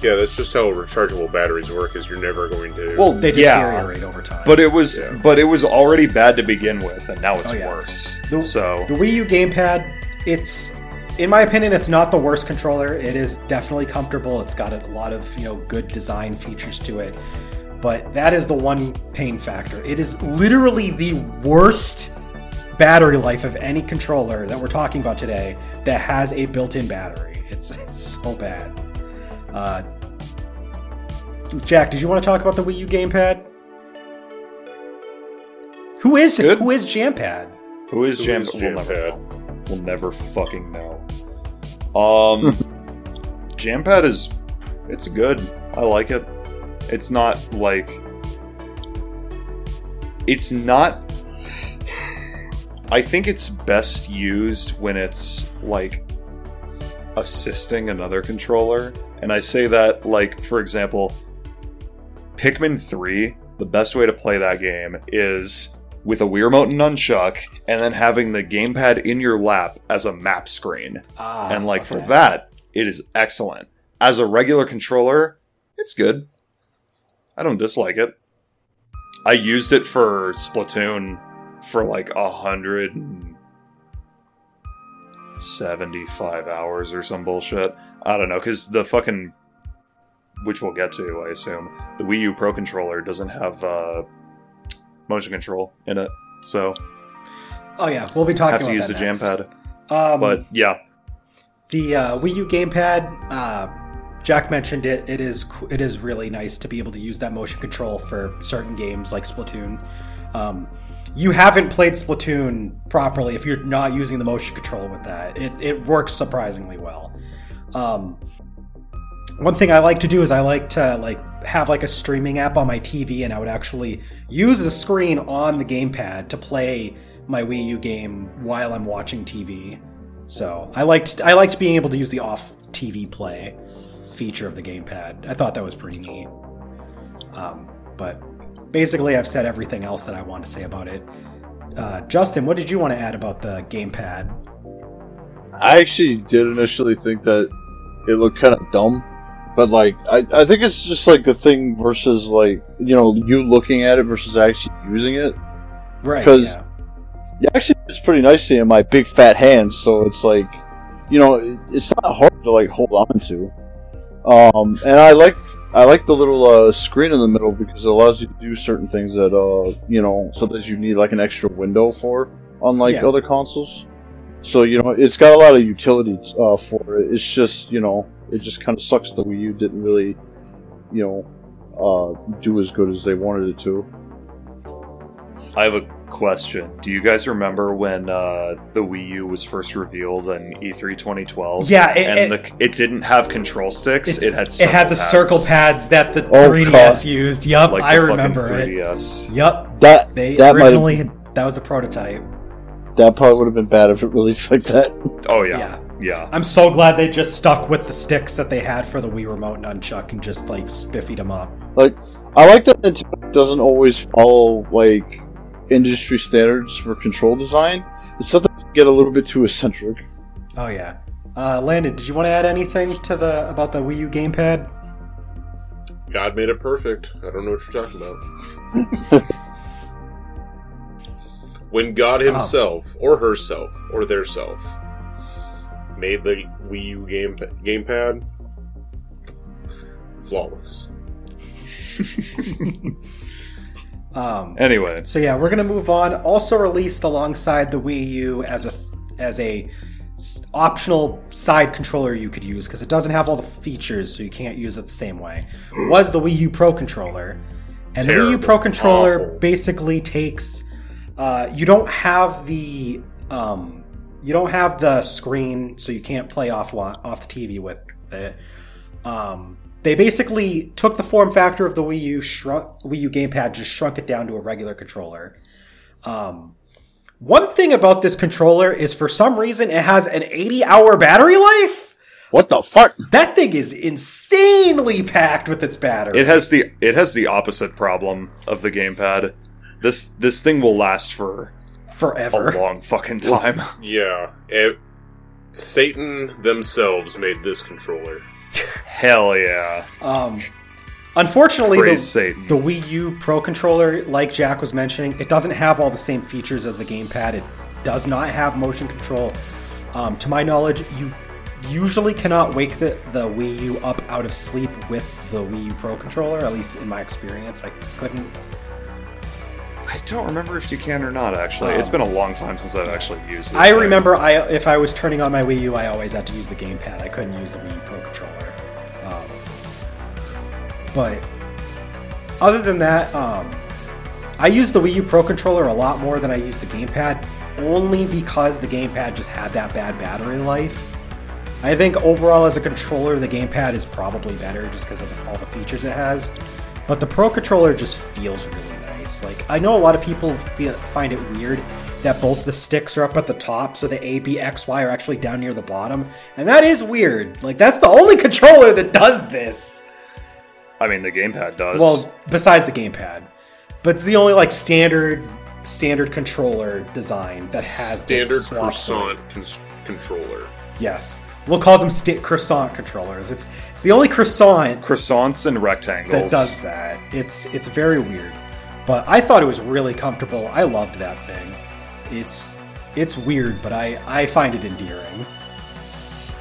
Yeah, that's just how rechargeable batteries work. Is you're never going to. well, They yeah, deteriorate over time. but it was Yeah. but it was already bad to begin with, and now it's Oh, yeah. worse. The- so The Wii U gamepad, it's in my opinion, it's not the worst controller. It is definitely comfortable. It's got a lot of you know good design features to it, but that is the one pain factor. It is literally the worst battery life of any controller that we're talking about today that has a built-in battery. It's, [LAUGHS] it's so bad. Uh, Jack, did you want to talk about the Wii U gamepad? Who is Good. who is Jampad? who is Who jam? is we'll Jampad? We'll never fucking know. Um, [LAUGHS] Jampad is it's good. I like it. It's not like it's not. I think it's best used when it's like assisting another controller, and I say that like for example, Pikmin three. The best way to play that game is with a Wii remote and nunchuck, and then having the gamepad in your lap as a map screen. Ah, and like for that, it is excellent. As a regular controller, it's good. I don't dislike it. I used it for Splatoon for like a hundred and seventy-five hours or some bullshit. I don't know, because the fucking which we'll get to, I assume. The Wii U Pro controller doesn't have uh, motion control in it, so Oh yeah, we'll be talking have to about use the jam next. pad. Um, But yeah, the uh, Wii U gamepad, uh, Jack mentioned it. It is it is really nice to be able to use that motion control for certain games like Splatoon. Um, you haven't played Splatoon properly if you're not using the motion control with that. It it works surprisingly well. Um, one thing I like to do is I like to like have like a streaming app on my TV, and I would actually use the screen on the gamepad to play my Wii U game while I'm watching TV. So I liked I liked being able to use the off TV play feature of the gamepad. I thought that was pretty neat. Um, but basically, I've said everything else that I want to say about it. Uh, Justin, what did you want to add about the gamepad? I actually did initially think that it looked kind of dumb, but like I, I think it's just like a thing versus like you know you looking at it versus actually using it. Right. 'Cause- yeah. Yeah, actually, it's pretty nicely in my big fat hands, so it's like you know it, it's not hard to like hold on to. Um, and I like I like the little uh, screen in the middle because it allows you to do certain things that uh you know sometimes you need like an extra window for, unlike Yeah. other consoles. So you know it's got a lot of utility uh, for it. It's just you know it just kind of sucks the Wii U didn't really you know uh, do as good as they wanted it to. I have a question. Do you guys remember when uh, the Wii U was first revealed in E E3 2012? Yeah, it- and it- the, it didn't have control sticks. It- It, had It had the pads, circle pads that the Oh, 3DS God. used. Yup, like I the remember it. 3DS. Yup, That they that originally had, that was a prototype. that probably would have been bad if it released like that. Oh yeah, Yeah. Yeah. I'm so glad they just stuck with the sticks that they had for the Wii Remote Nunchuck and just like spiffied them up. Like, I like that Nintendo doesn't always follow like industry standards for control design. It's sometimes get a little bit too eccentric. Oh yeah. Uh, Landon, did you want to add anything to the about the Wii U gamepad? God made it perfect. I don't know what you're talking about. [LAUGHS] when God Oh. himself, or herself, or their self, made the Wii U game gamepad, flawless. [LAUGHS] Um, Anyway, so yeah, we're gonna move on. Also released alongside the Wii U as a as a s- optional side controller you could use because it doesn't have all the features, so you can't use it the same way. [GASPS] Was the Wii U Pro controller, and the Wii U Pro controller Awful. basically takes. Uh, you don't have the um, you don't have the screen, so you can't play off off the TV with with it. Um, they basically took the form factor of the Wii U, shrunk Wii U gamepad, just shrunk it down to a regular controller. Um, one thing about this controller is for some reason it has an 80 hour battery life. What the fuck? That thing is insanely packed with its battery. It has the it has the opposite problem of the gamepad. This this thing will last for a forever. long fucking time. [LAUGHS] Yeah. It, Satan themselves made this controller. Hell yeah. Um, unfortunately, Praise the, Satan. the Wii U Pro controller, like Jack was mentioning, it doesn't have all the same features as the gamepad. It does not have motion control. Um, to my knowledge, you usually cannot wake the, the Wii U up out of sleep with the Wii U Pro controller. At least in my experience, I couldn't. I don't remember if you can or not. Actually, it's been a long time since I've actually used. This I thing. remember I if I was turning on my Wii U, I always had to use the gamepad. I couldn't use the Wii U Pro controller. Um, but other than that, um, I use the Wii U Pro controller a lot more than I use the gamepad, only because the gamepad just had that bad battery life. I think overall, as a controller, the gamepad is probably better just because of all the features it has. But the Pro controller just feels really nice. Like I know a lot of people feel, find it weird that both the sticks are up at the top, so the A, B, X, Y are actually down near the bottom, and that is weird. Like that's the only [LAUGHS] controller that does this. I mean, the gamepad does. Well, besides the gamepad, but it's the only like standard standard controller design that has Standard croissant cons- controller. Yes, we'll call them sta- croissant controllers. It's it's the only croissant croissants and rectangles. that does that. It's it's very weird, but I thought it was really comfortable. I loved that thing. It's it's weird, but I I find it endearing.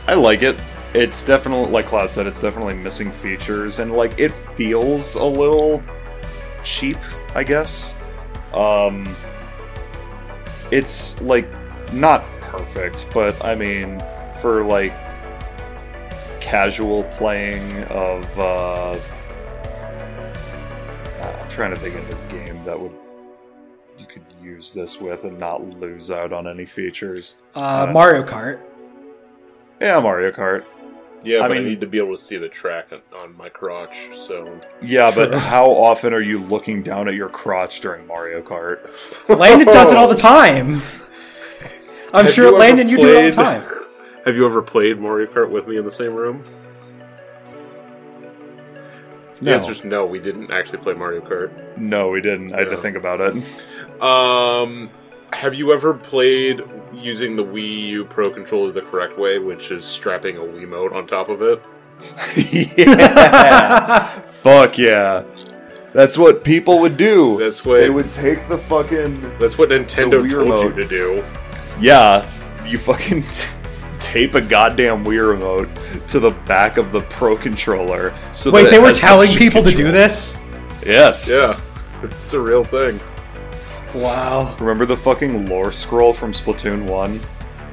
I like it. It's definitely, like Cloud said, it's definitely missing features, and like it feels a little cheap, I guess. Um, it's like not perfect, but I mean, for like casual playing of, uh, trying to think of a game that would you could use this with and not lose out on any features. Uh, Uh, Mario Kart. Yeah, Mario Kart. Yeah, I but I mean- need to be able to see the track on, on my crotch, so. Yeah, but how often are you looking down at your crotch during Mario Kart? [LAUGHS] Landon does it all the [LAUGHS] time. I'm Have sure you ever Landon, you do it all the time. [LAUGHS] Have you ever played Mario Kart with me in the same room? The No. answer's no, we didn't actually play Mario Kart. No, we didn't. I had to think about it. Um, have you ever played using the Wii U Pro controller the correct way, which is strapping a Wii Wiimote on top of it? [LAUGHS] yeah. Fuck yeah. That's what people would do. That's what They would take the fucking. that's what Nintendo The Wii told you to do. Yeah, you fucking [LAUGHS] tape a goddamn Wii remote to the back of the Pro controller. So Wait, that they were telling motion people to do this? Yes. Yeah, [LAUGHS] it's a real thing. Wow. Remember the fucking lore scroll from Splatoon 1?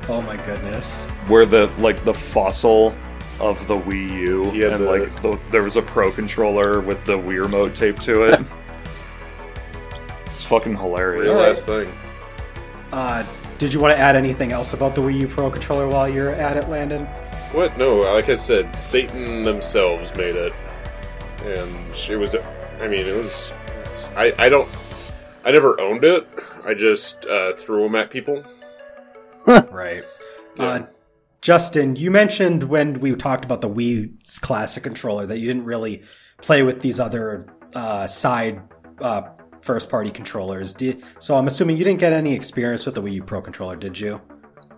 Oh my goodness. where the like the fossil of the Wii U Yeah, and the- like the, there was a pro controller with the Wii remote taped to it. [LAUGHS] it's fucking Real hilarious. ass thing. Uh, did you want to add anything else about the Wii U Pro controller while you're at it, Landon? What? No, like I said, Satan themselves made it, and it was. I mean, it was. It's, I I don't. I never owned it. I just uh, threw them at people. Right. Yeah. Uh, Justin, you mentioned when we talked about the Wii's classic controller that you didn't really play with these other uh, side uh, first party controllers. Did, so I'm assuming you didn't get any experience with the Wii U Pro controller, did you?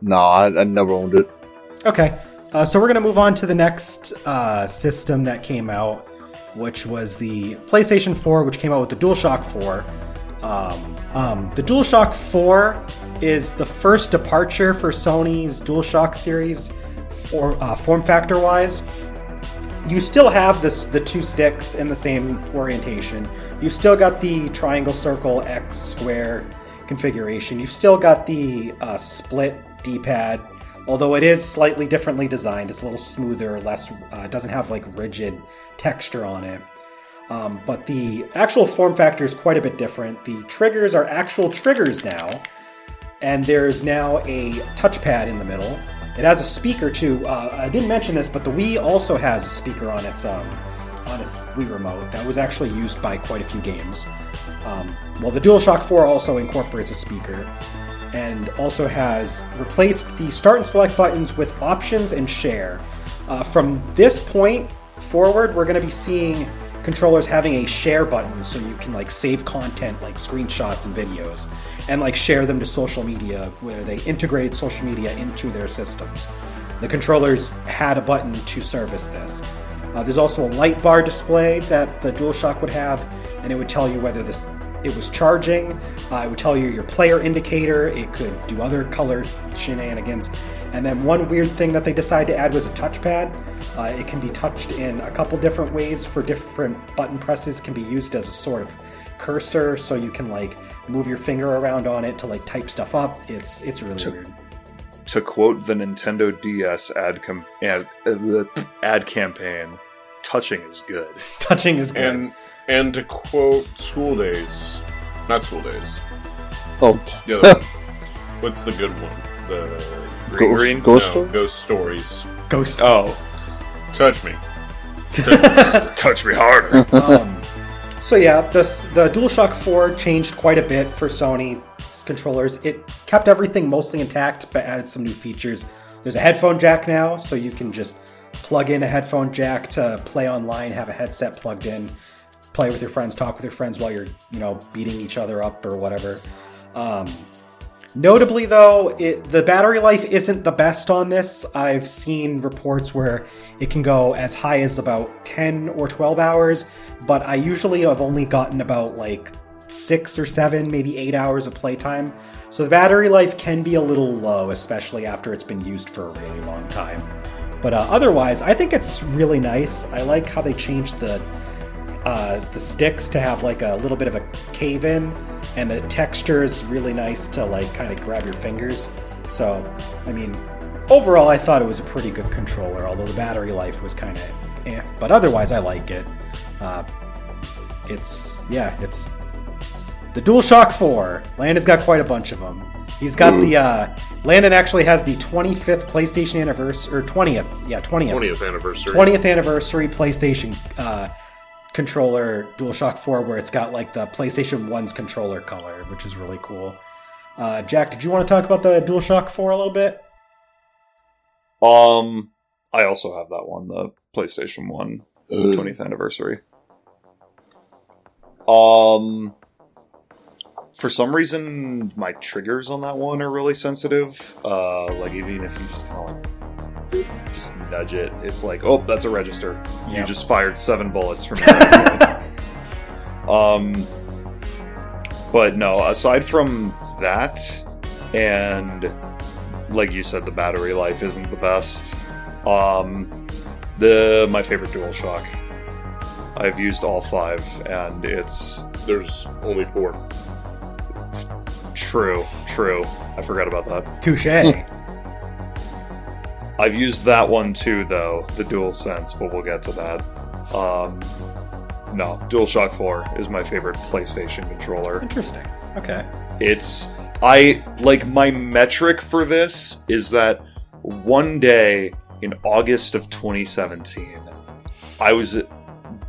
No, I, I never owned it. Okay. Uh, so we're going to move on to the next uh, system that came out, which was the PlayStation 4, which came out with the DualShock 4. Um, um, the DualShock 4 is the first departure for Sony's DualShock series, for, uh, form factor wise. You still have this the two sticks in the same orientation. You've still got the triangle, circle, X, square configuration. You've still got the uh, split D-pad, although it is slightly differently designed. It's a little smoother, less uh, doesn't have like rigid texture on it. Um, but the actual form factor is quite a bit different. The triggers are actual triggers now, and there's now a touchpad in the middle. It has a speaker too. Uh, I didn't mention this, but the Wii also has a speaker on its um, on its Wii remote that was actually used by quite a few games. Um, well, the DualShock 4 also incorporates a speaker and also has replaced the start and select buttons with options and share. Uh, from this point forward, we're going to be seeing controllers having a share button so you can like save content like screenshots and videos and like share them to social media where they integrated social media into their systems. The controllers had a button to service this. Uh, there's also a light bar display that the DualShock would have, and it would tell you whether this it was charging. Uh, it would tell you your player indicator. It could do other color shenanigans. And then one weird thing that they decided to add was a touchpad. Uh, it can be touched in a couple different ways for different button presses. Can be used as a sort of cursor, so you can like move your finger around on it to like type stuff up. It's it's really To- weird. To quote the Nintendo DS ad com- ad, uh, the ad campaign, touching is good. [LAUGHS] Touching is good. And and to quote School Days, not School Days, Oh, the other one. [LAUGHS] What's the good one? The Green Ghost- Green? Ghost no, Story? Ghost Stories. Ghost. Oh, Touch me. [LAUGHS] touch me harder. um, so yeah, this the DualShock 4 changed quite a bit for Sony's controllers. It kept everything mostly intact, but added some new features. There's a headphone jack now, so you can just plug in a headphone jack to play online, have a headset plugged in, play with your friends, talk with your friends while you're, you know, beating each other up or whatever. Um, Notably, though, it, the battery life isn't the best on this. I've seen reports where it can go as high as about 10 or 12 hours, but I usually have only gotten about like six or seven, maybe eight hours of playtime. So the battery life can be a little low, especially after it's been used for a really long time. But uh, otherwise, I think it's really nice. I like how they changed the uh, the sticks to have like a little bit of a cave in, and the texture is really nice to like kind of grab your fingers. So, I mean, overall, I thought it was a pretty good controller, although the battery life was kind of eh. But otherwise, I like it. Uh, it's yeah, it's the DualShock 4. Landon's got quite a bunch of them. He's got the uh, Landon actually has the 25th PlayStation anniversary or 20th, yeah, 20th, 20th anniversary. 20th anniversary PlayStation uh, controller DualShock 4, where it's got like the PlayStation 1's controller color, which is really cool. Uh, Jack, did you want to talk about the DualShock 4 a little bit? Um, I also have that one, the PlayStation One, the Uh, 20th anniversary. Um, for some reason, my triggers on that one are really sensitive. Uh, like even if you just kind of like boop, just nudge it, it's like, oh, that's a register. You Yep. just fired seven bullets from [LAUGHS] that. um, but no, aside from that, and like you said, the battery life isn't the best. Um, the my favorite DualShock. I've used all five, and it's There's only four. true, true. I forgot about that. Touche. [LAUGHS] I've used that one too, though the Dual Sense, but we'll get to that. Um, no, DualShock 4 is my favorite PlayStation controller. Interesting. Okay. It's I like my metric for this is that one day in August of 2017, I was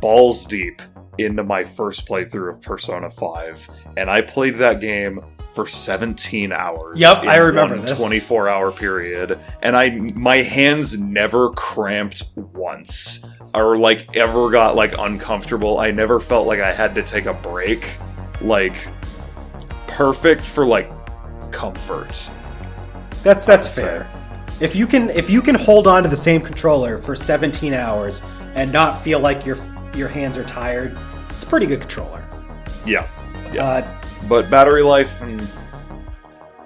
balls deep into my first playthrough of Persona 5, and I played that game for 17 hours. Yep, I remember this. 24 hour period, and I my hands never cramped once or like ever got like uncomfortable. I never felt like I had to take a break. Like perfect for like comfort. That's that's I'd say. fair. If you can if you can hold on to the same controller for 17 hours and not feel like your your hands are tired, it's a pretty good controller. Yeah. Yeah. Uh, But battery life, mm,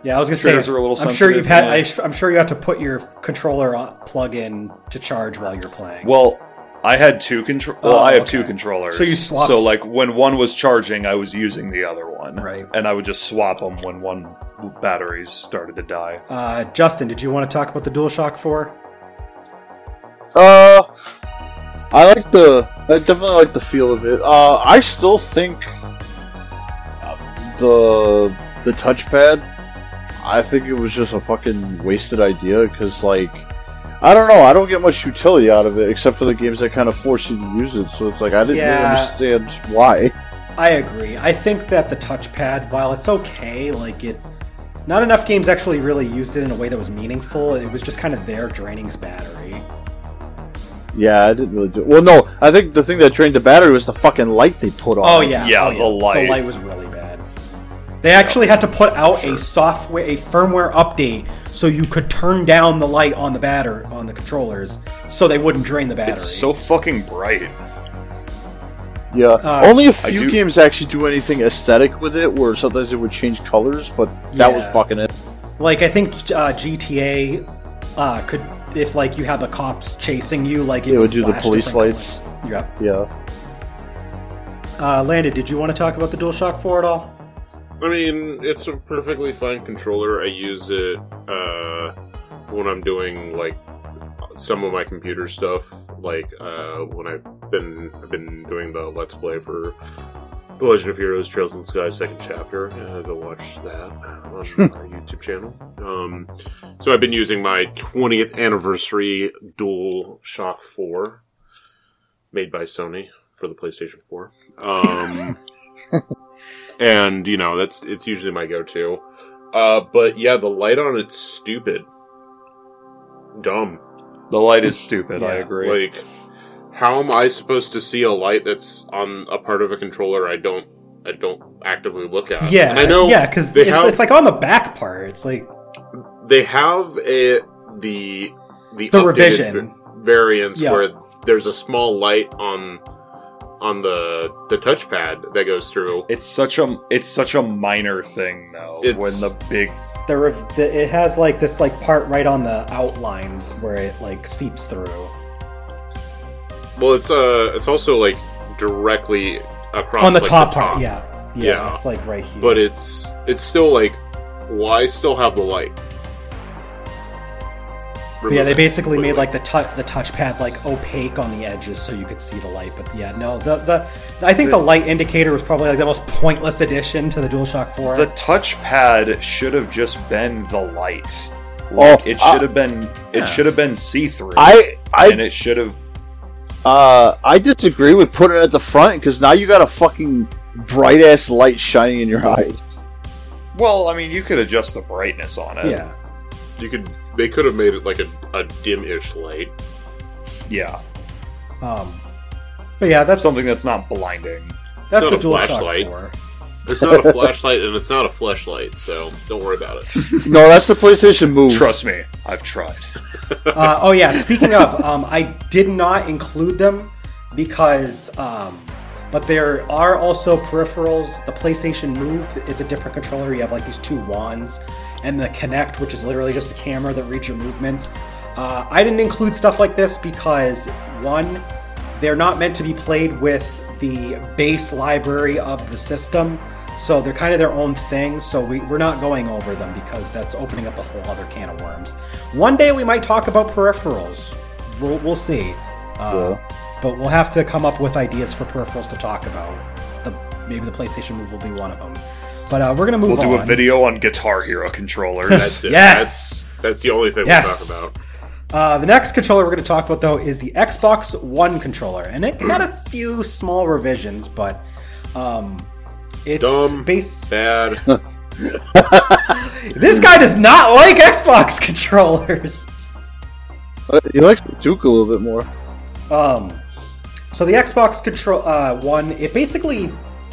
yeah, I was gonna say. are a little I'm sure you've had. I, sensitive, am sure you have to put your controller on, plug in to charge while you're playing. well, I had two control. Well, Oh, I have okay. two controllers. So you swapped- So like when one was charging, I was using the other one, Right. And I would just swap them when one batteries started to die. Uh, Justin, did you want to talk about the DualShock 4? Uh, I like the. I definitely like the feel of it. Uh, I still think uh, the the touchpad. I think it was just a fucking wasted idea because, like, I don't know. I don't get much utility out of it except for the games that kind of force you to use it. So it's like I didn't really understand why. I agree. I think that the touchpad, while it's okay, like it, not enough games actually really used it in a way that was meaningful. It was just kind of there draining battery. Yeah, I didn't really do. Well, no, I think the thing that drained the battery was the fucking light they put on. Oh yeah, Yeah, oh, the light. The light was really bad. They actually had to put out a software, a firmware update, so you could turn down the light on the batter on the controllers, so they wouldn't drain the battery. It's so fucking bright. Yeah, Uh, only a few games actually do anything aesthetic with it, where sometimes it would change colors, but that was fucking it. like I think uh, GTA uh, could, if like you had the cops chasing you, like it, It would do the police lights. colors. Yeah. Yeah. Uh, Landon, did you want to talk about the DualShock 4 at all? I mean, it's a perfectly fine controller. I use it uh, for when I'm doing like some of my computer stuff. Like uh, when I've been I've been doing the Let's Play for The Legend of Heroes: Trails in the Sky second chapter. Uh, go watch that on [LAUGHS] our YouTube channel. Um, so I've been using my 20th anniversary Dual Shock 4, made by Sony for the PlayStation 4. Um, [LAUGHS] and you know that's it's usually my go-to. Uh, but yeah, the light on it's stupid, dumb. The light is stupid. I agree. Like, how am I supposed to see a light that's on a part of a controller I don't I don't actively look at? Yeah, and I know Yeah, because it's, have it's like on the back part. It's like they have a the the, The revision. variants Yeah. where there's a small light on on the the touchpad that goes through. it's such a it's such a minor thing though. It's- when the big the, rev- the it has like this like part right on the outline where it like seeps through. Well, it's uh, it's also like directly across on the like, top part, yeah. yeah, Yeah. It's like right here. But it's it's still like, why still have the light? But yeah, they basically made like the touch the touchpad like opaque on the edges so you could see the light. But yeah, no, the the I think the light indicator was probably like the most pointless addition to the DualShock 4. the touchpad should have just been the light. Like, Oh, it uh, should have been Yeah. it should have been see through. I I and it should have uh I disagree with putting it at the front because now you got a fucking bright ass light shining in your eyes. well, I mean, you could adjust the brightness on it. yeah. you could they could have made it like a, a dim-ish light. Yeah. Um, but yeah, that's Something that's not blinding. that's not the a DualShock flashlight. 4. It's not a flashlight and it's not a flashlight, so don't worry about it. [LAUGHS] No, that's the PlayStation Move. Trust me, I've tried. [LAUGHS] uh, oh yeah, speaking of, um, I did not include them because, um, but there are also peripherals. The PlayStation Move, it's a different controller. You have like these two wands, and the Kinect, which is literally just a camera that reads your movements. Uh, I didn't include stuff like this because one, they're not meant to be played with the base library of the system. So they're kind of their own thing. So we, we're not going over them because that's opening up a whole other can of worms. One day we might talk about peripherals. We'll, we'll see. Uh, But we'll have to come up with ideas for peripherals to talk about. The, maybe the PlayStation Move will be one of them. But uh, we're going to move We'll on. do a video on Guitar Hero controllers. That's [LAUGHS] it. Yes! That's, that's the only thing Yes! we'll talk about. Uh, the next controller we're going to talk about, though, is the Xbox One controller, and it had a few small revisions, but um, it's Dumb. base. Bad. [LAUGHS] This guy does not like Xbox [LAUGHS] controllers. Uh, He likes the Duke a little bit more. Um, so the Xbox control uh, One, it basically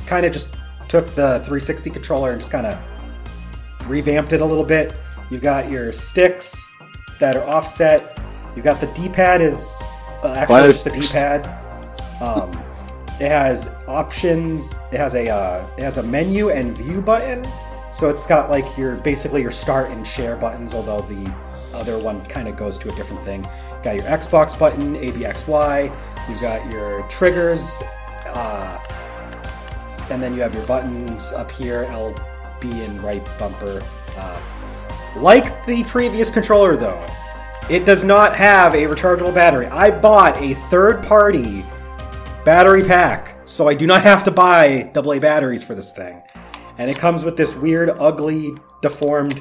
kind of just took the 360 controller and just kind of revamped it a little bit. You've got your sticks that are offset. You've got the D-pad is uh, actually just the D-pad. Um, it has options. It has a uh, it has a menu and view button. So it's got like your basically your start and share buttons, although the other one kind of goes to a different thing. Got your Xbox button, ABXY. You've got your triggers, uh, and then you have your buttons up here, L, B, and right bumper. Uh, like the previous controller, though, it does not have a rechargeable battery. I bought a third-party battery pack, so I do not have to buy AA batteries for this thing. And it comes with this weird, ugly, deformed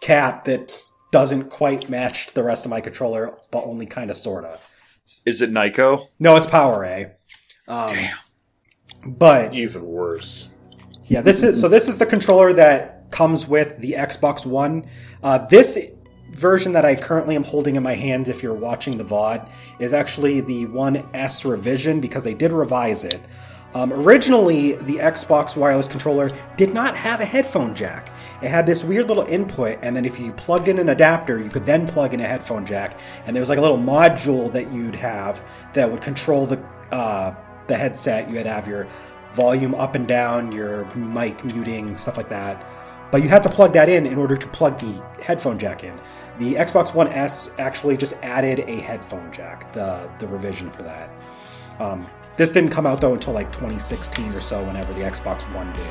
cap that doesn't quite match the rest of my controller, but only kind of sorta. Is it Nyko? No, it's Power A. Um, Damn. But Even worse. yeah, this is so. This is the controller that comes with the Xbox One. Uh, this version that I currently am holding in my hands, if you're watching the VOD, is actually the One S revision because they did revise it. Um, originally, the Xbox wireless controller did not have a headphone jack. It had this weird little input, and then if you plugged in an adapter, you could then plug in a headphone jack. And there was like a little module that you'd have that would control the uh, the headset. You had to have your volume up and down, your mic muting, stuff like that. But you had to plug that in in order to plug the headphone jack in. The Xbox One S actually just added a headphone jack, the the revision for that. Um, this didn't come out though until like 2016 or so, whenever the Xbox One did,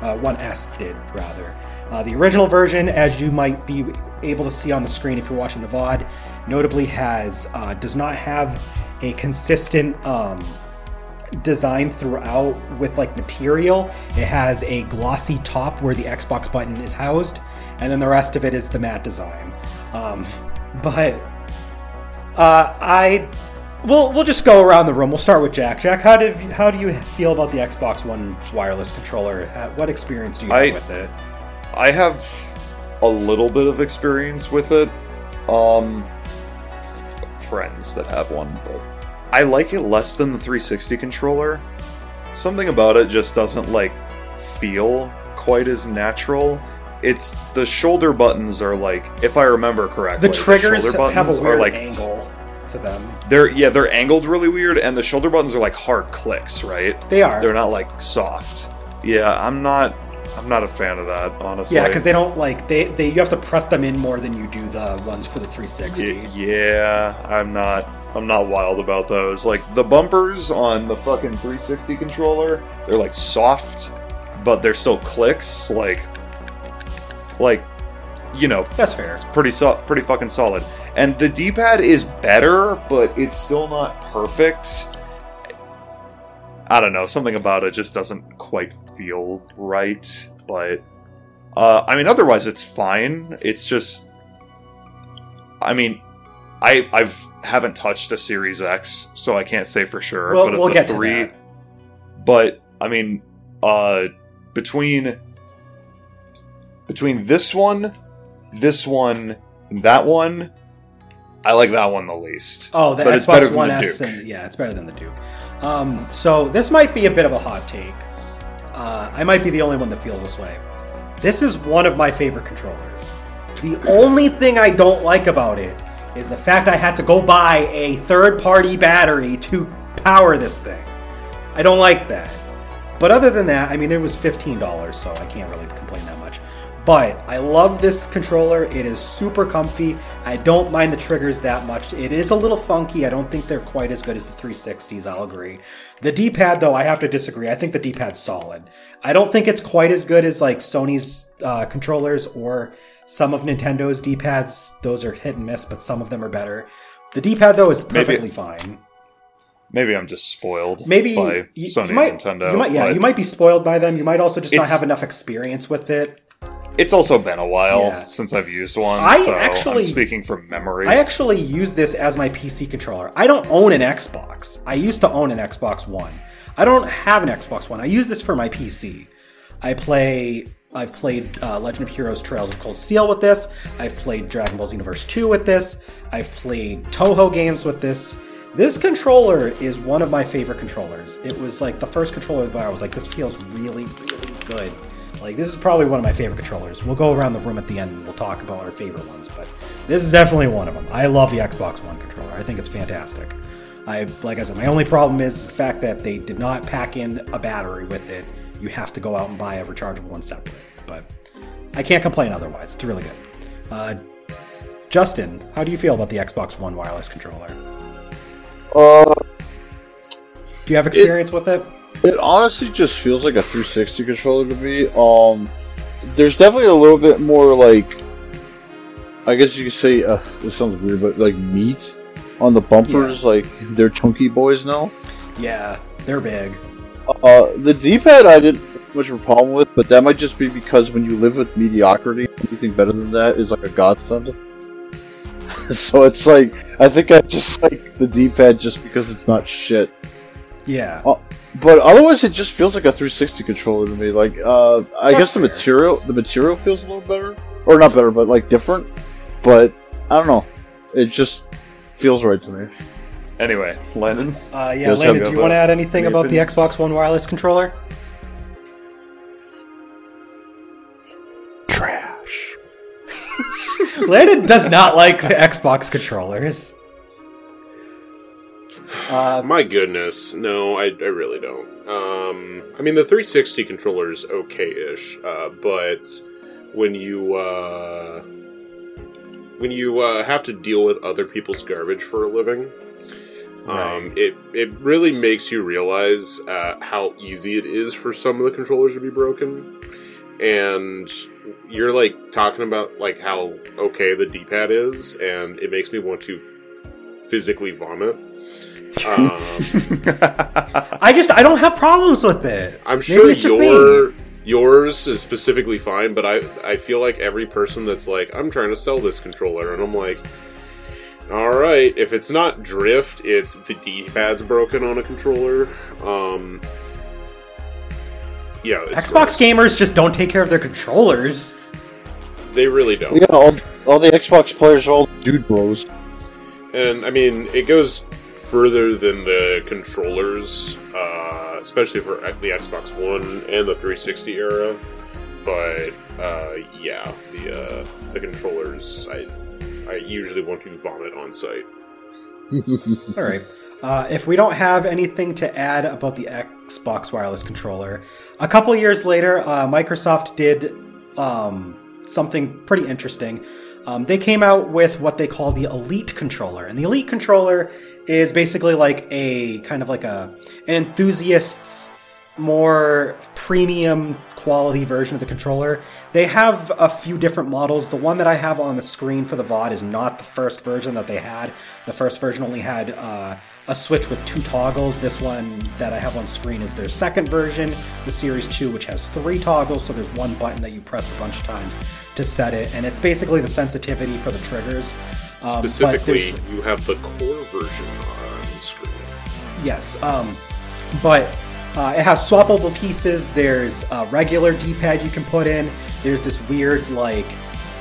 uh, One S did rather. Uh, the original version, as you might be able to see on the screen if you're watching the VOD, notably has uh, does not have a consistent um, design throughout with like material. It has a glossy top where the Xbox button is housed, and then the rest of it is the matte design. Um, [LAUGHS] but uh, I we'll we'll just go around the room. We'll start with Jack. Jack, how did how do you feel about the Xbox One's wireless controller? What experience do you I, have with it? I have a little bit of experience with it. Um, friends that have one, but I like it less than the 360 controller. Something about it just doesn't like feel quite as natural. It's the shoulder buttons are like, if I remember correctly, The triggers shoulder buttons have a are weird like angle to them. they're yeah they're angled really weird, and the shoulder buttons are like hard clicks, right? They are. They're not like soft. Yeah, I'm not. I'm not a fan of that, honestly. yeah, because they don't like they, they you have to press them in more than you do the ones for the 360. Y- yeah, I'm not. I'm not wild about those. Like the bumpers on the fucking 360 controller, they're like soft, but they're still clicks. Like, like, you know, That's fair. It's pretty so- pretty fucking solid. And the D-pad is better, but it's still not perfect. I don't know, something about it just doesn't quite feel right. But uh, I mean, otherwise it's fine. It's just, I mean, I I've haven't touched a Series X, so I can't say for sure. We'll- but we'll get to three, that. but I mean, uh, between between this one, this one, and that one, I like that one the least. Oh, the But Xbox than One the S, and yeah, it's better than the Duke. Um, so this might be a bit of a hot take. Uh, I might be the only one that feels this way. This is one of my favorite controllers. The only thing I don't like about it is the fact I had to go buy a third-party battery to power this thing. I don't like that. But other than that, I mean, it was $15, so I can't really complain that much. But I love this controller. It is super comfy. I don't mind the triggers that much. It is a little funky. I don't think they're quite as good as the 360s, I'll agree. The D pad, though, I have to disagree. I think the D pad's solid. I don't think it's quite as good as like Sony's uh, controllers or some of Nintendo's D pads. Those are hit and miss, but some of them are better. The D pad, though, is perfectly fine. Maybe I'm just spoiled. Maybe by you, Sony you might, and Nintendo. You might, yeah, you might be spoiled by them. You might also just not have enough experience with it. It's also been a while Yeah. since I've used one. I so actually- I'm speaking from memory. I actually use this as my PC controller. I don't own an Xbox. I used to own an Xbox One. I don't have an Xbox One. I use this for my PC. I play. I've played uh, Legend of Heroes: Trails of Cold Steel with this. I've played Dragon Ball Xenoverse 2 with this. I've played Touhou games with this. This controller is one of my favorite controllers. It was like the first controller that I was like, this feels really, really good. Like this is probably one of my favorite controllers. We'll go around the room at the end and we'll talk about our favorite ones, but this is definitely one of them. I love the Xbox One controller. I think it's fantastic. I like I said, my only problem is the fact that they did not pack in a battery with it. You have to go out and buy a rechargeable one separate. But I can't complain otherwise. It's really good. Uh, Justin, how do you feel about the Xbox One wireless controller? Uh, Do you have experience with it? it honestly just feels like a 360 controller to me. Um, there's definitely a little bit more like, I guess you could say, uh, this sounds weird, but like meat on the bumpers. Like they're chunky boys now. Yeah, they're big. Uh, the D-pad I didn't have much of a problem with, but that might just be because when you live with mediocrity, anything better than that is like a godsend. [LAUGHS] so it's like I think I just like the D-pad just because it's not shit. Yeah. But otherwise, it just feels like a 360 controller to me. Like, uh, I That's guess the fair. material, the material feels a little better, or not better, but like different. But I don't know. It just feels right to me. Anyway, Landon. Uh, yeah, Does Landon, have do you want to add anything any about the? Xbox One wireless controller? Trash. [LAUGHS] Landon does not like the Xbox controllers. Uh, My goodness, no, I, I really don't. Um, I mean, the 360 controller is okay-ish, uh, but when you uh, when you uh, have to deal with other people's garbage for a living, um, it it really makes you realize uh, how easy it is for some of the controllers to be broken, and you're like talking about like how okay the D-pad is, and it makes me want to physically vomit. [LAUGHS] Um, I just I don't have problems with it. I'm sure your yours is specifically fine, but I I feel like every person that's like I'm trying to sell this controller, and I'm like, all right, if it's not drift, it's the D-pad's broken on a controller. Um, yeah, it's Xbox gross. gamers just don't take care of their controllers. they really don't. Yeah, all, all the Xbox players are all dude bros. And I mean, it goes further than the controllers, uh, especially for the Xbox One and the 360 era. But uh, yeah, the uh, the controllers, I I usually want to vomit on sight. [LAUGHS] All right. Uh, if we don't have anything to add about the Xbox wireless controller, a couple years later, uh, Microsoft did um, something pretty interesting. Um, they came out with what they call the Elite controller, and the Elite controller is basically like a kind of like a an enthusiast's more premium quality version of the controller. They have a few different models. The one that I have on the screen for the VOD is not the first version that they had. The first version only had uh, a switch with two toggles. This one that I have on screen is their second version, the Series 2, which has three toggles. So there's one button that you press a bunch of times to set it, and it's basically the sensitivity for the triggers. Um, Specifically, you have the core version on screen. Yes, um, but uh, it has swappable pieces. There's a regular D-pad you can put in. There's this weird like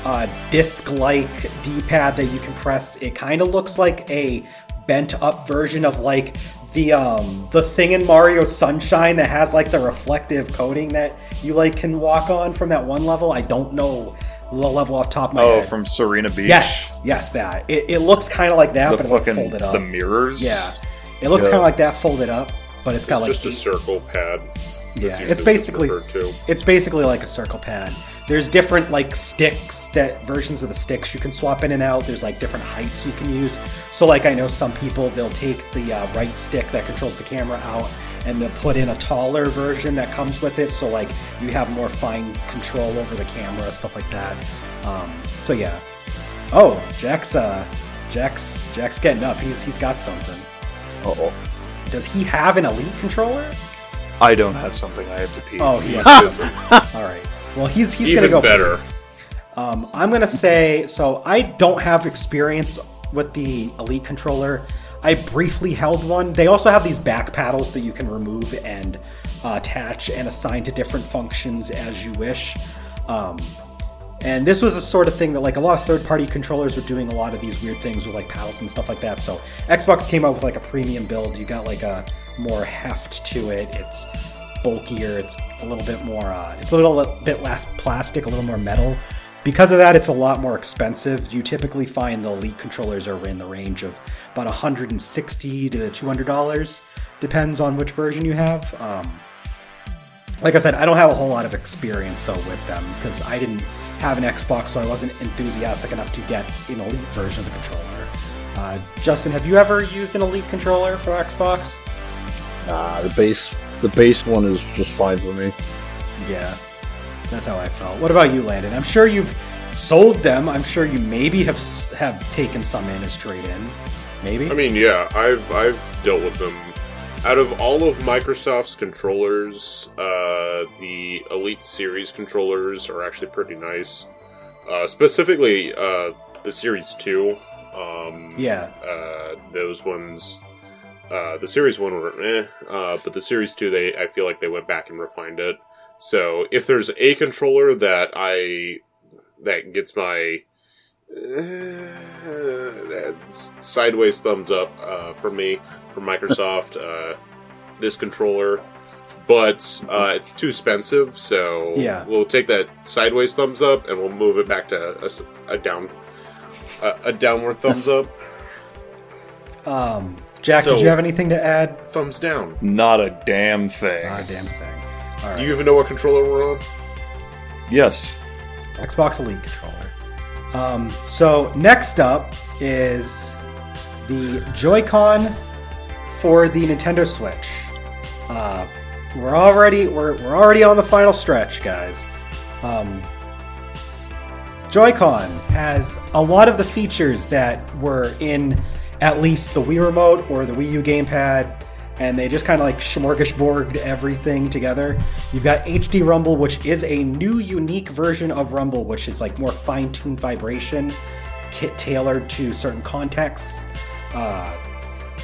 uh, disc-like D-pad that you can press. It kind of looks like a bent-up version of like the um, the thing in Mario Sunshine that has like the reflective coating that you like can walk on from that one level. I don't know the level off top of my Oh, head. from Sirena Beach. yes, yes, that. It, it looks kind of like that, The but it like fucking folded up. the mirrors. Yeah, it looks Yeah. kind of like that folded up, but it's got It's like just a circle pad. yeah. It's basically it's basically like a circle pad. There's different like sticks that versions of the sticks you can swap in and out. There's like different heights you can use. So like I know some people they'll take the uh, right stick that controls the camera out and they'll put in a taller version that comes with it. So like you have more fine control over the camera, stuff like that. Um, so yeah. Oh, Jack's uh, Jack's Jack's getting up. He's he's got something. Uh oh. Does he have an elite controller? I don't have something. I have to pee. Oh, he has. Listen, [LAUGHS] All right. Well, he's he's Even gonna go better. Um, I'm gonna say so. I don't have experience with the Elite controller. I briefly held one. They also have these back paddles that you can remove and uh, attach and assign to different functions as you wish. Um, and this was the sort of thing that like a lot of third-party controllers were doing a lot of these weird things with like paddles and stuff like that. So Xbox came out with like a premium build. You got like a more heft to it. It's bulkier. It's a little bit more. Uh, it's a little bit less plastic, a little more metal. Because of that, it's a lot more expensive. You typically find the Elite controllers are in the range of about 160 to 200 dollars, depends on which version you have. Um, like I said, I don't have a whole lot of experience though with them because I didn't have an Xbox, so I wasn't enthusiastic enough to get an Elite version of the controller. Uh, Justin, have you ever used an Elite controller for Xbox? Nah, the base the base one is just fine for me. Yeah, that's how I felt. What about you, Landon? I'm sure you've sold them. I'm sure you maybe have have taken some in as trade in. Maybe. I mean, yeah, I've I've dealt with them out of all of Microsoft's controllers, uh, the Elite Series controllers are actually pretty nice. Uh, specifically, uh, the Series Two. Um, Yeah. uh, those ones. Uh, the Series One were eh, uh, but the Series Two, they I feel like they went back and refined it. So if there's a controller that I that gets my uh, sideways thumbs up uh, for me from Microsoft, uh, this controller, but uh, it's too expensive. So Yeah. we'll take that sideways thumbs up and we'll move it back to a down a, a downward thumbs up. [LAUGHS] Um, Jack, So- did you have anything to add? Thumbs down. Not a damn thing. Ah, damn thing. All right. Do you even know what controller we're on? Yes. Xbox Elite controller. Um, so next up is the Joy-Con for the Nintendo Switch. Uh, we're already we're, we're already on the final stretch, guys. Um, Joy-Con has a lot of the features that were in at least the Wii Remote or the Wii U gamepad, and they just kind of like smorgasborded everything together. You've got HD Rumble, which is a new, unique version of Rumble, which is like more fine-tuned vibration, kit tailored to certain contexts. Uh,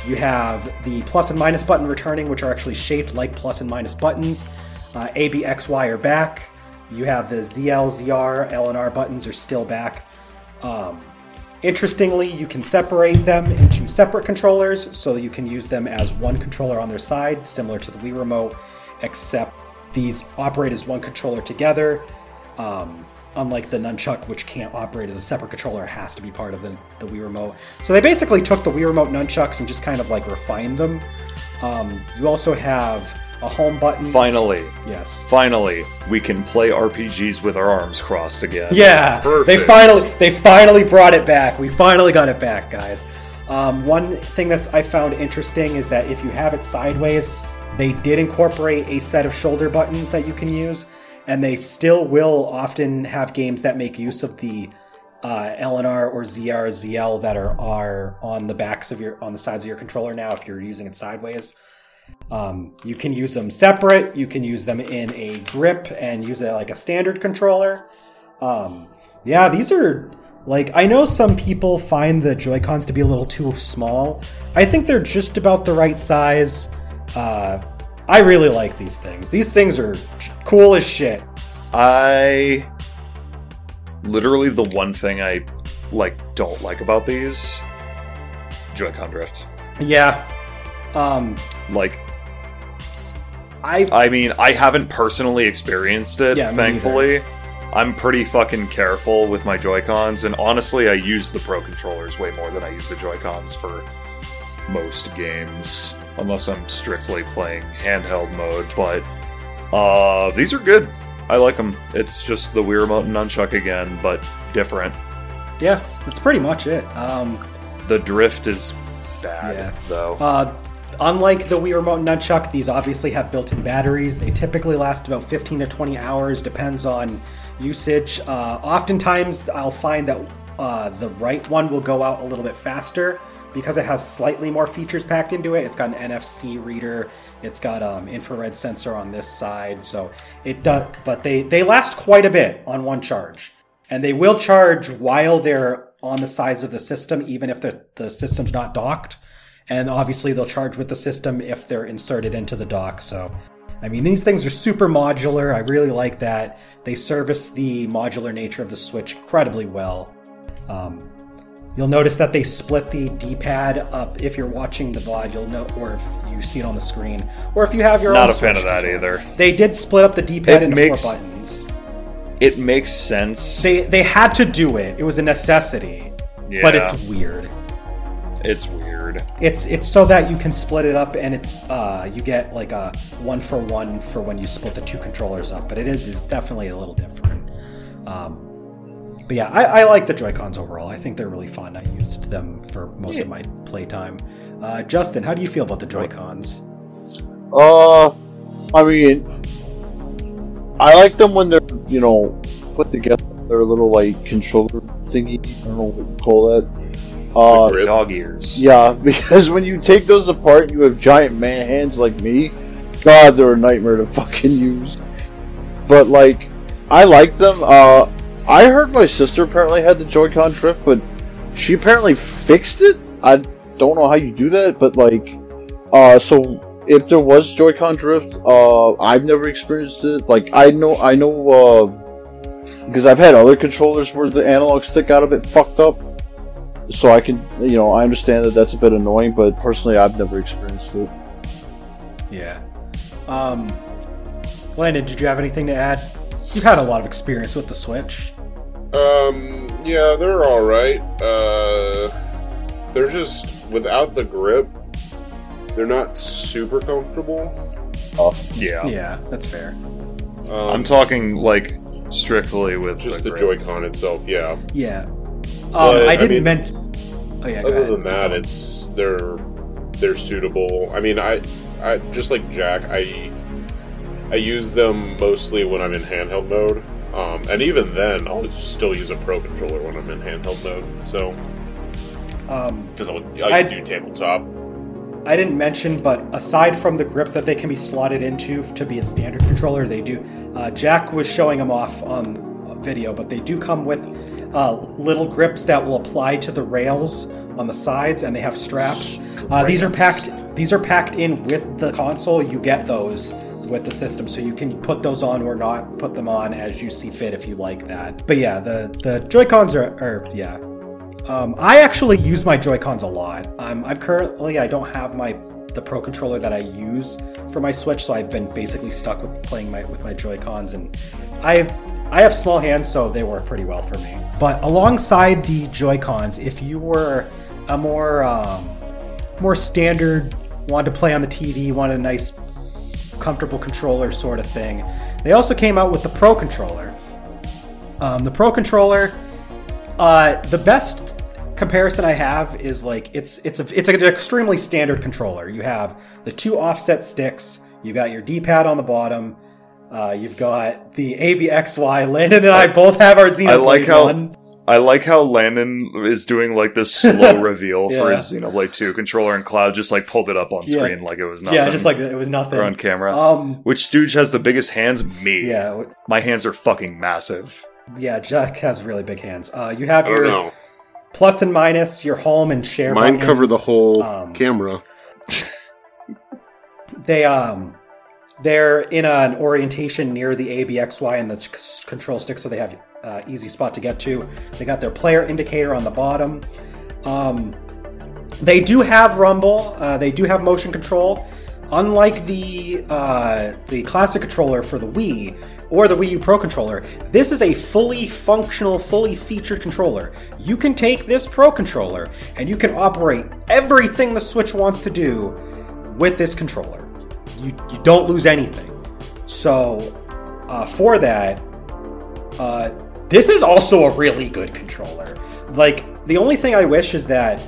you have the plus and minus button returning, which are actually shaped like plus and minus buttons. Uh, A, B, X, Y are back. You have the ZL, ZR, L, and R buttons are still back. Um, interestingly, you can separate them into separate controllers, so you can use them as one controller on their side, similar to the Wii Remote, except these operate as one controller together. Um, unlike the nunchuck, which can't operate as a separate controller, it has to be part of the, the Wii Remote. So they basically took the Wii Remote nunchucks and just kind of like refined them. Um, you also have a home button. Finally, Yes. finally, we can play RPGs with our arms crossed again. Yeah, Perfect. they finally they finally brought it back. We finally got it back, guys. Um, one thing that's I found interesting is that if you have it sideways, they did incorporate a set of shoulder buttons that you can use, and they still will often have games that make use of the uh, LNR or ZR ZL that are are on the backs of your on the sides of your controller now. If you're using it sideways. Um, you can use them separate. You can use them in a grip and use it like a standard controller. Um, yeah, these are like I know some people find the Joy Cons to be a little too small. I think they're just about the right size. Uh, I really like these things. These things are cool as shit. I literally the one thing I like don't like about these Joy-Con drift. Yeah. Um, Like I I mean, I haven't personally experienced it, Yeah, thankfully. I'm pretty fucking careful with my Joy-Cons, and honestly, I use the Pro controllers way more than I use the Joy-Cons for most games, unless I'm strictly playing handheld mode. But uh, these are good. I like them. It's just the Wii Remote and Nunchuck again, but different. yeah, that's pretty much it. Um, The drift is bad, Yeah. though. Uh, unlike the Wii Remote Nunchuck, these obviously have built-in batteries. They typically last about 15 to 20 hours, depends on usage. Uh, oftentimes, I'll find that uh, the right one will go out a little bit faster because it has slightly more features packed into it. It's got an NFC reader. It's got um, infrared sensor on this side, so it does. But they they last quite a bit on one charge, and they will charge while they're on the sides of the system, even if the the system's not docked. And obviously, they'll charge with the system if they're inserted into the dock. So, I mean, these things are super modular. I really like that. They service the modular nature of the Switch incredibly well. Um, you'll notice that they split the D-pad up. If you're watching the VOD, you'll know, or if you see it on the screen, or if you have your Not own a fan of that controller. either. They did split up the D-pad It into makes- four buttons. It makes sense. They they had to do it. It was a necessity, yeah, but it's weird. it's weird. It's it's so that you can split it up and it's uh you get like a one for one for when you split the two controllers up. But it is is definitely a little different. Um, but yeah, I, I like the Joy Cons overall. I think they're really fun. I used them for most of my playtime. Uh, Justin, how do you feel about the Joy Cons? Uh, I mean, I like them when they're you know put together. They're a little like controller thingy. I don't know what you call that. Uh, grip. Dog ears. yeah, [LAUGHS] because when you take those apart, you have giant man hands like me. God, they're a nightmare to fucking use. But like, I like them. Uh, I heard my sister apparently had the Joy-Con drift, but she apparently fixed it. I don't know how you do that, but like, uh, so if there was Joy-Con drift, uh, I've never experienced it. Like, I know, I know, uh, because I've had other controllers where the analog stick got a bit fucked up. So I can, you know, I understand that that's a bit annoying, but personally, I've never experienced it. Yeah. Um, Landon, did you have anything to add? You've had a lot of experience with the Switch. Um, yeah, they're all right. Uh, they're just without the grip. They're not super comfortable. Oh, yeah. Yeah, that's fair. Um, I'm talking like strictly with just the, grip. Joy-Con itself. Yeah. Yeah. Um, But, I I didn't mean, mention. Oh yeah. go Other ahead. than that, it's they're they're suitable. I mean, I I just like Jack. I I use them mostly when I'm in handheld mode. Um, and even then, I'll still use a pro controller when I'm in handheld mode. So, Um, because I I- do tabletop. I didn't mention, but aside from the grip that they can be slotted into to be a standard controller, they do. Uh, Jack was showing them off on video, but they do come with uh, little grips that will apply to the rails on the sides, and they have straps. Uh, these are packed. These are packed in with the console. You get those with the system, so you can put those on or not put them on as you see fit if you like that. But yeah, the the Joy Cons are, are yeah, um, I actually use my Joy Cons a lot. Um, I'm currently I don't have my the Pro controller that I use for my Switch, so I've been basically stuck with playing my with my Joy Cons, and I I have small hands, so they work pretty well for me. But alongside the Joy Cons, if you were a more um, more standard, wanted to play on the TV, wanted a nice comfortable controller sort of thing, they also came out with the Pro controller. Um, the Pro controller uh, the best comparison I have is like it's it's a it's an extremely standard controller. You have the two offset sticks. You got your D-pad on the bottom. Uh, you've got the ABXY. Landon and I both have our Xenoblade I like how- one. I like how Landon is doing like this slow [LAUGHS] reveal for Yeah. his Xenoblade 2 controller, and Cloud just like pulled it up on Yeah. screen like it was nothing. Yeah, just like it was nothing. or on camera. Um, Which Stooge has the biggest hands? Me. yeah, My hands are fucking massive. yeah. Jack has really big hands. Uh, you have your know. plus and minus, your home and share. Mine buttons. cover the whole Um, camera. [LAUGHS] they um they're in an orientation near the ABXY and the c- control stick, so they have uh, easy spot to get to. They got their player indicator on the bottom. Um, they do have rumble. Uh, they do have motion control. Unlike the uh, the classic controller for the Wii or the Wii U Pro controller, this is a fully functional, fully featured controller. You can take this Pro controller and you can operate everything the Switch wants to do with this controller. You you don't lose anything. So uh, for that, uh, this is also a really good controller. Like the only thing I wish is that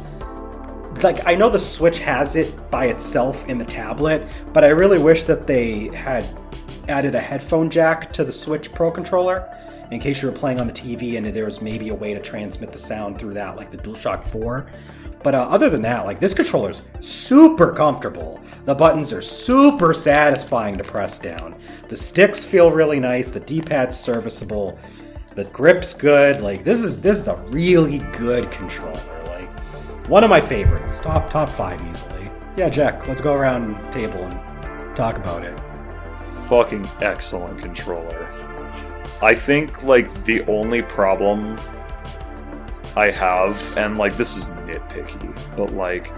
like I know the Switch has it by itself in the tablet, but I really wish that they had added a headphone jack to the Switch Pro controller in case you were playing on the TV and there was maybe a way to transmit the sound through that, like the DualShock 4. But uh, other than that, like this controller's super comfortable. The buttons are super satisfying to press down. The sticks feel really nice. The D-pad's serviceable. The grip's good. Like this is this is a really good controller. Like one of my favorites. Top top five easily. Yeah, Jack. Let's go around the table and talk about it. Fucking excellent controller. I think like the only problem I have, and like this is nitpicky, but like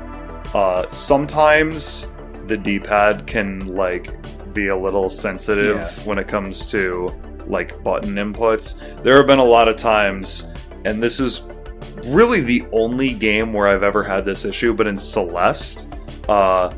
uh sometimes the D-pad can like be a little sensitive Yeah. when it comes to like button inputs. There have been a lot of times, and this is really the only game where I've ever had this issue, but in Celeste, uh,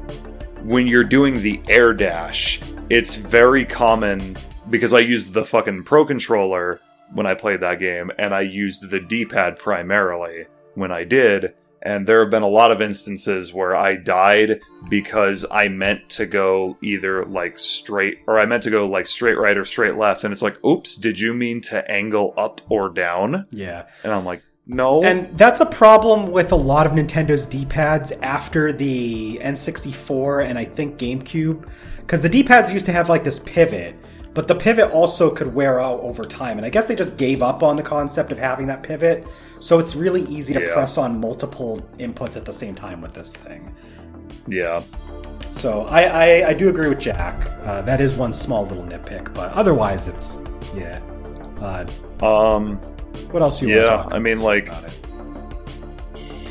when you're doing the air dash, it's very common because I used the fucking Pro controller when I played that game, and I used the D pad primarily when I did. And there have been a lot of instances where I died because I meant to go either like straight or I meant to go like straight right or straight left. And it's like, oops, did you mean to angle up or down? Yeah. And I'm like, No. And that's a problem with a lot of Nintendo's D-pads after the N64 and I think GameCube, because the D-pads used to have like this pivot, but the pivot also could wear out over time, and I guess they just gave up on the concept of having that pivot. So it's really easy to Yeah. press on multiple inputs at the same time with this thing. yeah. So I, I, I do agree with Jack. Uh, that is one small little nitpick, but otherwise it's yeah. Uh, Um. what else do you Yeah, want to talk I mean, like-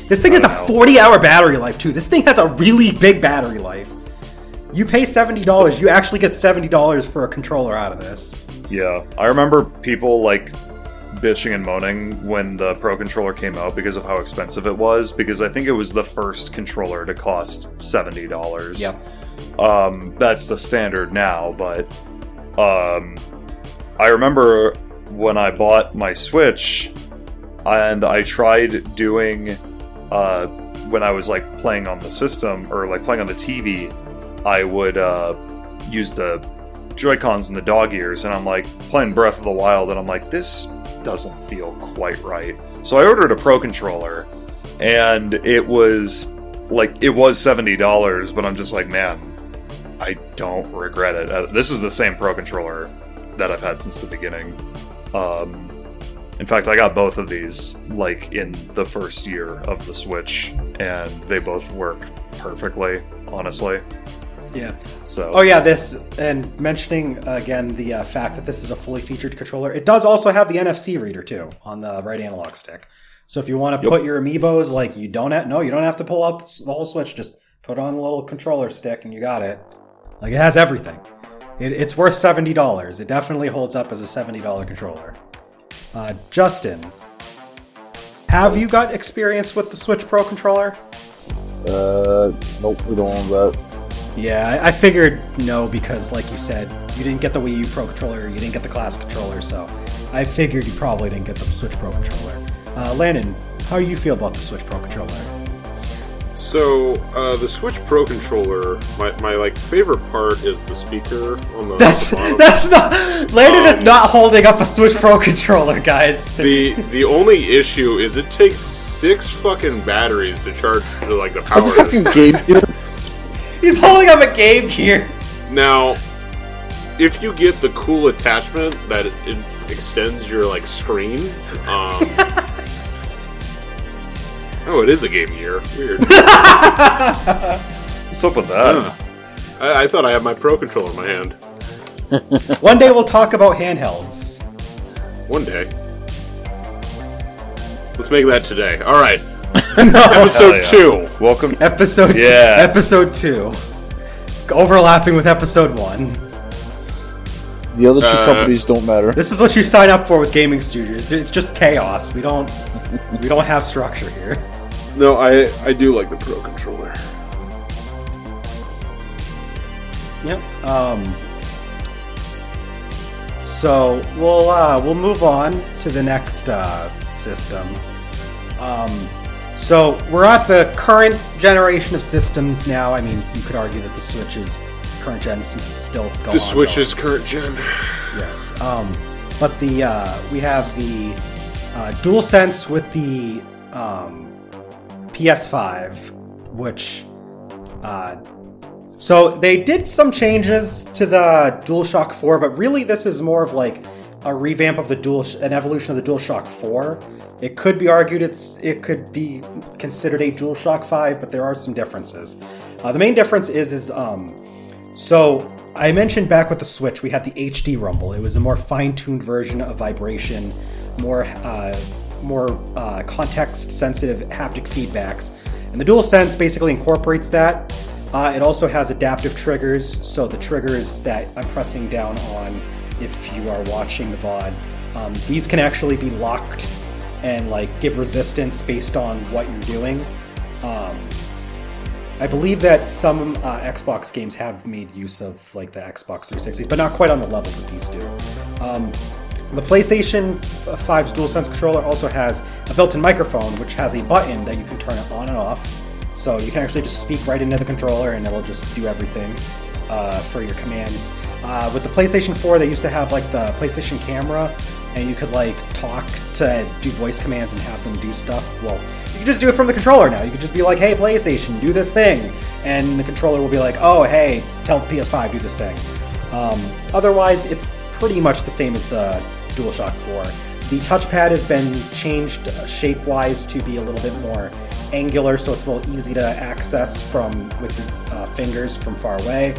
This thing has a know. 40 hour battery life too. This thing has a really big battery life. You pay $70, you actually get $70 for a controller out of this. Yeah, I remember people like bitching and moaning when the Pro controller came out because of how expensive it was. Because I think it was the first controller to cost seventy dollars. Yep. Um, that's the standard now, but um, I remember when I bought my Switch, and I tried doing uh, when I was like playing on the system or like playing on the TV, I would uh, use the Joy Cons and the dog ears, and I'm like playing Breath of the Wild, and I'm like, this doesn't feel quite right. So I ordered a Pro controller, and it was like it was seventy dollars, but I'm just like, man, I don't regret it. Uh, this is the same Pro controller that I've had since the beginning. Um, in fact, I got both of these like in the first year of the Switch, and they both work perfectly. Honestly, Yeah. so Oh yeah, this and mentioning uh, again the uh, fact that this is a fully featured controller. It does also have the NFC reader too on the right analog stick. So if you want to Yep. put your amiibos, like you don't have no, you don't have to pull out the the whole switch. Just put on the little controller stick and you got it. Like it has everything. It, it's worth seventy dollars. It definitely holds up as a seventy dollar controller. Uh, Justin, have you got experience with the Switch Pro controller? Uh, nope, we don't own that. Yeah, I, I figured no because, like you said, you didn't get the Wii U Pro controller, you didn't get the Classic controller, so I figured you probably didn't get the Switch Pro controller. Uh, Landon, how do you feel about the Switch Pro controller? So uh, the Switch Pro controller, my, my like favorite part is the speaker on the That's bottom. [LAUGHS] that's not Landon is Um, not holding up a Switch Pro [LAUGHS] controller, guys. the the only issue is it takes six fucking batteries to charge like the Are power. you of fucking this. Game Gear? He's holding up a Game Gear. Now, if you get the cool attachment that it extends your like screen, um, [LAUGHS] oh, it is a Game Gear. Weird. [LAUGHS] what's up with that? Huh. I, I thought I had my Pro controller in my hand. [LAUGHS] One day we'll talk about handhelds. One day. Let's make that today. All right. [LAUGHS] Episode yeah. two. Welcome. Episode Yeah. episode two, overlapping with episode one. The other two Uh, companies don't matter. This is what you sign up for with Gaming Stooges. It's just chaos. We don't we don't have structure here. No, I I do like the Pro controller. Yep. Um. So we'll uh, we'll move on to the next uh, system. Um, so we're at the current generation of systems now. I mean, you could argue that the Switch is current gen since it's still going. The Switch is current gen. Yes. Um, but the uh, we have the uh, DualSense with the um, PS5, which uh, so they did some changes to the DualShock 4, but really this is more of like a revamp of the Dual, an evolution of the DualShock 4. It could be argued it's it could be considered a DualShock 5, but there are some differences. Uh, the main difference is is um, so I mentioned back with the Switch, we had the HD Rumble. It was a more fine-tuned version of vibration, more uh, more uh, context-sensitive haptic feedbacks, and the DualSense basically incorporates that. Uh, it also has adaptive triggers, so the triggers that I'm pressing down on, if you are watching the VOD, um, these can actually be locked and like give resistance based on what you're doing. Um, I believe that some uh, Xbox games have made use of like the Xbox 360, but not quite on the level that these do. Um, the PlayStation 5's DualSense controller also has a built-in microphone, which has a button that you can turn it on and off. So you can actually just speak right into the controller, and it'll just do everything uh, for your commands. Uh, with the PlayStation 4, they used to have like the PlayStation camera, and you could like talk to do voice commands and have them do stuff. Well, you can just do it from the controller now. You can just be like, "Hey, PlayStation, do this thing," and the controller will be like, "Oh, hey, tell the PS5 do this thing." Um, otherwise, it's pretty much the same as the DualShock 4. The touchpad has been changed uh, shape-wise to be a little bit more angular, so it's a little easy to access from with your uh, fingers from far away.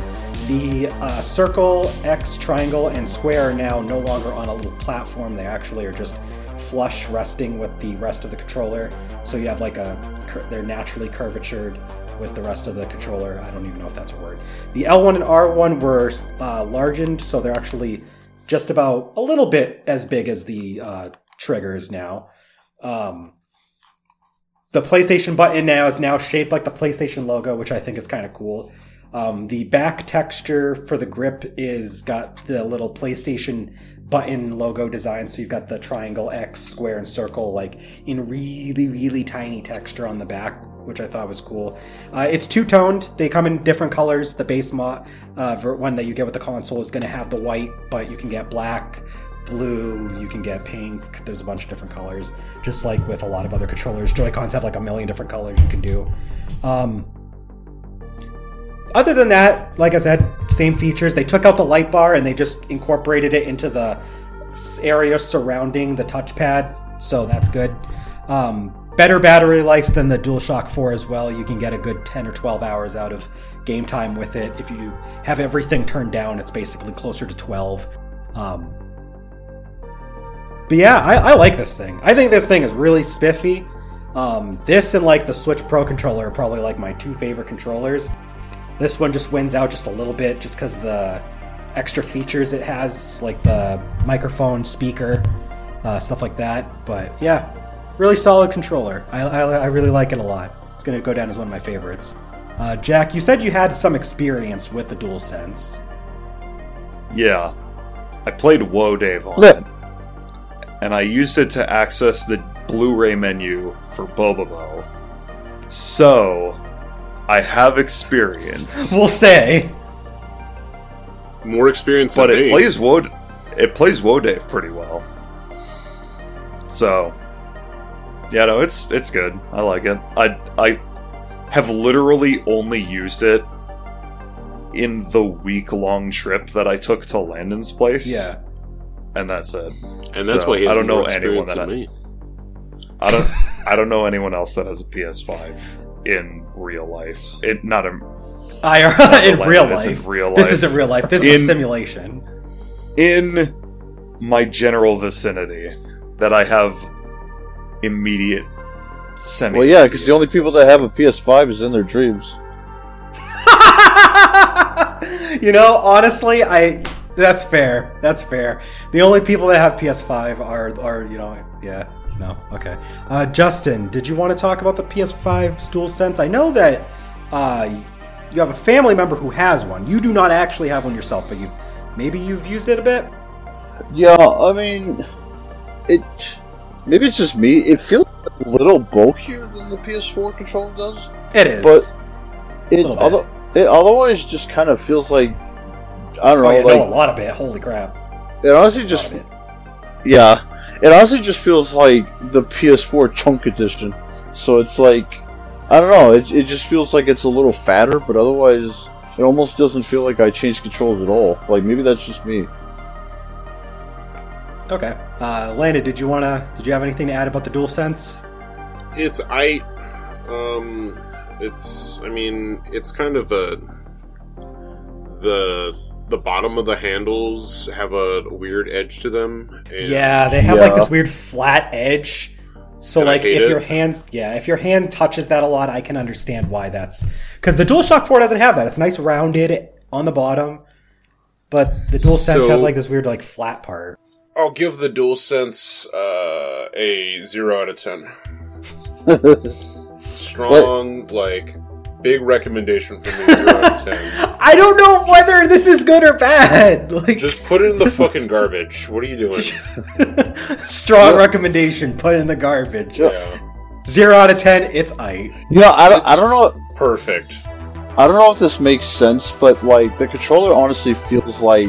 The uh, circle, X, triangle, and square are now no longer on a little platform. They actually are just flush resting with the rest of the controller. So you have like a, they're naturally curvatured with the rest of the controller. I don't even know if that's a word. The L1 and R1 were uh, largened, so they're actually just about a little bit as big as the uh, triggers now. Um, the PlayStation button now is now shaped like the PlayStation logo, which I think is kind of cool. Um, the back texture for the grip is got the little PlayStation button logo design. So you've got the triangle, X, square, and circle, like in really, really tiny texture on the back, which I thought was cool. Uh, it's two toned. They come in different colors. The base mod uh, one that you get with the console is going to have the white, but you can get black, blue, you can get pink. There's a bunch of different colors, just like with a lot of other controllers. Joy Cons have like a million different colors you can do. Um, other than that, like I said, same features. They took out the light bar and they just incorporated it into the area surrounding the touchpad, so that's good. Um, better battery life than the DualShock 4 as well. You can get a good 10 or 12 hours out of game time with it. If you have everything turned down, it's basically closer to 12. Um, but yeah, I, I like this thing. I think this thing is really spiffy. Um, this and like the Switch Pro controller are probably like my two favorite controllers. This one just wins out just a little bit just because the extra features it has, like the microphone, speaker, uh, stuff like that. But yeah, really solid controller. I, I, I really like it a lot. It's going to go down as one of my favorites. Uh, Jack, you said you had some experience with the DualSense. Yeah. I played Woe Dave on Yeah. it, and I used it to access the Blu-ray menu for Bobobo. So, I have experience, [LAUGHS] We'll say. More experience but than it me. plays Woe. It plays Woe Dave pretty well. So, yeah, no, it's it's good. I like it. I I have literally only used it in the week long trip that I took to Landon's place. Yeah. and that's it. and that's So, why he has I don't more know anyone that I- me. I don't I don't know anyone else that has a PS5 in real life. It not [LAUGHS] in, I, in Like, real this life. is real This isn't real life. This is a simulation. in my general vicinity that I have immediate semi. Well, yeah, because the only people that have a PS5 is in their dreams. [LAUGHS] you know, honestly, I that's fair. That's fair. The only people that have PS5 are are you know yeah no okay. Uh, Justin, did you want to talk about the PS5 DualSense? I know that uh, you have a family member who has one. You do not actually have one yourself, but you maybe you've used it a bit. Yeah, I mean, it. Maybe it's just me. It feels a little bulkier than the PS4 controller does, It is. but it, other, it otherwise just kind of feels like I don't know. oh yeah, like no, a lot of it. Holy crap! it honestly just yeah, it honestly just feels like the PS4 Chunk Edition. So it's like I don't know. It it just feels like it's a little fatter, but otherwise it almost doesn't feel like I changed controls at all. Like maybe that's just me. Okay, uh, Lana, did you wanna? Did you have anything to add about the DualSense? It's I, um, it's I mean it's kind of a the the bottom of the handles have a weird edge to them. And Yeah, they have like this weird flat edge. So And like if it. your hand yeah, if your hand touches that a lot, I can understand why that's cuz the DualShock 4 doesn't have that. It's nice rounded on the bottom. But the DualSense So- has like this weird like flat part. I'll give the DualSense uh, a zero out of ten. [LAUGHS] Strong, like big recommendation for me. Zero out of ten. I don't know whether this is good or bad. [LAUGHS] Like Just put it in the fucking garbage. What are you doing? [LAUGHS] strong Yeah. recommendation, put it in the garbage. Yeah. Yeah, 0 out of 10, it's I. You know, I don't, I don't know. perfect. I don't know if this makes sense, but like the controller honestly feels like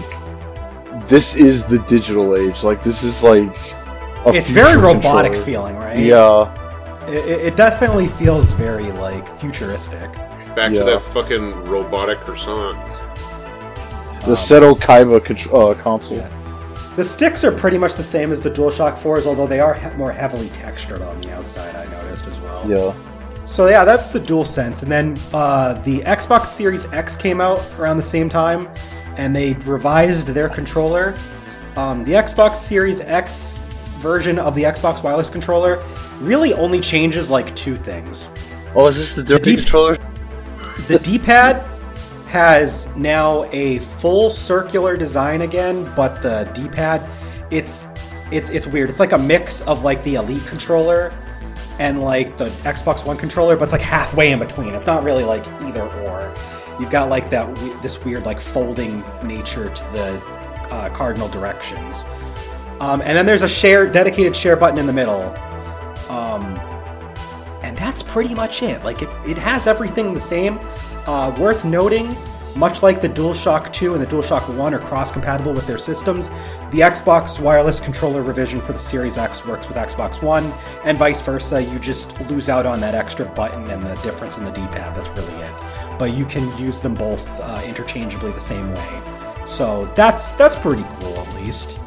this is the digital age. Like this is like a it's very robotic controller. feeling, right? Yeah, It, it- it definitely feels very like futuristic. Back Yeah. to that fucking robotic croissant. the Um, Seto Kaiba contr- uh, console. Yeah. The sticks are pretty much the same as the DualShock 4s, although they are he- more heavily textured on the outside. I noticed as well. Yeah. So yeah, that's the DualSense, and then uh, the Xbox Series X came out around the same time, and they revised their controller. Um, the Xbox Series X version of the Xbox wireless controller really only changes like two things. Oh, is this the dirty deep- controller? The D-pad has now a full circular design again, but the D-pad, it's it's it's weird. It's like a mix of like the Elite controller and like the Xbox One controller, but it's like halfway in between. It's not really like either or. You've got like that this weird like folding nature to the uh, cardinal directions, um, and then there's a share dedicated share button in the middle. Um, and that's pretty much it. Like it, it has everything the same. Uh, worth noting, much like the DualShock 2 and the DualShock 1 are cross-compatible with their systems, the Xbox wireless controller revision for the Series X works with Xbox One, and vice versa. You just lose out on that extra button and the difference in the D-pad. That's really it. But you can use them both uh, interchangeably the same way. So that's that's pretty cool, at least.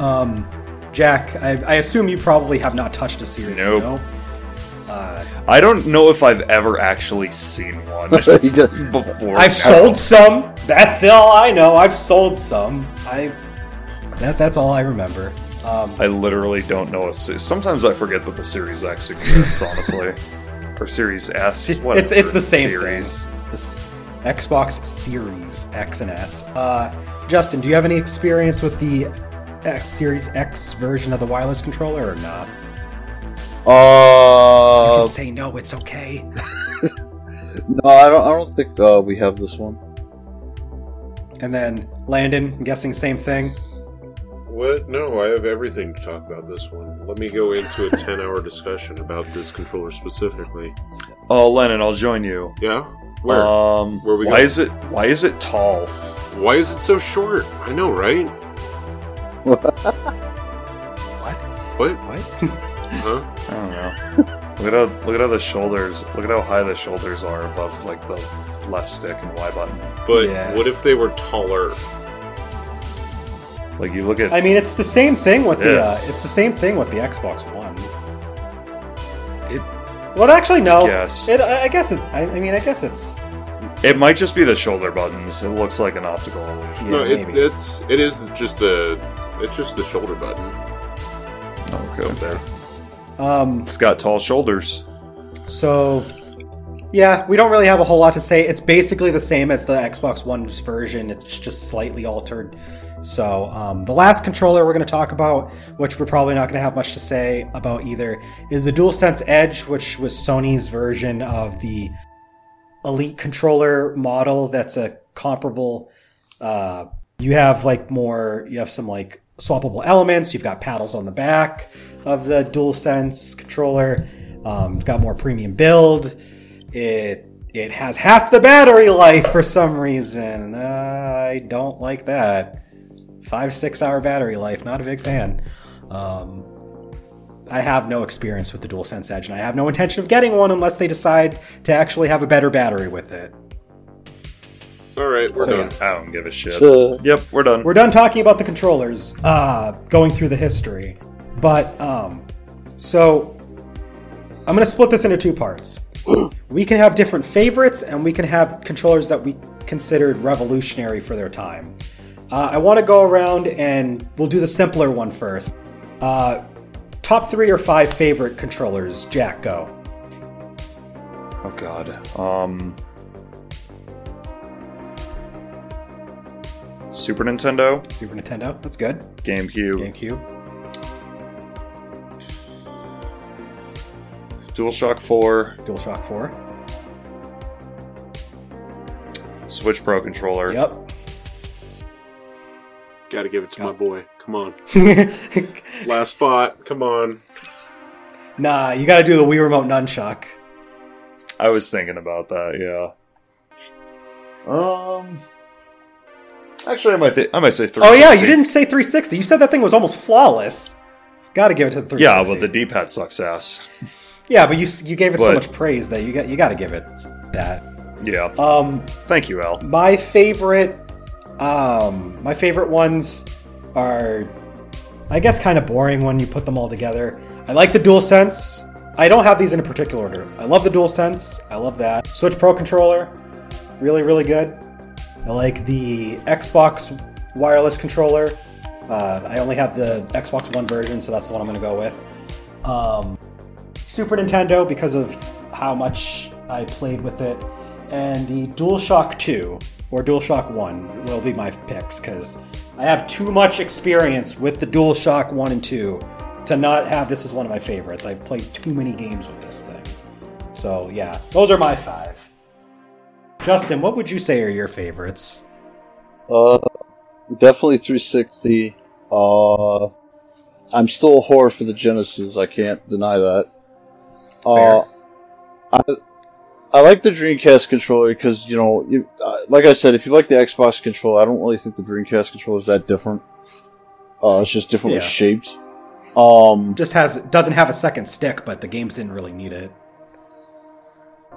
Um, Jack, I, I assume you probably have not touched a series. Nope. no? Uh, I don't know if I've ever actually seen one [LAUGHS] before. I've sold some. That's all I know. I've sold some. I. That, that's all I remember. Um, I literally don't know. A, se- sometimes I forget that the Series X exists, honestly, [LAUGHS] or Series S. it's Whatever. it's the same series. thing. This Xbox Series X and S. Uh, Justin, do you have any experience with the X Series X version of the wireless controller or not? Oh you Uh, can say no. It's okay. [LAUGHS] no, I don't. I don't think uh, we have this one. And then Landon, I'm guessing same thing. What? No, I have everything to talk about this one. Let me go into a 10 hour discussion about this controller specifically. Oh, Lennon, I'll join you. Yeah? Where? Um, Where we why go? is it? Why is it tall? Why is it so short? I know, right? What? What? What? Huh? I don't know. look at how look at how the shoulders. Look at how high the shoulders are above like the left stick and Y button. But Yeah. what if they were taller? Like you look at. I mean, it's the same thing with the. Uh, Yes. it's the same thing with the Xbox One. It- Well, actually, no. Yes. It, I I guess it. I, I mean, I guess it's. It might just be the shoulder buttons. It looks like an optical illusion. Yeah, no, it, maybe. it's it is just the it's just the shoulder button. Okay. There. Um. It's got tall shoulders. So, yeah, we don't really have a whole lot to say. It's basically the same as the Xbox One's version. It's just slightly altered. So, um, the last controller we're going to talk about, which we're probably not going to have much to say about either, is the DualSense Edge, which was Sony's version of the Elite controller model. That's a comparable. Uh, you have like more. You have some like swappable elements. You've got paddles on the back of the DualSense controller. Um, it's got more premium build. It it has half the battery life for some reason. I don't like that. Five six hour battery life. Not a big fan. Um, I have no experience with the DualSense Edge, and I have no intention of getting one unless they decide to actually have a better battery with it. All right, we're So, done. I don't give a shit. So, Yep, we're done. We're done talking about the controllers, uh, going through the history. But, um, so I'm going to split this into two parts. [GASPS] we can have different favorites, and we can have controllers that we considered revolutionary for their time. Uh, I want to go around and we'll do the simpler one first. Uh, top three or five favorite controllers. Jack, go. Oh god. Um. Super Nintendo, Super Nintendo. That's good. GameCube, GameCube. DualShock 4, DualShock 4. Switch Pro controller. Yep. Got to give it to my boy. Come on, [LAUGHS] last spot. Come on. Nah, you got to do the Wii Remote Nunchuck. I was thinking about that. Yeah. Um. Actually, I might. Th- I might say three. Oh yeah, you didn't say 360. You said that thing was almost flawless. Got to give it to the 360. Yeah, well, the D-pad sucks ass. [LAUGHS] yeah, but you you gave it so much praise that you got you got to give it that. Yeah. Um, Thank you, Al. my favorite, um, my favorite ones are, I guess, kind of boring when you put them all together. I like the Dual Sense. I don't have these in a particular order. I love the Dual Sense. I love that Switch Pro controller. Really, really good. I like the Xbox wireless controller. Uh, I only have the Xbox One version, so that's the one I'm going to go with. Um, Super Nintendo because of how much I played with it, and the DualShock 2 or DualShock 1 will be my picks because I have too much experience with the DualShock 1 and 2 to not have this as one of my favorites. I've played too many games with this thing. So, yeah, those are my five. Justin, what would you say are your favorites? Uh, definitely 360. Uh, I'm still a whore for the Genesis. I can't deny that. Uh, I I like the Dreamcast controller because you know, you, uh, like I said, if you like the Xbox controller, I don't really think the Dreamcast controller is that different. Uh, it's just differently Yeah. shaped. Um, Just has doesn't have a second stick, but the games didn't really need it.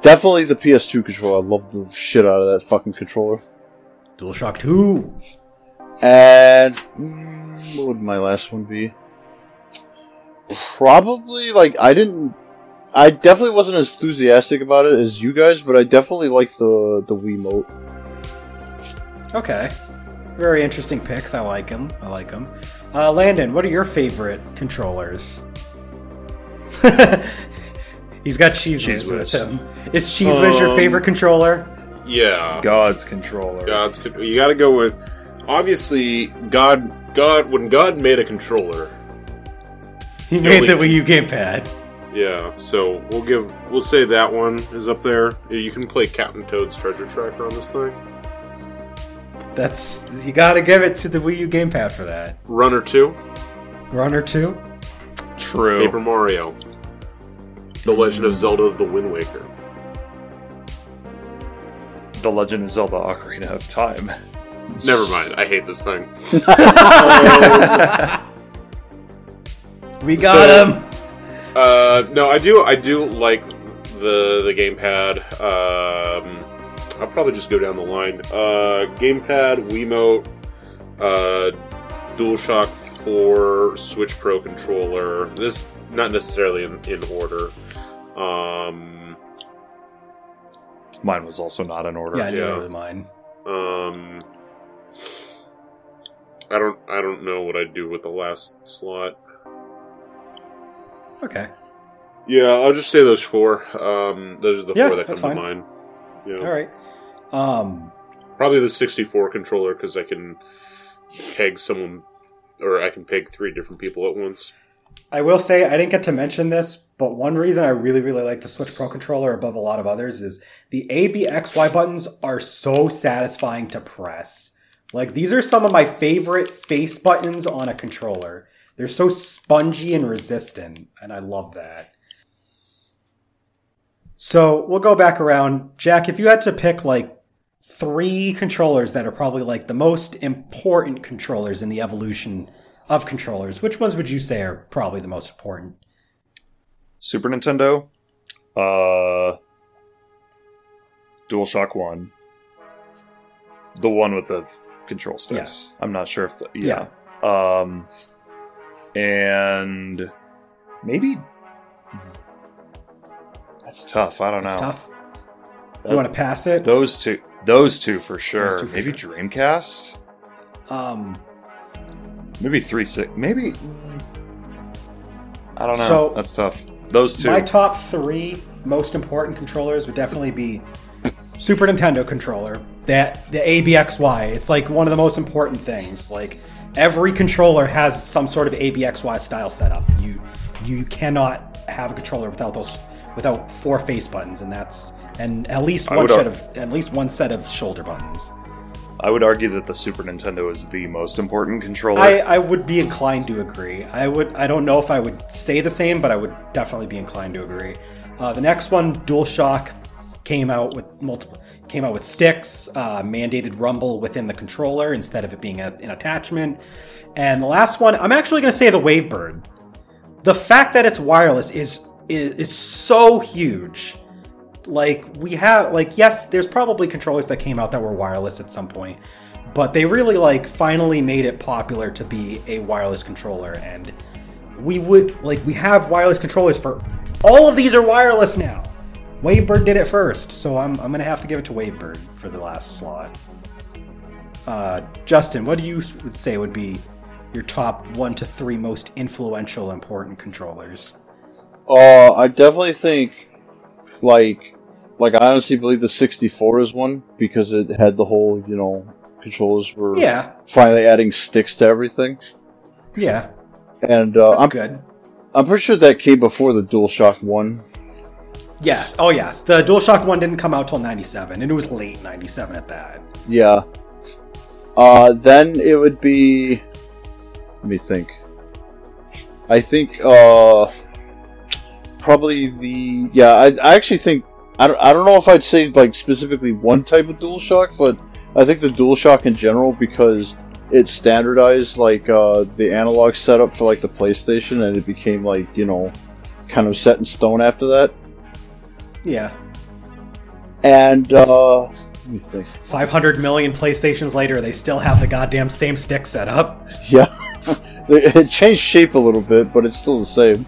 Definitely the PS2 controller. I love the shit out of that fucking controller. DualShock 2. And mm, what would my last one be? Probably like I didn't. I definitely wasn't as enthusiastic about it as you guys, but I definitely like the the Wiimote. Okay. Very interesting picks. I like them. I like them. Uh, Landon, what are your favorite controllers? [LAUGHS] He's got Cheese Whiz with him. Is Cheese Whiz your Um, favorite controller? Yeah. God's controller. God's con- you got to go with obviously God. God when God made a controller. He made we- the Wii U gamepad. Yeah, so we'll give we'll say that one is up there. You can play Captain Toad's Treasure Tracker on this thing. That's you got to give it to the Wii U gamepad for that. Runner two, Runner two. True. Paper Mario, The Legend of Zelda: The Wind Waker. The Legend of Zelda: Ocarina of Time. Never mind, I hate this thing. [LAUGHS] We got So- him. Uh, no, I do. I do like the the gamepad. Um, I'll probably just go down the line. Uh, gamepad, Wiimote, uh, DualShock Four, Switch Pro controller. This not necessarily in, in order. Um, Mine was also not in order. Yeah, neither yeah. was mine. um, I don't. I don't know what I'd do with the last slot. Okay. Yeah, I'll just say those four. Um, those are the Yeah, four that come that's to mind. Yeah. All right. Um. Probably the 64 controller because I can peg someone, or I can peg three different people at once. I will say I didn't get to mention this, but one reason I really, really like the Switch Pro controller above a lot of others is the A, B, X, Y buttons are so satisfying to press. Like these are some of my favorite face buttons on a controller. They're so spongy and resistant, and I love that. So we'll go back around. Jack, if you had to pick like three controllers that are probably like the most important controllers in the evolution of controllers, which ones would you say are probably the most important? Super Nintendo, uh, DualShock One, the one with the control sticks. I'm not sure if the, yeah. Um, and maybe that's tough. I don't That's know. tough. You want to pass it? those two, those two for sure. two for maybe sure. Dreamcast. Um, Maybe three six. Maybe I don't know. So- That's tough. Those two. my top three most important controllers would definitely be Super Nintendo controller. That the ABXY. It's like one of the most important things. Like every controller has some sort of ABXY style setup. You you cannot have a controller without those without four face buttons, and that's and at least one set of at least one set of shoulder buttons. I would argue that the Super Nintendo is the most important controller. I, I would be inclined to agree. I would. I don't know if I would say the same, but I would definitely be inclined to agree. Uh, the next one, DualShock came out with multiple came out with sticks, uh, mandated rumble within the controller instead of it being a, an attachment. And the last one, I'm actually going to say the Wavebird. The fact that it's wireless is, is is so huge. Like we have like yes, there's probably controllers that came out that were wireless at some point, but they really like finally made it popular to be a wireless controller and we would like we have wireless controllers for all of these are wireless now. Wavebird did it first, so I'm, I'm gonna have to give it to Wavebird for the last slot. Uh, Justin, what do you would say would be your top one to three most influential, important controllers? Uh, I definitely think, like, like I honestly believe the 64 is one because it had the whole, you know, controllers were Yeah, finally adding sticks to everything, yeah, and uh, I'm good. I'm pretty sure that came before the DualShock One. Yes, oh yes, the DualShock one didn't come out till '97, and it was late '97 at that. Yeah. Uh, then it would be. Let me think. I think uh, probably the yeah. I, I actually think I don't, I don't know if I'd say like specifically one type of DualShock, but I think the DualShock in general because it standardized like uh, the analog setup for like the PlayStation, and it became like you know kind of set in stone after that. Yeah, And uh, let me think. 500 million PlayStations later, they still have the goddamn same stick setup. Yeah, [LAUGHS] it changed shape a little bit, but it's still the same.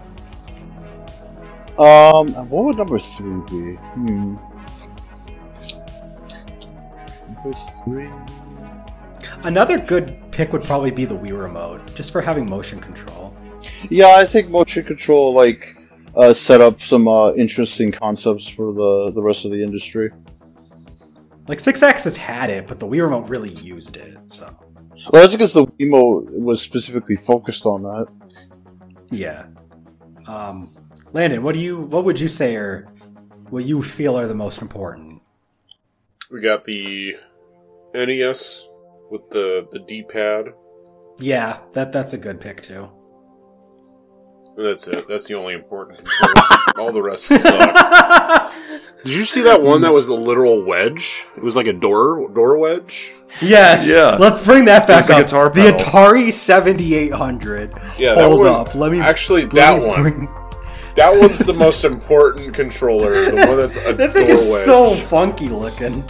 Um, what would number three be? Hmm. Number three. Another good pick would probably be the Wii Remote, just for having motion control. Yeah, I think motion control like uh, set up some uh, interesting concepts for the the rest of the industry. Like Sixaxis had it, but the Wii Remote really used it, so. Well, that's because the Wiimote was specifically focused on that. Yeah. Um, Landon, what do you what would you say are what you feel are the most important? We got the NES with the the D pad. Yeah, that that's a good pick too. That's it. That's the only important controller. [LAUGHS] All the rest suck. [LAUGHS] Did you see that one that was the literal wedge? It was like a door door wedge. yes. Yeah. Let's bring that back up. guitar the pedal. Atari 7800. Yeah, that Hold one- up. Let me actually, let that me one. bring- That one's the most important controller. The one that's [LAUGHS] a That thing is wedge. so funky looking.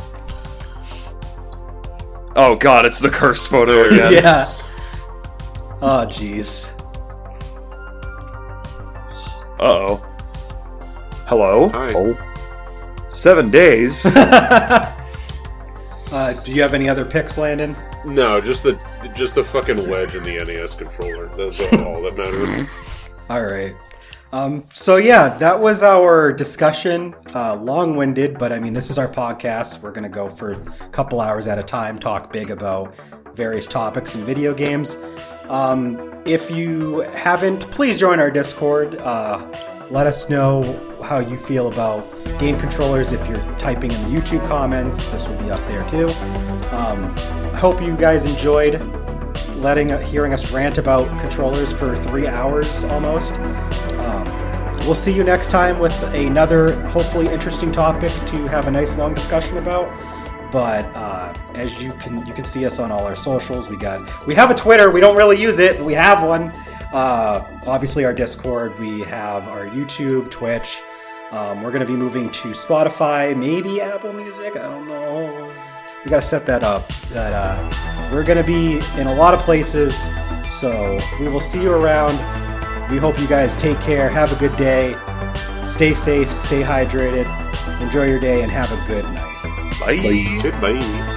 Oh god, it's the cursed photo again. Yeah. Oh jeez. Uh oh. Hello? Hi. Oh, Seven days? [LAUGHS] uh, do you have any other picks, Landon? No, just the just the fucking wedge in the NES controller. That's all that matters. [LAUGHS] All right. Um, so yeah, that was our discussion. Uh, long-winded, but I mean, this is our podcast. We're gonna go for a couple hours at a time, talk big about various topics in video games. Um, if you haven't, please join our Discord. Uh, let us know how you feel about game controllers. If you're typing in the YouTube comments, this will be up there too. Um, I hope you guys enjoyed letting hearing us rant about controllers for three hours almost. Um, we'll see you next time with another hopefully interesting topic to have a nice long discussion about. But uh, as you can you can see us on all our socials. We got we have a Twitter. We don't really use it. But we have one. Uh, obviously, our Discord. We have our YouTube, Twitch. Um, we're going to be moving to Spotify, maybe Apple Music. I don't know. We got to set that up. That uh, we're going to be in a lot of places. So we will see you around. We hope you guys take care. Have a good day. Stay safe. Stay hydrated. Enjoy your day and have a good night. Bye. Goodbye.